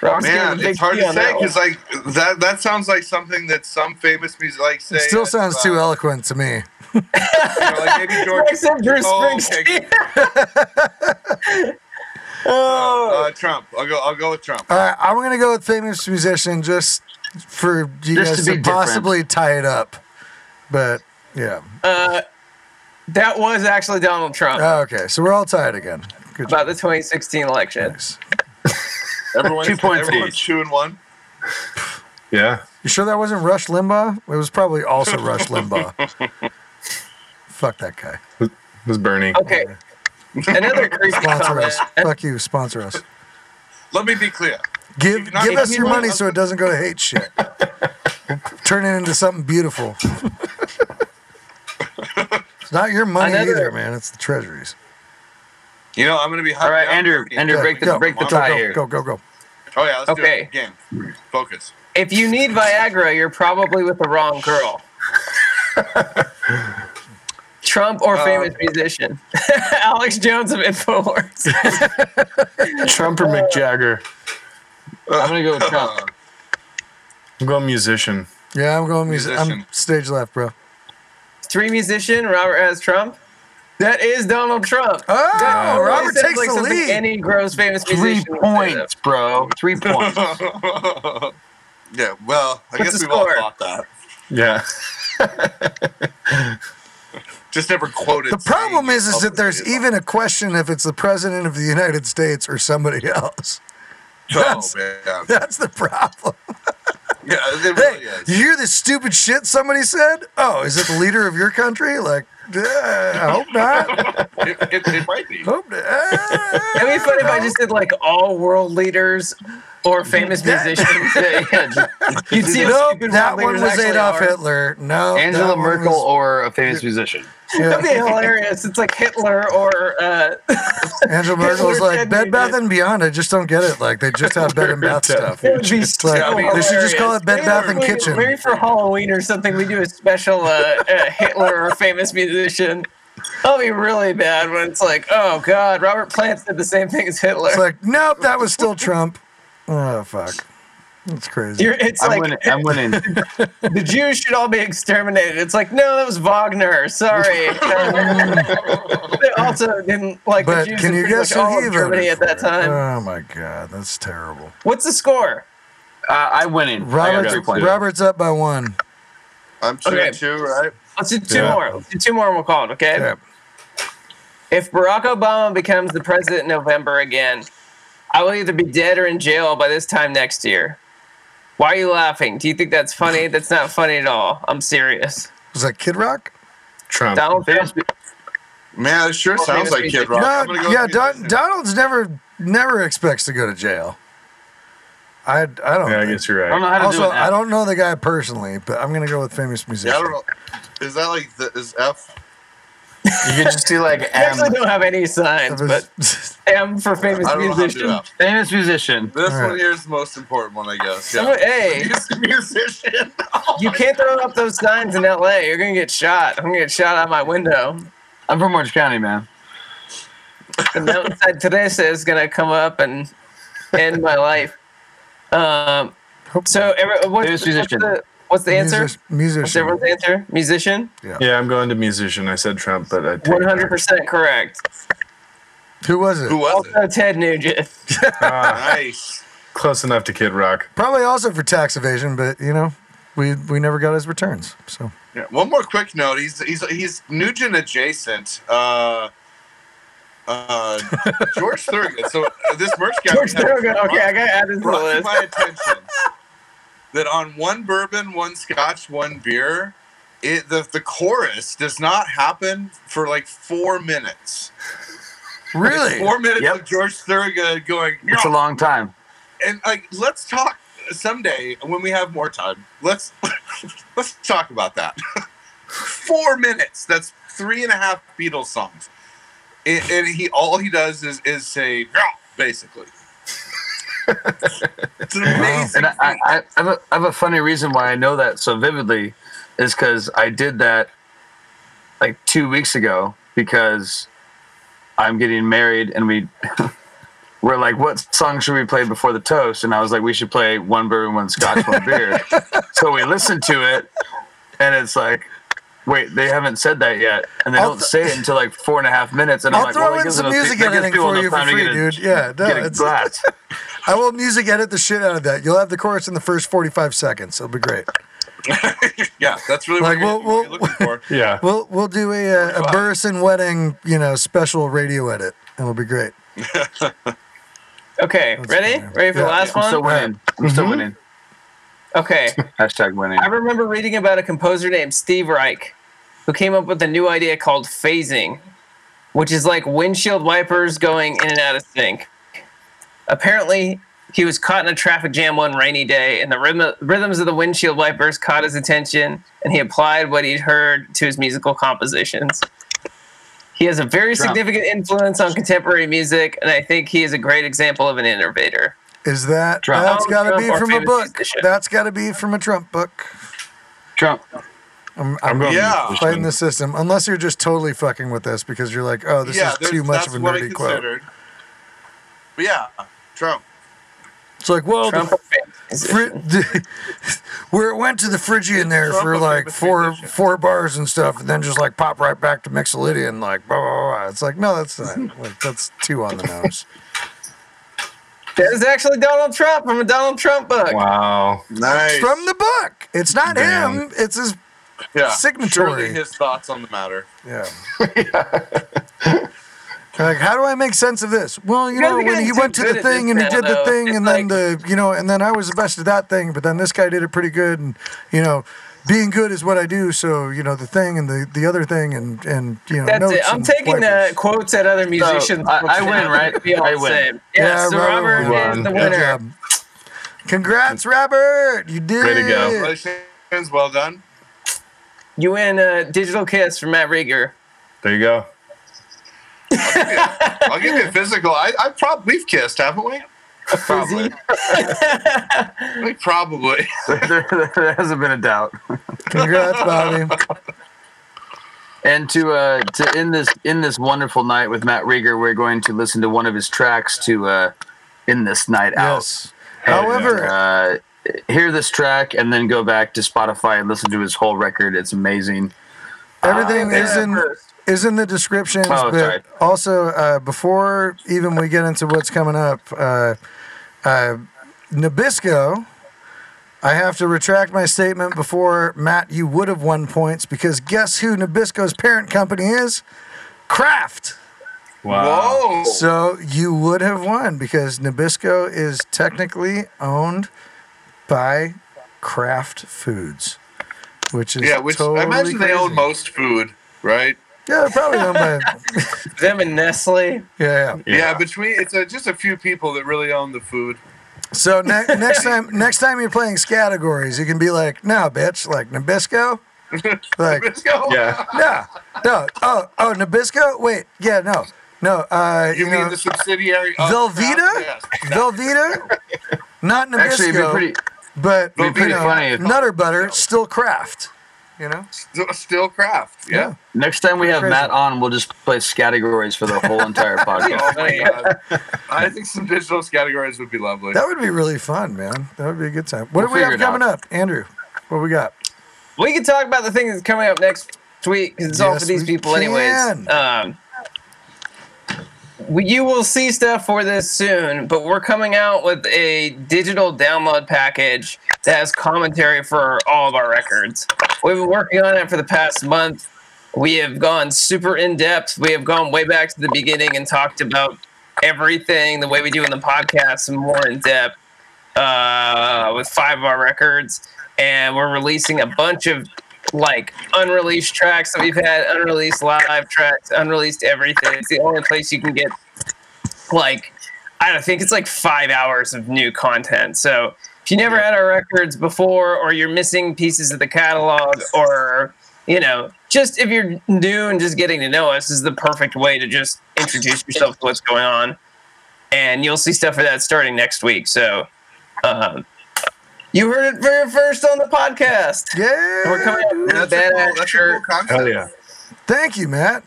Speaker 3: Robert's giving a
Speaker 5: Man, it's hard to say
Speaker 3: that
Speaker 5: because like that that sounds like something that some famous music like say.
Speaker 1: It still
Speaker 5: uh,
Speaker 1: sounds too eloquent to me.
Speaker 5: you know, like maybe George. [LAUGHS]
Speaker 3: I said Bruce
Speaker 5: Oh, okay.
Speaker 3: Springsteen. [LAUGHS] [LAUGHS] oh,
Speaker 5: Uh, Trump. I'll go. I'll go with Trump.
Speaker 1: All right, I'm gonna go with famous musician just for you
Speaker 2: Just
Speaker 1: guys
Speaker 2: to
Speaker 1: to,
Speaker 2: be different.
Speaker 1: possibly tie it up. But yeah.
Speaker 3: uh, that was actually Donald Trump
Speaker 1: Oh, okay, so we're all tied again. Good
Speaker 3: about
Speaker 1: job.
Speaker 3: the 2016 election.
Speaker 1: Nice. [LAUGHS]
Speaker 5: Everyone's
Speaker 2: Two points
Speaker 5: everyone's
Speaker 2: each.
Speaker 5: two and one.
Speaker 4: Yeah.
Speaker 1: You sure that wasn't Rush Limbaugh? It was probably also Rush Limbaugh. [LAUGHS] Fuck that guy.
Speaker 4: It was Bernie.
Speaker 3: Okay, another creepy
Speaker 1: Sponsor
Speaker 3: comment.
Speaker 1: us. Fuck you. Sponsor us.
Speaker 5: Let me be clear.
Speaker 1: Give
Speaker 5: If you're not-
Speaker 1: give us your money
Speaker 5: us
Speaker 1: so it doesn't go to hate shit. [LAUGHS] Turn it into something beautiful. It's not your money
Speaker 3: Another-
Speaker 1: either, man. It's the treasuries.
Speaker 5: You know, I'm going to be. High.
Speaker 2: All right, Andrew. Andrew, break the
Speaker 1: go,
Speaker 2: break the
Speaker 1: go,
Speaker 2: tie
Speaker 1: go,
Speaker 2: here.
Speaker 1: Go, go, go.
Speaker 5: Oh yeah, let's
Speaker 3: Okay.
Speaker 5: do it. Game. Focus.
Speaker 3: If you need Viagra, you're probably with the wrong girl. [LAUGHS] Trump or
Speaker 5: Uh,
Speaker 3: famous musician? [LAUGHS] Alex Jones of Infowars. [LAUGHS]
Speaker 4: Trump or Mick Jagger.
Speaker 2: I'm gonna go with Trump.
Speaker 4: I'm going musician.
Speaker 1: Yeah, I'm going music. I'm
Speaker 5: Musician.
Speaker 1: stage left, bro.
Speaker 3: Three musician. Robert has Trump. That is Donald Trump.
Speaker 1: Oh,
Speaker 3: That really
Speaker 1: Robert
Speaker 3: sounds
Speaker 1: takes
Speaker 3: like
Speaker 1: the lead.
Speaker 3: Any gross famous
Speaker 2: Three
Speaker 3: musician would
Speaker 2: points, bro. Three [LAUGHS] points.
Speaker 5: yeah. Well, I
Speaker 3: What's
Speaker 5: guess we've all thought that.
Speaker 4: Yeah. [LAUGHS]
Speaker 5: Just never quoted.
Speaker 1: The problem is, is that there's even a question if it's the president of the United States or somebody [LAUGHS] else.
Speaker 5: Oh, man.
Speaker 1: That's the problem.
Speaker 5: Yeah, it
Speaker 1: Hey,
Speaker 5: really
Speaker 1: you hear this stupid shit somebody said? Oh, is it the leader of your country? Like, uh, I hope not. [LAUGHS]
Speaker 5: It, it, it might be.
Speaker 1: Hope not. [LAUGHS]
Speaker 3: It'd be funny if I just did like all world leaders or famous
Speaker 1: That-
Speaker 3: musicians. [LAUGHS] Yeah, just- You'd see if
Speaker 1: Nope, that one was Adolf
Speaker 3: are.
Speaker 1: Hitler. No,
Speaker 2: Angela Merkel
Speaker 1: was-
Speaker 2: or a famous musician.
Speaker 3: That'd be hilarious. It's like Hitler or uh, [LAUGHS]
Speaker 1: Angela Merkel's
Speaker 3: Hitler
Speaker 1: like Bed Bath and Beyond. I just don't get it. Like they just have bed and bath stuff.
Speaker 3: it would be
Speaker 1: It's like,
Speaker 3: so
Speaker 1: they should just call it Bed Bath and
Speaker 3: Maybe-
Speaker 1: Kitchen.
Speaker 3: Maybe for Halloween or something, we do a special uh, uh, Hitler or famous musician. That'll be really bad when it's like, oh god, Robert Plant did the same thing as Hitler.
Speaker 1: It's like, nope, that was still Trump. Oh fuck. That's crazy.
Speaker 3: You're, it's
Speaker 2: I'm
Speaker 3: like
Speaker 2: winning. I'm winning. [LAUGHS]
Speaker 3: the Jews should all be exterminated. It's like, no, that was Wagner. Sorry. [LAUGHS] they also didn't like the Jews
Speaker 1: can
Speaker 3: in
Speaker 1: you
Speaker 3: pretty
Speaker 1: guess
Speaker 3: much
Speaker 1: who
Speaker 3: all
Speaker 1: he
Speaker 3: of Germany at that
Speaker 1: for?
Speaker 3: time.
Speaker 1: Oh my god, that's terrible.
Speaker 3: What's the score?
Speaker 2: Uh, I'm winning.
Speaker 1: Robert's,
Speaker 2: three points.
Speaker 1: Robert's up by one.
Speaker 5: I'm two
Speaker 3: Okay.
Speaker 5: two, right?
Speaker 3: Let's do two
Speaker 1: Yeah.
Speaker 3: more. Let's do two more and we'll call it, okay?
Speaker 1: Yeah.
Speaker 3: If Barack Obama becomes the president in November again, I will either be dead or in jail by this time next year. Why are you laughing? Do you think that's funny? [LAUGHS] That's not funny at all. I'm serious.
Speaker 1: Was that Kid Rock?
Speaker 4: Trump.
Speaker 3: Donald Trump.
Speaker 5: Man, it sure sounds like Kid Rock. I'm
Speaker 1: No,
Speaker 5: go
Speaker 1: yeah,
Speaker 5: with
Speaker 1: Don. Donald's never never expects to go to jail. I I don't.
Speaker 4: Yeah, I guess you're right.
Speaker 2: I don't know how to do
Speaker 1: Also,
Speaker 2: it.
Speaker 1: I don't know the guy personally, but I'm gonna go with famous musician.
Speaker 5: Yeah, I don't know. Is that like the, is F?
Speaker 2: You can just do like [LAUGHS]
Speaker 3: I
Speaker 2: M.
Speaker 3: actually don't have any signs, but M for famous
Speaker 5: I don't know how to do
Speaker 3: musician.
Speaker 5: that.
Speaker 2: Famous musician.
Speaker 5: This
Speaker 1: All
Speaker 5: one here is the most important one, I guess.
Speaker 3: Someone-
Speaker 5: Yeah.
Speaker 3: hey, [LAUGHS]
Speaker 5: musician. [LAUGHS]
Speaker 3: you can't throw up those signs in LA. You're gonna get shot. I'm gonna get shot out my window.
Speaker 2: I'm from Orange County, man.
Speaker 3: The Mountainside Teresa is gonna come up and end my life. Um. So, every, what's,
Speaker 2: Famous
Speaker 3: what's
Speaker 2: musician.
Speaker 3: the what's the answer?
Speaker 1: musician.
Speaker 3: What's everyone's answer? Musician.
Speaker 4: Yeah, Yeah, I'm going to musician. I said Trump, but I take
Speaker 3: One hundred percent correct.
Speaker 1: Who was it?
Speaker 5: Who was it?
Speaker 3: Also, Ted Nugent.
Speaker 4: Ah, [LAUGHS]
Speaker 5: Nice.
Speaker 4: close enough to Kid Rock.
Speaker 1: Probably also for tax evasion, but you know, we we never got his returns. So
Speaker 5: Yeah. One more quick note. He's he's he's Nugent adjacent. Uh, uh, [LAUGHS] George Thorogood. So uh, this merch guy.
Speaker 3: George
Speaker 5: we have
Speaker 3: Thorogood. Okay, I gotta add this to the
Speaker 5: brought to
Speaker 3: list.
Speaker 5: my attention that on one bourbon, one scotch, one beer, it the the chorus does not happen for like four minutes.
Speaker 1: really,
Speaker 5: Four minutes
Speaker 2: Yep.
Speaker 5: of George Thorogood going.
Speaker 2: It's a long time.
Speaker 5: and like let's talk someday when we have more time. Let's [LAUGHS] let's talk about that. [LAUGHS] Four minutes. That's three and a half Beatles songs, and, and he all he does is is say "No," basically. It's amazing.
Speaker 2: And I, I, I, have a, I have a funny reason why I know that so vividly is because I did that like two weeks ago because I'm getting married and we [LAUGHS] we're like, what song should we play before the toast? And I was like, we should play one bourbon, one scotch, one [LAUGHS] beer. so we listened to it and it's like, wait, they haven't said that yet. And they
Speaker 1: I'll
Speaker 2: don't
Speaker 1: th-
Speaker 2: say it until like four and a half minutes. And I'm
Speaker 1: I'll
Speaker 2: like,
Speaker 1: throw
Speaker 2: well,
Speaker 1: in some music editing for you for free,
Speaker 2: a-
Speaker 1: dude. Yeah, no,
Speaker 2: get a
Speaker 1: it's-
Speaker 2: glass. [LAUGHS]
Speaker 1: I will music edit the shit out of that. You'll have the chorus in the first forty-five seconds. It'll be great. [LAUGHS]
Speaker 5: yeah, that's really
Speaker 1: Like,
Speaker 5: what, you're,
Speaker 1: we'll-
Speaker 5: what you're looking for. [LAUGHS]
Speaker 4: Yeah.
Speaker 1: We'll we'll do a uh, a Burrison wedding, you know, special radio edit. And it'll be great. [LAUGHS]
Speaker 3: Okay,
Speaker 1: That's
Speaker 3: ready?
Speaker 1: fine.
Speaker 3: Ready for the
Speaker 1: Yeah,
Speaker 3: last
Speaker 2: I'm
Speaker 3: one?
Speaker 2: still winning. I'm still winning.
Speaker 3: Okay.
Speaker 2: Hashtag winning.
Speaker 3: I remember reading about a composer named Steve Reich who came up with a new idea called phasing, which is like windshield wipers going in and out of sync. Apparently, he was caught in a traffic jam one rainy day, and the rhythm, rhythms of the windshield wipers caught his attention, and he applied what he'd heard to his musical compositions. He has a very
Speaker 2: Trump.
Speaker 3: significant influence on contemporary music, and I think he is a great example of an innovator.
Speaker 1: Is that
Speaker 2: Trump.
Speaker 1: that's got to be from a book?
Speaker 3: musician.
Speaker 1: That's got to be from a Trump book.
Speaker 2: Trump.
Speaker 1: I'm,
Speaker 4: I'm
Speaker 1: I'm
Speaker 4: going
Speaker 5: Yeah.
Speaker 4: musician.
Speaker 1: fighting the system, unless you're just totally fucking with this because you're like, oh, this
Speaker 5: yeah,
Speaker 1: is too much of a nerdy quote.
Speaker 5: considered. But yeah, Trump.
Speaker 1: It's like, well,
Speaker 3: Trump
Speaker 1: the, fri- [LAUGHS] the, where it went to the Phrygian there
Speaker 5: Trump
Speaker 1: for like four
Speaker 5: musician?
Speaker 1: four bars and stuff, and then just like pop right back to Mixolydian, like blah, blah, blah, blah. It's like, no, that's not. [LAUGHS] Like that's too on the nose.
Speaker 3: That is actually Donald Trump from a Donald Trump book.
Speaker 4: Wow.
Speaker 5: Nice.
Speaker 1: From the book. It's not
Speaker 4: Damn.
Speaker 1: him. It's his.
Speaker 5: yeah,
Speaker 1: signatory.
Speaker 5: surely his thoughts on the matter.
Speaker 1: Yeah. [LAUGHS] Like, how do I make sense of this? Well, you
Speaker 3: You
Speaker 1: know, when he went to the thing and he
Speaker 3: now,
Speaker 1: did the thing,
Speaker 3: It's
Speaker 1: and then the, you know, and then I was the best at that thing, but then this guy did it pretty good, and you know, being good is what I do. So you know, the thing and the the other thing, and and you know,
Speaker 3: That's it. I'm taking uh,
Speaker 1: the
Speaker 3: quotes at other musicians.
Speaker 2: I- I win, [LAUGHS] right?
Speaker 3: Be all
Speaker 2: I
Speaker 3: the
Speaker 2: win.
Speaker 3: same. Yeah, so Robert
Speaker 4: won.
Speaker 3: is the winner.
Speaker 1: job. Congrats, Robert! You did.
Speaker 4: Way to go.
Speaker 5: Congratulations, well done.
Speaker 3: You win a digital kiss from Matt Rieger.
Speaker 4: There you go.
Speaker 5: I'll give you a physical. I, I probably we've kissed, haven't we? Probably. we probably. [LAUGHS]
Speaker 2: there, there hasn't been a doubt.
Speaker 1: Congrats, Bobby.
Speaker 2: And to uh, to end this in this wonderful night with Matt Rieger, we're going to listen to one of his tracks to uh, end this night out.
Speaker 1: Yes. However,
Speaker 2: Uh, hear this track and then go back to Spotify and listen to his whole record. It's amazing.
Speaker 1: Everything
Speaker 2: Uh,
Speaker 1: is in is in the descriptions,
Speaker 2: Oh,
Speaker 1: but
Speaker 2: sorry.
Speaker 1: also uh, before even we get into what's coming up, uh, uh, Nabisco. I have to retract my statement before Matt. You would have won points because guess who Nabisco's parent company is? Kraft.
Speaker 5: Whoa!
Speaker 1: So you would have won because Nabisco is technically owned by Kraft Foods, which is
Speaker 5: yeah, which
Speaker 1: totally
Speaker 5: I imagine they own most food, right?
Speaker 1: Yeah, probably owned by. [LAUGHS]
Speaker 3: Them and Nestle.
Speaker 1: Yeah, yeah.
Speaker 5: Yeah, between it's a, just a few people that really own the food.
Speaker 1: So ne- next time, next time you're playing categories, you can be like, "No, bitch, like Nabisco." [LAUGHS] Like,
Speaker 5: Let's go.
Speaker 4: Yeah.
Speaker 1: no, no. Oh, oh, Nabisco. Wait, yeah, no, no. Uh,
Speaker 5: You,
Speaker 1: you,
Speaker 5: mean
Speaker 1: know,
Speaker 5: the subsidiary of
Speaker 1: Velveeta?
Speaker 5: Kraft? Yes.
Speaker 1: Velveeta, not Nabisco,
Speaker 2: Actually, it'd be pretty.
Speaker 1: but
Speaker 2: It'd be
Speaker 1: you
Speaker 2: pretty
Speaker 1: know,
Speaker 2: funny if-
Speaker 1: Nutter Butter still Kraft. You know.
Speaker 5: Still, still Kraft. Yeah.
Speaker 2: Next time we have
Speaker 1: Crazy.
Speaker 2: Matt on, we'll just play categories for the whole entire [LAUGHS] podcast.
Speaker 5: Oh my god. I think some digital categories would be lovely.
Speaker 1: That would be really fun, man. That would be a good time. What
Speaker 2: We'll
Speaker 1: do we have
Speaker 2: figure it
Speaker 1: coming up, Andrew? What we got?
Speaker 3: We can talk about the thing that's coming up next week because it's all for these people,
Speaker 1: can.
Speaker 3: anyways. Um, we, you will see stuff for this soon, but we're coming out with a digital download package that has commentary for all of our records. We've been working on it for the past month. We have gone super in depth. We have gone way back to the beginning and talked about everything the way we do in the podcast and more in depth uh, with five of our records. And we're releasing a bunch of like unreleased tracks that we've had, unreleased live tracks, unreleased everything. It's the only place you can get like I don't think it's like five hours of new content. So if you never had our records before, or you're missing pieces of the catalog, or you know, just if you're new and just getting to know us, is the perfect way to just introduce yourself to what's going on. And you'll see stuff for that starting next week. So um, you heard it very first on the podcast.
Speaker 1: Yeah.
Speaker 3: We're coming up with a
Speaker 5: cool,
Speaker 3: badass
Speaker 5: cool
Speaker 3: shirt.
Speaker 5: concept.
Speaker 4: Hell yeah.
Speaker 1: Thank you, Matt.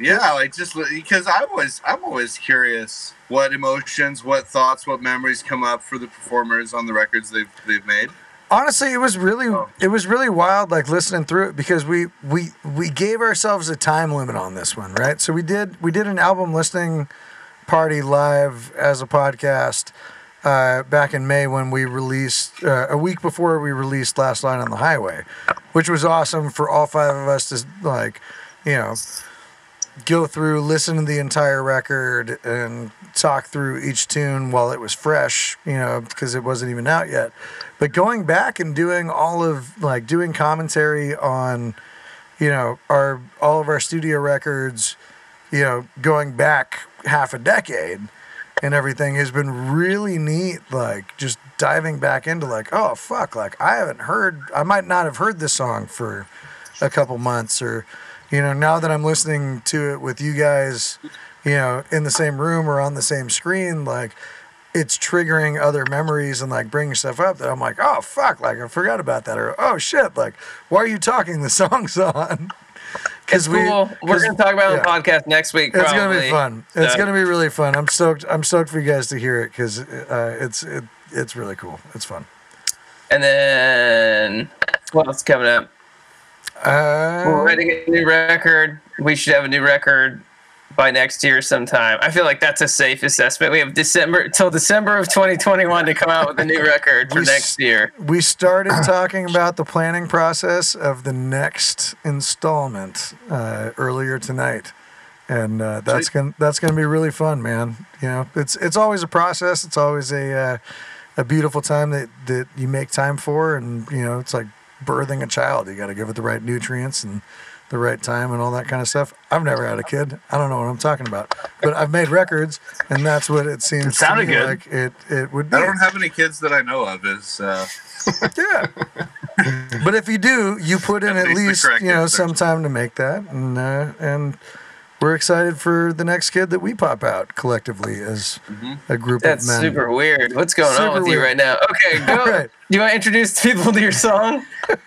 Speaker 5: Yeah, like just because I was, I'm always curious what emotions, what thoughts, what memories come up for the performers on the records they've they've made.
Speaker 1: honestly it was really
Speaker 5: Oh.
Speaker 1: it was really wild like listening through it because we we we gave ourselves a time limit on this one right so we did we did an album listening party live as a podcast uh, back in May when we released uh, a week before we released Last Line on the Highway, which was awesome for all five of us to like, you know, go through, listen to the entire record, and talk through each tune while it was fresh, you know, because it wasn't even out yet. But going back and doing all of like doing commentary on, you know, our all of our studio records, you know, going back half a decade and everything has been really neat. Like just diving back into like, oh fuck, like I haven't heard, I might not have heard this song for a couple months, or you know, now that I'm listening to it with you guys, you know, in the same room or on the same screen, like it's triggering other memories and like bringing stuff up that I'm like, oh fuck, like I forgot about that, or oh shit, like why are you talking the [LAUGHS] songs on?
Speaker 3: It's cool. we're going to talk about it on
Speaker 1: yeah.
Speaker 3: the podcast next week.
Speaker 1: It's gonna be fun. It's
Speaker 3: So-
Speaker 1: gonna be really fun. I'm stoked. I'm stoked for you guys to hear it because uh, it's it, it's really cool. It's fun.
Speaker 3: And then what else is coming up?
Speaker 1: Uh, We're
Speaker 3: writing a new record. We should have a new record by next year sometime. I feel like that's a safe assessment. We have December till December of 2021 to come out with a new [LAUGHS] record for
Speaker 1: We
Speaker 3: next
Speaker 1: s-
Speaker 3: year.
Speaker 1: we started talking about the planning process of the next installment uh, earlier tonight, and uh, that's gonna that's gonna be really fun, man. You know, it's it's always a process. It's always a uh, a beautiful time that that you make time for, and you know, it's like birthing a child. You got to give it the right nutrients and the right time and all that kind of stuff. I've never had a kid. I don't know what I'm talking about, but I've made records, and that's what it seems
Speaker 2: It sounded
Speaker 1: to me
Speaker 2: good.
Speaker 1: like it it would be.
Speaker 5: I don't have any kids that I know of. Is uh, [LAUGHS]
Speaker 1: Yeah. but if you do, you put in
Speaker 5: At
Speaker 1: at
Speaker 5: least
Speaker 1: least, you know
Speaker 5: answer.
Speaker 1: some time to make that, and uh, and we're excited for the next kid that we pop out collectively as a group
Speaker 3: That's
Speaker 1: of men.
Speaker 3: super weird. What's going
Speaker 1: Super
Speaker 3: on with you right now? Okay, go. [LAUGHS]
Speaker 1: Right.
Speaker 3: Do you want to introduce people to your song? [LAUGHS]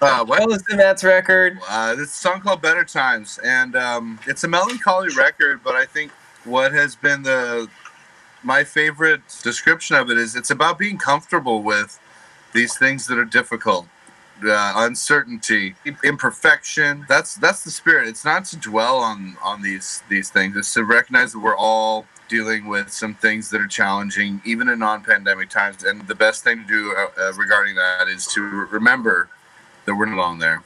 Speaker 5: uh, [LAUGHS] what?
Speaker 3: Well, listen to Matt's record.
Speaker 5: Uh, this song called "Better Times," and um, it's a melancholy record. But I think what has been the
Speaker 7: my favorite description of it is it's about being comfortable with these things that are difficult uh, uncertainty imperfection that's that's the spirit it's not to dwell on on these these things it's to recognize that we're all dealing with some things that are challenging even in non-pandemic times and the best thing to do uh, uh, regarding that is to remember that we're not alone there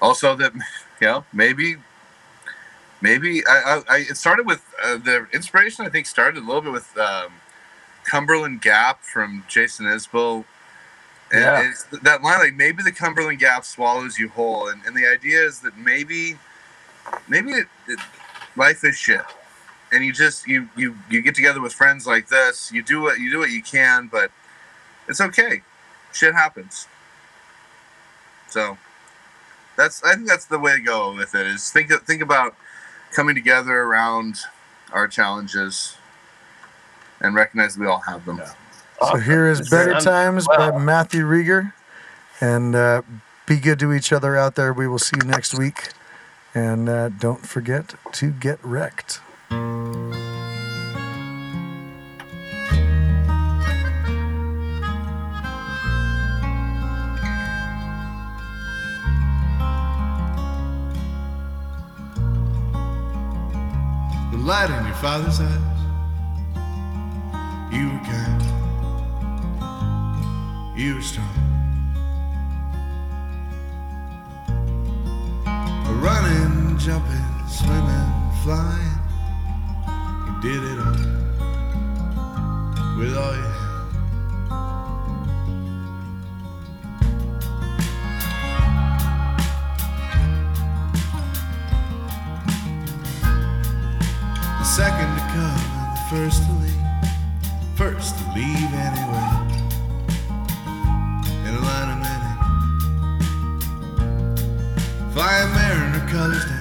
Speaker 7: also that [LAUGHS] you know maybe maybe I, I, I it started with uh, the inspiration. I think started a little bit with um, Cumberland Gap from Jason Isbell. And
Speaker 2: Yeah.
Speaker 7: it's that line like maybe the Cumberland Gap swallows you whole, and, and the idea is that maybe maybe it, it, life is shit, and you just you you you get together with friends like this. You do what you do what you can, but it's okay. Shit happens. So that's I think that's the way to go with it. Is think think about coming together around our challenges and recognize we all have them.
Speaker 1: So here is Better
Speaker 3: Sounds-
Speaker 1: Times
Speaker 3: wow.
Speaker 1: by Matthew Rieger. And uh, be good to each other out there. We will see you next week. And uh, don't forget to get wrecked.
Speaker 5: Light in your father's eyes. You were kind, you were strong. Running, jumping, swimming, flying. You did it all with all you first to leave. First to leave anyway. In a line of many. Flying mariner colors down.